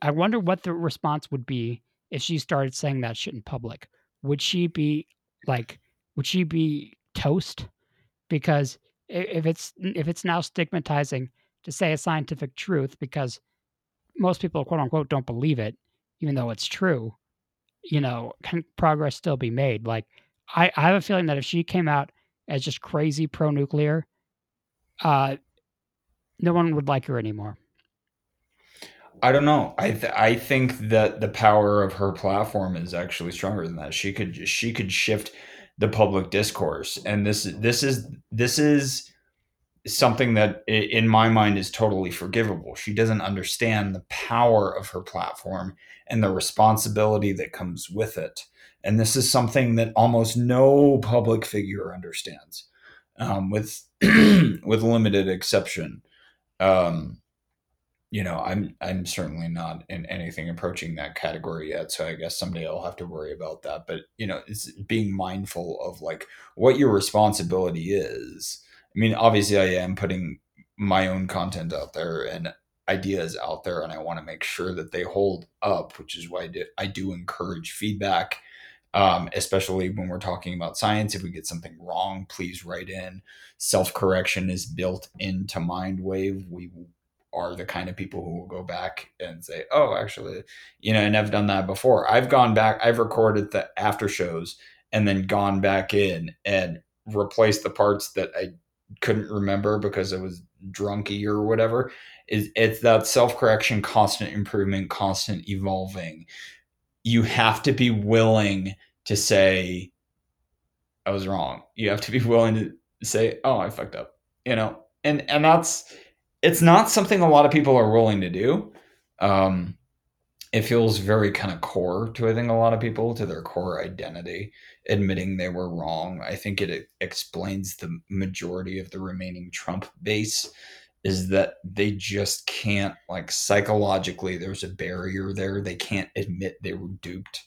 I wonder what the response would be if she started saying that shit in public. Would she be like, would she be toast? Because if it's if it's now stigmatizing to say a scientific truth because most people quote unquote don't believe it, even though it's true, you know, can progress still be made? Like I, I have a feeling that if she came out as just crazy pro nuclear, uh, no one would like her anymore. I don't know. I th- I think that the power of her platform is actually stronger than that. She could she could shift the public discourse, and this this is this is something that in my mind is totally forgivable. She doesn't understand the power of her platform and the responsibility that comes with it. And this is something that almost no public figure understands, um, with with limited exception. Um, you know, I'm I'm certainly not in anything approaching that category yet. So I guess someday I'll have to worry about that. But you know, it's being mindful of like what your responsibility is. I mean, obviously, I am putting my own content out there and ideas out there, and I want to make sure that they hold up, which is why I do, I do encourage feedback. Um, especially when we're talking about science. If we get something wrong, please write in. Self correction is built into Mindwave. We are the kind of people who will go back and say, "Oh, actually, you know," and I've done that before. I've gone back, I've recorded the after shows and then gone back in and replaced the parts that I couldn't remember because I was drunky or whatever. Is it's that self correction, constant improvement, constant evolving. You have to be willing to say, "I was wrong." You have to be willing to say, "Oh, I fucked up," you know, and and that's it's not something a lot of people are willing to do. Um, it feels very kind of core to I think a lot of people to their core identity, admitting they were wrong. I think it explains the majority of the remaining Trump base is that they just can't like psychologically there's a barrier there. They can't admit they were duped.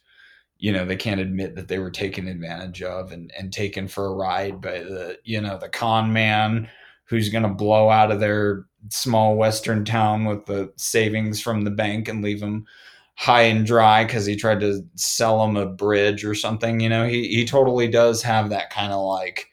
You know, they can't admit that they were taken advantage of and, and taken for a ride by the, you know, the con man who's going to blow out of their small western town with the savings from the bank and leave them high and dry because he tried to sell them a bridge or something. You know, he, he totally does have that kind of like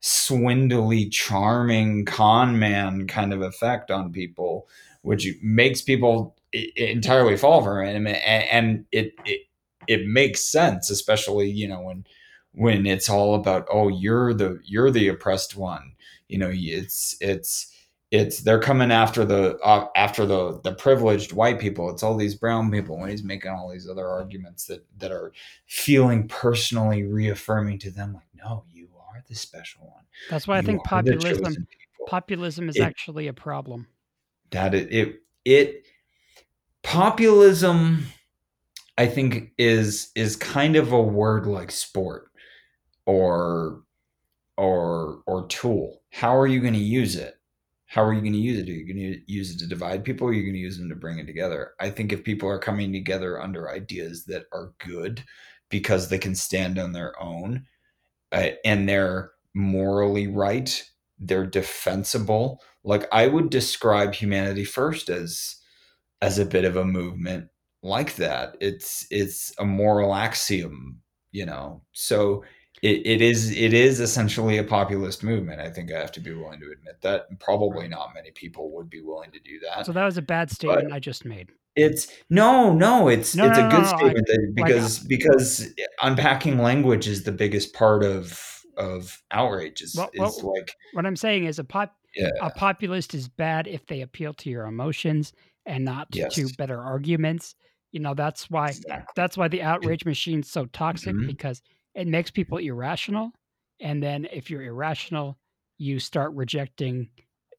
swindly, charming con man kind of effect on people, which makes people entirely fall for him. And it, it, it makes sense, especially, you know, when, when it's all about, oh, you're the, you're the oppressed one you know it's it's it's they're coming after the uh, after the the privileged white people. It's all these brown people when he's making all these other arguments that that are feeling personally reaffirming to them like no you are the special one. That's why you i think populism populism is it, actually a problem. That it, it it populism i think is is kind of a word like sport or or or tool how are you going to use it? How are you going to use it? Are you going to use it to divide people? Or are you going to use them to bring it together? I think if people are coming together under ideas that are good, because they can stand on their own uh, and they're morally right they're defensible like i would describe humanity first as as a bit of a movement like that it's it's a moral axiom you know so it, it is it is essentially a populist movement i think i have to be willing to admit that probably not many people would be willing to do that So that was a bad statement I just made. it's no no it's No, it's no, a good no, I- statement that, because because unpacking language is the biggest part of of outrage is, Well- is well, like What I'm saying is a pop yeah a populist is bad if they appeal to your emotions and not to better arguments. You know, that's why exactly that's why the outrage machine's so toxic Mhm. because it makes people irrational. And then if you're irrational, you start rejecting,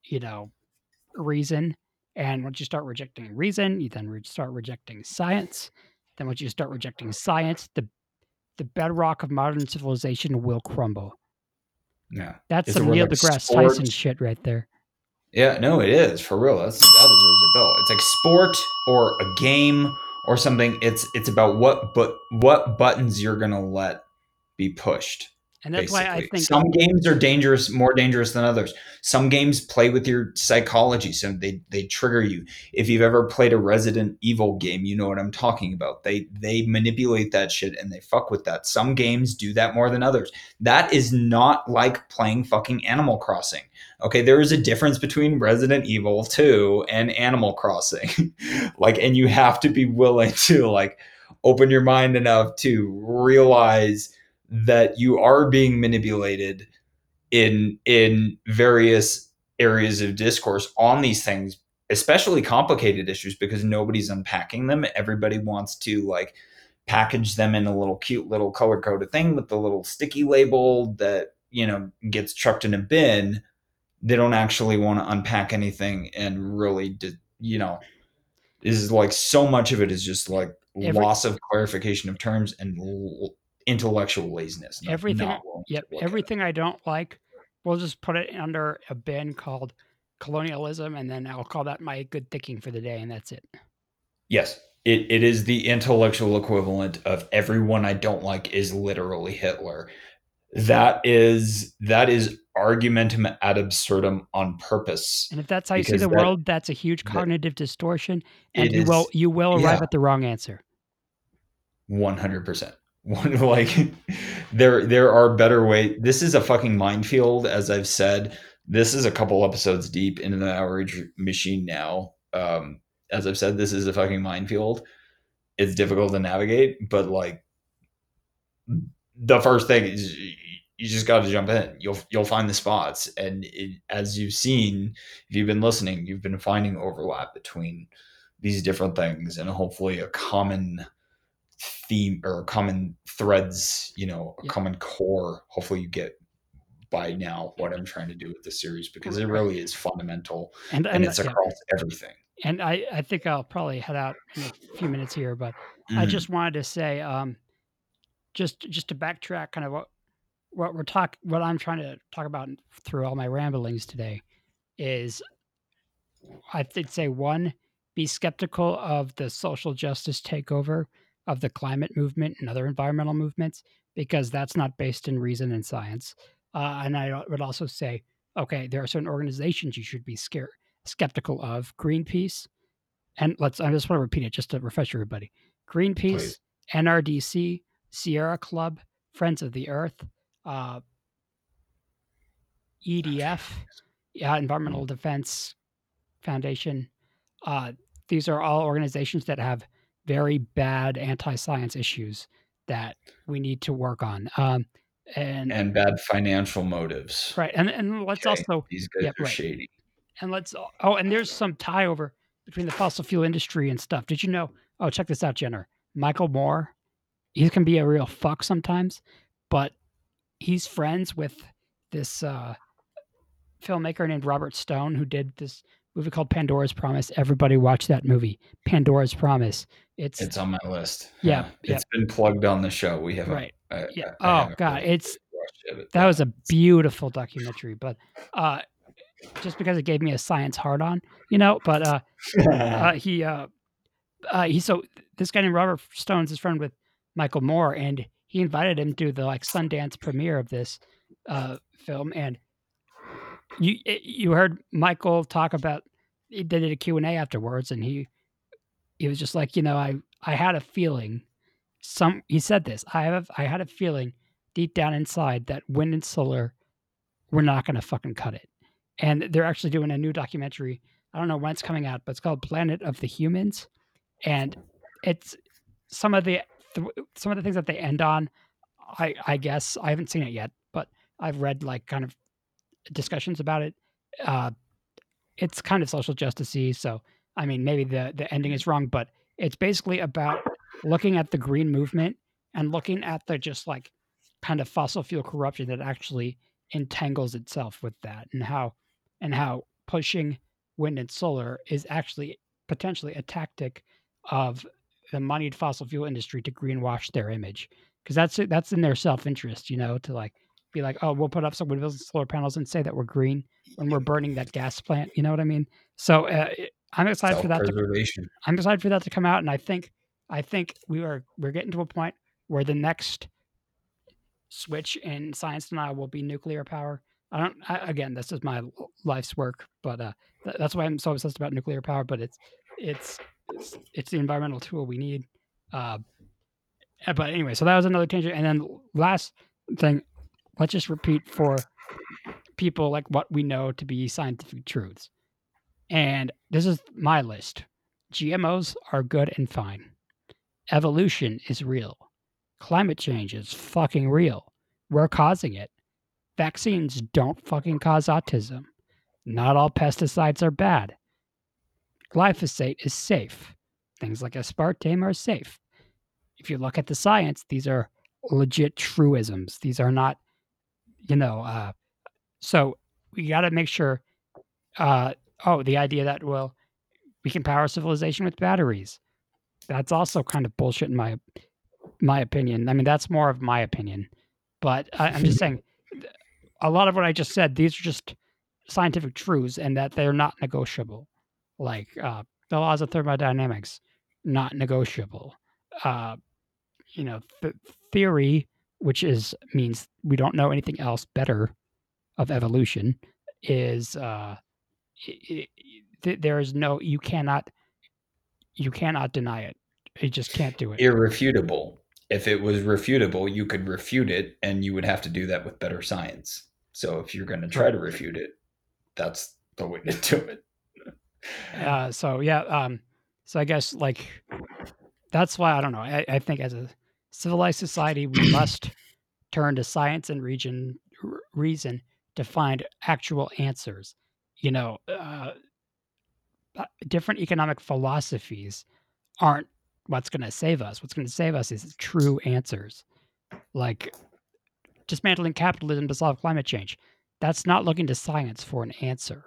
you know, reason. And once you start rejecting reason, you then re- start rejecting science. Then once you start rejecting science, the the bedrock of modern civilization will crumble. yeah That's some the word Neil like deGrasse Tyson shit right there. Yeah, no, it is for real. That's that deserves a bell. It's like sport or a game or something. It's it's about what but what buttons you're gonna let be pushed. And that's Basically, why I think some games are dangerous, more dangerous than others. Some games play with your psychology, so they they trigger you. If you've ever played a Resident Evil game, you know what I'm talking about. They they manipulate that shit and they fuck with that. Some games do that more than others. That is not like playing fucking Animal Crossing. Okay, there is a difference between Resident Evil 2 and Animal Crossing. like and you have to be willing to like open your mind enough to realize that you are being manipulated in in various areas of discourse on these things especially complicated issues because nobody's unpacking them. Everybody wants to like package them in a little cute little color coded thing with the little sticky label that you know gets chucked in a bin. They don't actually want to unpack anything and really di- you know is like so much of it is just like Every- loss of clarification of terms and l- intellectual laziness not- Everything- Yep. look at it. Everything I don't like, we'll just put it under a bin called colonialism, and then I'll call that my good thinking for the day, and that's it. Yes, it, it is the intellectual equivalent of everyone I don't like is literally Hitler. That is that is argumentum ad absurdum on purpose. And if that's how you see the that- world, that's a huge that- cognitive distortion, and you will you will arrive yeah. at the wrong answer. One hundred percent. One like there there are better way. This is a fucking minefield, as I've said. This is a couple episodes deep into the outrage machine now. Um, as I've said, this is a fucking minefield. It's difficult to navigate, but like the first thing is you just got to jump in. You'll you'll find the spots, and it, as you've seen, if you've been listening, you've been finding overlap between these different things, and hopefully a common theme or common threads. You know, a Yeah. common core. Hopefully, you get by now what I'm trying to do with this series because it really is fundamental And and and, it's yeah, across everything. and I I think I'll probably head out in a few minutes here, but I Mm. just wanted to say, um, just just to backtrack, kind of what what we're talk what I'm trying to talk about through all my ramblings today is, I would say one, be skeptical of the social justice takeover of the climate movement and other environmental movements because that's not based in reason and science. Uh, and I would also say, okay, there are certain organizations you should be scared skeptical of. Greenpeace, and let's I just want to repeat it just to refresh everybody. Greenpeace, Please. NRDC, Sierra Club, Friends of the Earth, uh, EDF, yeah, Environmental Defense Foundation. Uh, these are all organizations that have very bad anti-science issues that we need to work on. Um, and, and bad financial motives. right, and and let's Okay, also These guys yeah, are right. shady. and let's oh, and there's some tie over between the fossil fuel industry and stuff. Did you know? Oh, check this out, Jenner. Michael Moore, he can be a real fuck sometimes, but he's friends with this uh, filmmaker named Robert Stone who did this movie called Pandora's Promise. Everybody watch that movie, Pandora's Promise. It's, It's on my list. Yeah, yeah. It's been plugged on the show. We haven't. right. I- Yeah. I- I Oh, God, really it's- it, That was a beautiful documentary, but uh, just because it gave me a science hard on, you know. But uh, uh, he uh, uh, he so this guy named Robert Stone's his friend with Michael Moore, and he invited him to the like Sundance premiere of this uh, film. And you eh, you heard Michael talk about he did a Q and A afterwards, and he he was just like, you know, I I had a feeling. Some he said this. I have I had a feeling deep down inside that wind and solar were not going to fucking cut it. And they're actually doing a new documentary. I don't know when it's coming out, but it's called Planet of the Humans, and it's some of the th- some of the things that they end on. I I guess I haven't seen it yet, but I've read like kind of discussions about it. Uh, it's kind of social justicey, so I mean maybe the the ending is wrong, but it's basically about looking at the green movement and looking at the just like kind of fossil fuel corruption that actually entangles itself with that and how and how pushing wind and solar is actually potentially a tactic of the moneyed fossil fuel industry to greenwash their image because that's that's in their self-interest you know to like be like oh we'll put up some windmills and solar panels and say that we're green when we're burning that gas plant you know what i mean so uh, i'm excited for that to, i'm excited for that to come out and i think i think we are we're getting to a point where the next switch in science denial will be nuclear power. I don't. I, again, this is my life's work, but uh, th- that's why I'm so obsessed about nuclear power. But it's it's it's, it's the environmental tool we need. Uh, eh, but anyway, so that was another tangent. And then last thing, let's just repeat for people like what we know to be scientific truths. And this is my list. GMOs are good and fine. Evolution is real. Climate change is fucking real. We're causing it. Vaccines don't fucking cause autism. Not all pesticides are bad. Glyphosate is safe. Things like aspartame are safe. If you look at the science, these are legit truisms. These are not, you know, uh, so we got to make sure. Uh, oh, the idea that, well, we can power civilization with batteries. That's also kind of bullshit in my my opinion. I mean, that's more of my opinion, but I, I'm just saying a lot of what I just said. These are just scientific truths, and that they're not negotiable. Like uh, the laws of thermodynamics, not negotiable. Uh, you know, th- theory, which is means we don't know anything else better of evolution, is uh, it, it, there is no you cannot you cannot deny it. You just can't do it. Irrefutable if it was refutable, you could refute it, and you would have to do that with better science. So if you're going to try to refute it, that's the way to do it. uh, so yeah, um, so I guess like that's why I don't know. I, I think as a civilized society, we must turn to science and region r- reason to find actual answers. You know, uh, uh different economic philosophies aren't what's going to save us. What's going to save us is true answers, like dismantling capitalism to solve climate change. That's not looking to science for an answer.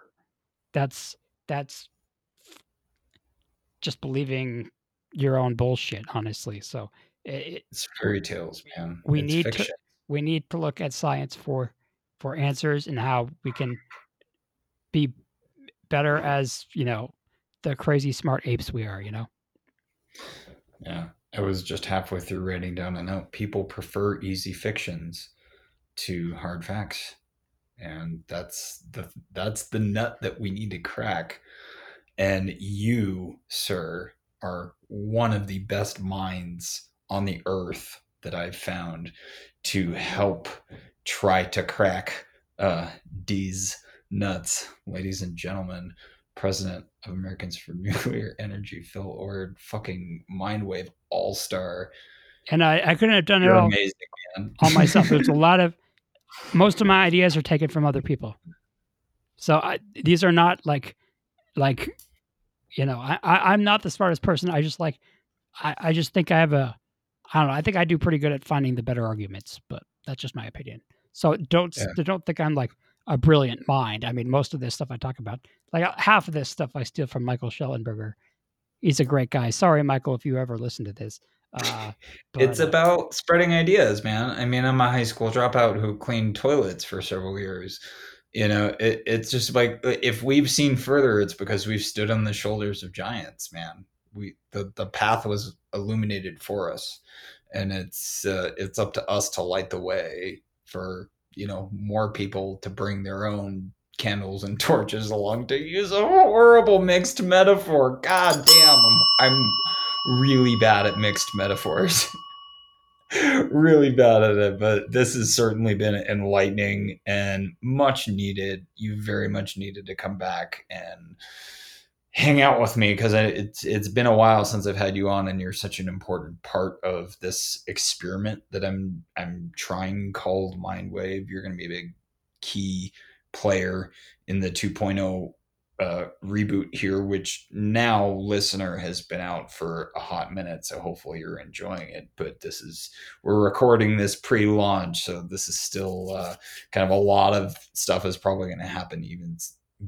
That's that's just believing your own bullshit, honestly. So it, it's fairy tales, man. We it's need fiction. to we need to look at science for for answers and how we can be better as you know the crazy smart apes we are. You know. Yeah. I was just halfway through writing down a note. People prefer easy fictions to hard facts. And that's the that's the nut that we need to crack. And you, sir, are one of the best minds on the earth that I've found to help try to crack uh, these nuts, ladies and gentlemen president of Americans for Nuclear Energy, Phil Ord, fucking Mindwave all star. And I, I couldn't have done You're it all, amazing, man. all myself. There's a lot of, most of my ideas are taken from other people. So I, these are not like, like, you know, I, I, am not the smartest person. I just like, I, I just think I have a, I don't know. I think I do pretty good at finding the better arguments, but that's just my opinion. So don't, yeah. don't think I'm like a brilliant mind. I mean, most of this stuff I talk about, like uh, half of this stuff I steal from Michael Shellenberger. He's a great guy. Sorry, Michael, if you ever listen to this. Uh, but, it's about spreading ideas, man. I mean, I'm a high school dropout who cleaned toilets for several years. You know, it, it's just like if we've seen further, it's because we've stood on the shoulders of giants, man. We the the path was illuminated for us, and it's uh, it's up to us to light the way for you know more people to bring their own candles and torches along to use a horrible mixed metaphor. God damn, I'm, I'm really bad at mixed metaphors. really bad at it, but this has certainly been enlightening and much needed. You very much needed to come back and hang out with me because it's it's been a while since I've had you on, and you're such an important part of this experiment that I'm I'm trying called Mind Wave. You're going to be a big key player in the 2.0 uh, reboot here, which now listener has been out for a hot minute, so hopefully you're enjoying it. But this is we're recording this pre-launch, so this is still uh, kind of a lot of stuff is probably going to happen even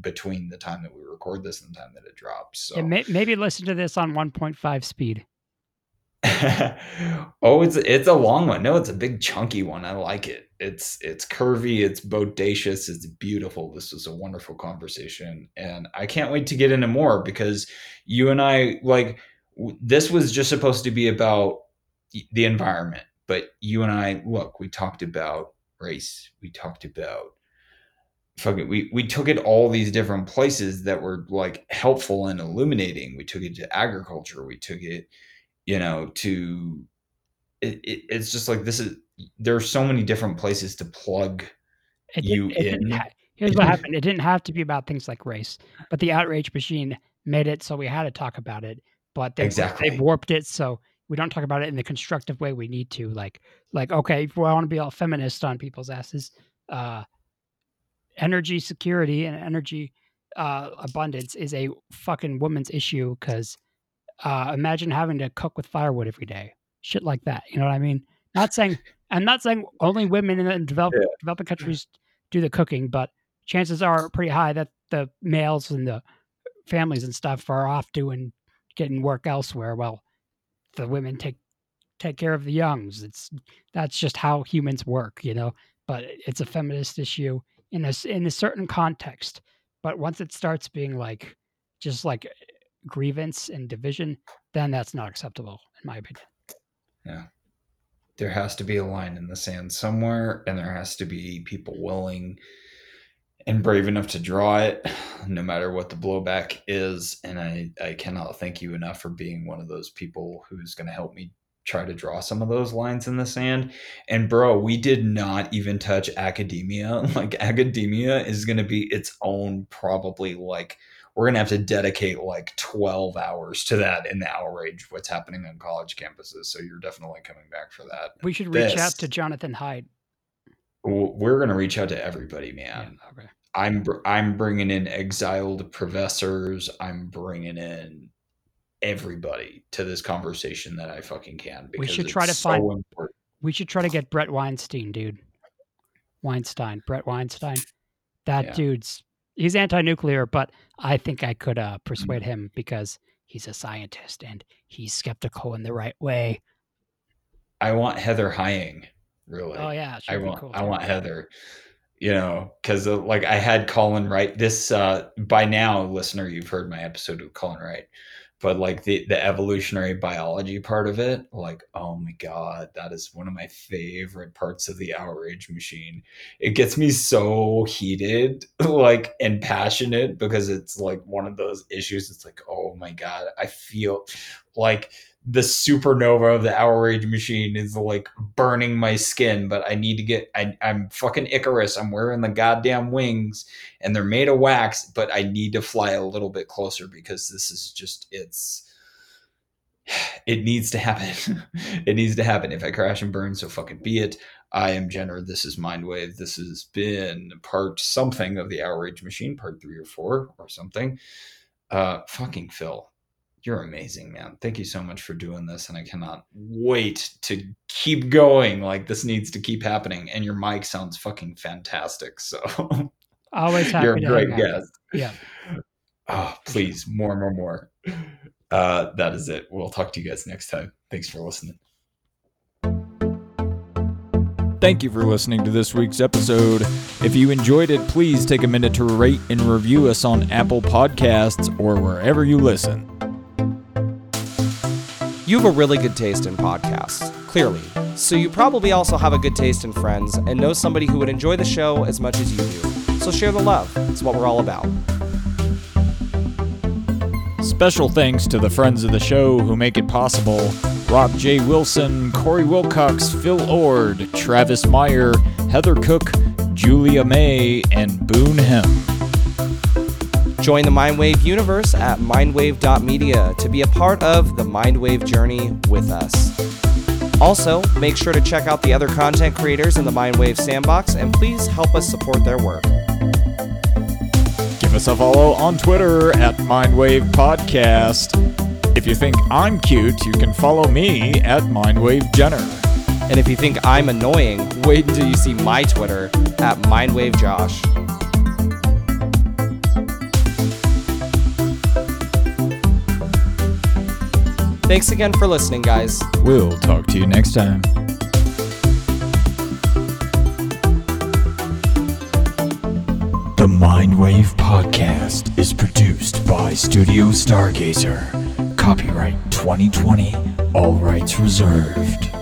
between the time that we record this and the time that it drops. So may, maybe listen to this on 1.5 speed. oh, it's it's a long one. No, it's a big chunky one. I like it. It's it's curvy, it's bodacious, it's beautiful. This was a wonderful conversation and I can't wait to get into more because you and I like this was just supposed to be about the environment, but you and I look, we talked about race, we talked about fucking we we took it all these different places that were like helpful and illuminating. We took it to agriculture, we took it you know to it, it, it's just like this is there are so many different places to plug it you in ha- here's what happened it didn't have to be about things like race but the outrage machine made it so we had to talk about it but they, exactly. they warped it so we don't talk about it in the constructive way we need to like like okay if we want to be all feminist on people's asses uh energy security and energy uh abundance is a fucking woman's issue because uh, imagine having to cook with firewood every day, shit like that. You know what I mean? Not saying I'm not saying only women in the develop, yeah. developing countries do the cooking, but chances are pretty high that the males and the families and stuff are off doing getting work elsewhere. Well, the women take take care of the youngs. It's that's just how humans work, you know. But it's a feminist issue in a in a certain context. But once it starts being like just like grievance and division, then that's not acceptable, in my opinion. Yeah. There has to be a line in the sand somewhere, and there has to be people willing and brave enough to draw it, no matter what the blowback is. And I, I cannot thank you enough for being one of those people who's going to help me try to draw some of those lines in the sand. And bro, we did not even touch academia. Like academia is going to be its own probably like we're going to have to dedicate like 12 hours to that in the outrage what's happening on college campuses. So you're definitely coming back for that. We should reach this, out to Jonathan Haidt. We're going to reach out to everybody, man. Yeah, okay. I'm I'm bringing in exiled professors. I'm bringing in everybody to this conversation that I fucking can. Because we should try to so find. Important. We should try to get Bret Weinstein, dude. Weinstein, Bret Weinstein. That yeah. dude's he's anti-nuclear, but I think I could uh, persuade him because he's a scientist and he's skeptical in the right way. I want Heather Heying, really. Oh yeah, I want cool I want Heather. You know, because uh, like I had Colin Wright. This uh, by now, listener, you've heard my episode of Colin Wright but like the the evolutionary biology part of it like oh my god that is one of my favorite parts of the outrage machine. It gets me so heated like and passionate because it's like one of those issues. It's like oh my god i feel like the supernova of the outrage machine is like burning my skin, but I need to get I, I'm fucking Icarus. I'm wearing the goddamn wings and they're made of wax, but I need to fly a little bit closer because this is just it's it needs to happen. it needs to happen. If I crash and burn, so fucking be it. I am Jenner. This is Mindwave. This has been part something of the outrage machine, part three or four or something. Uh fucking Phil you're amazing, man. Thank you so much for doing this. And I cannot wait to keep going. Like this needs to keep happening. And your mic sounds fucking fantastic. So always happy you're a great guest. Yeah. Oh, please, more, more, more. Uh, that is it. We'll talk to you guys next time. Thanks for listening. Thank you for listening to this week's episode. If you enjoyed it, please take a minute to rate and review us on Apple Podcasts or wherever you listen. You have a really good taste in podcasts, clearly. So you probably also have a good taste in friends and know somebody who would enjoy the show as much as you do. So share the love. It's what we're all about. Special thanks to the friends of the show who make it possible Rob J. Wilson, Corey Wilcox, Phil Ord, Travis Meyer, Heather Cook, Julia May, and Boone Hem. Join the Mindwave universe at mindwave.media to be a part of the Mindwave journey with us. Also, make sure to check out the other content creators in the Mindwave sandbox and please help us support their work. Give us a follow on Twitter at Mindwave Podcast. If you think I'm cute, you can follow me at Mindwave Jenner. And if you think I'm annoying, wait until you see my Twitter at MindwaveJosh. Thanks again for listening, guys. We'll talk to you next time. The Mindwave Podcast is produced by Studio Stargazer. Copyright 2020, all rights reserved.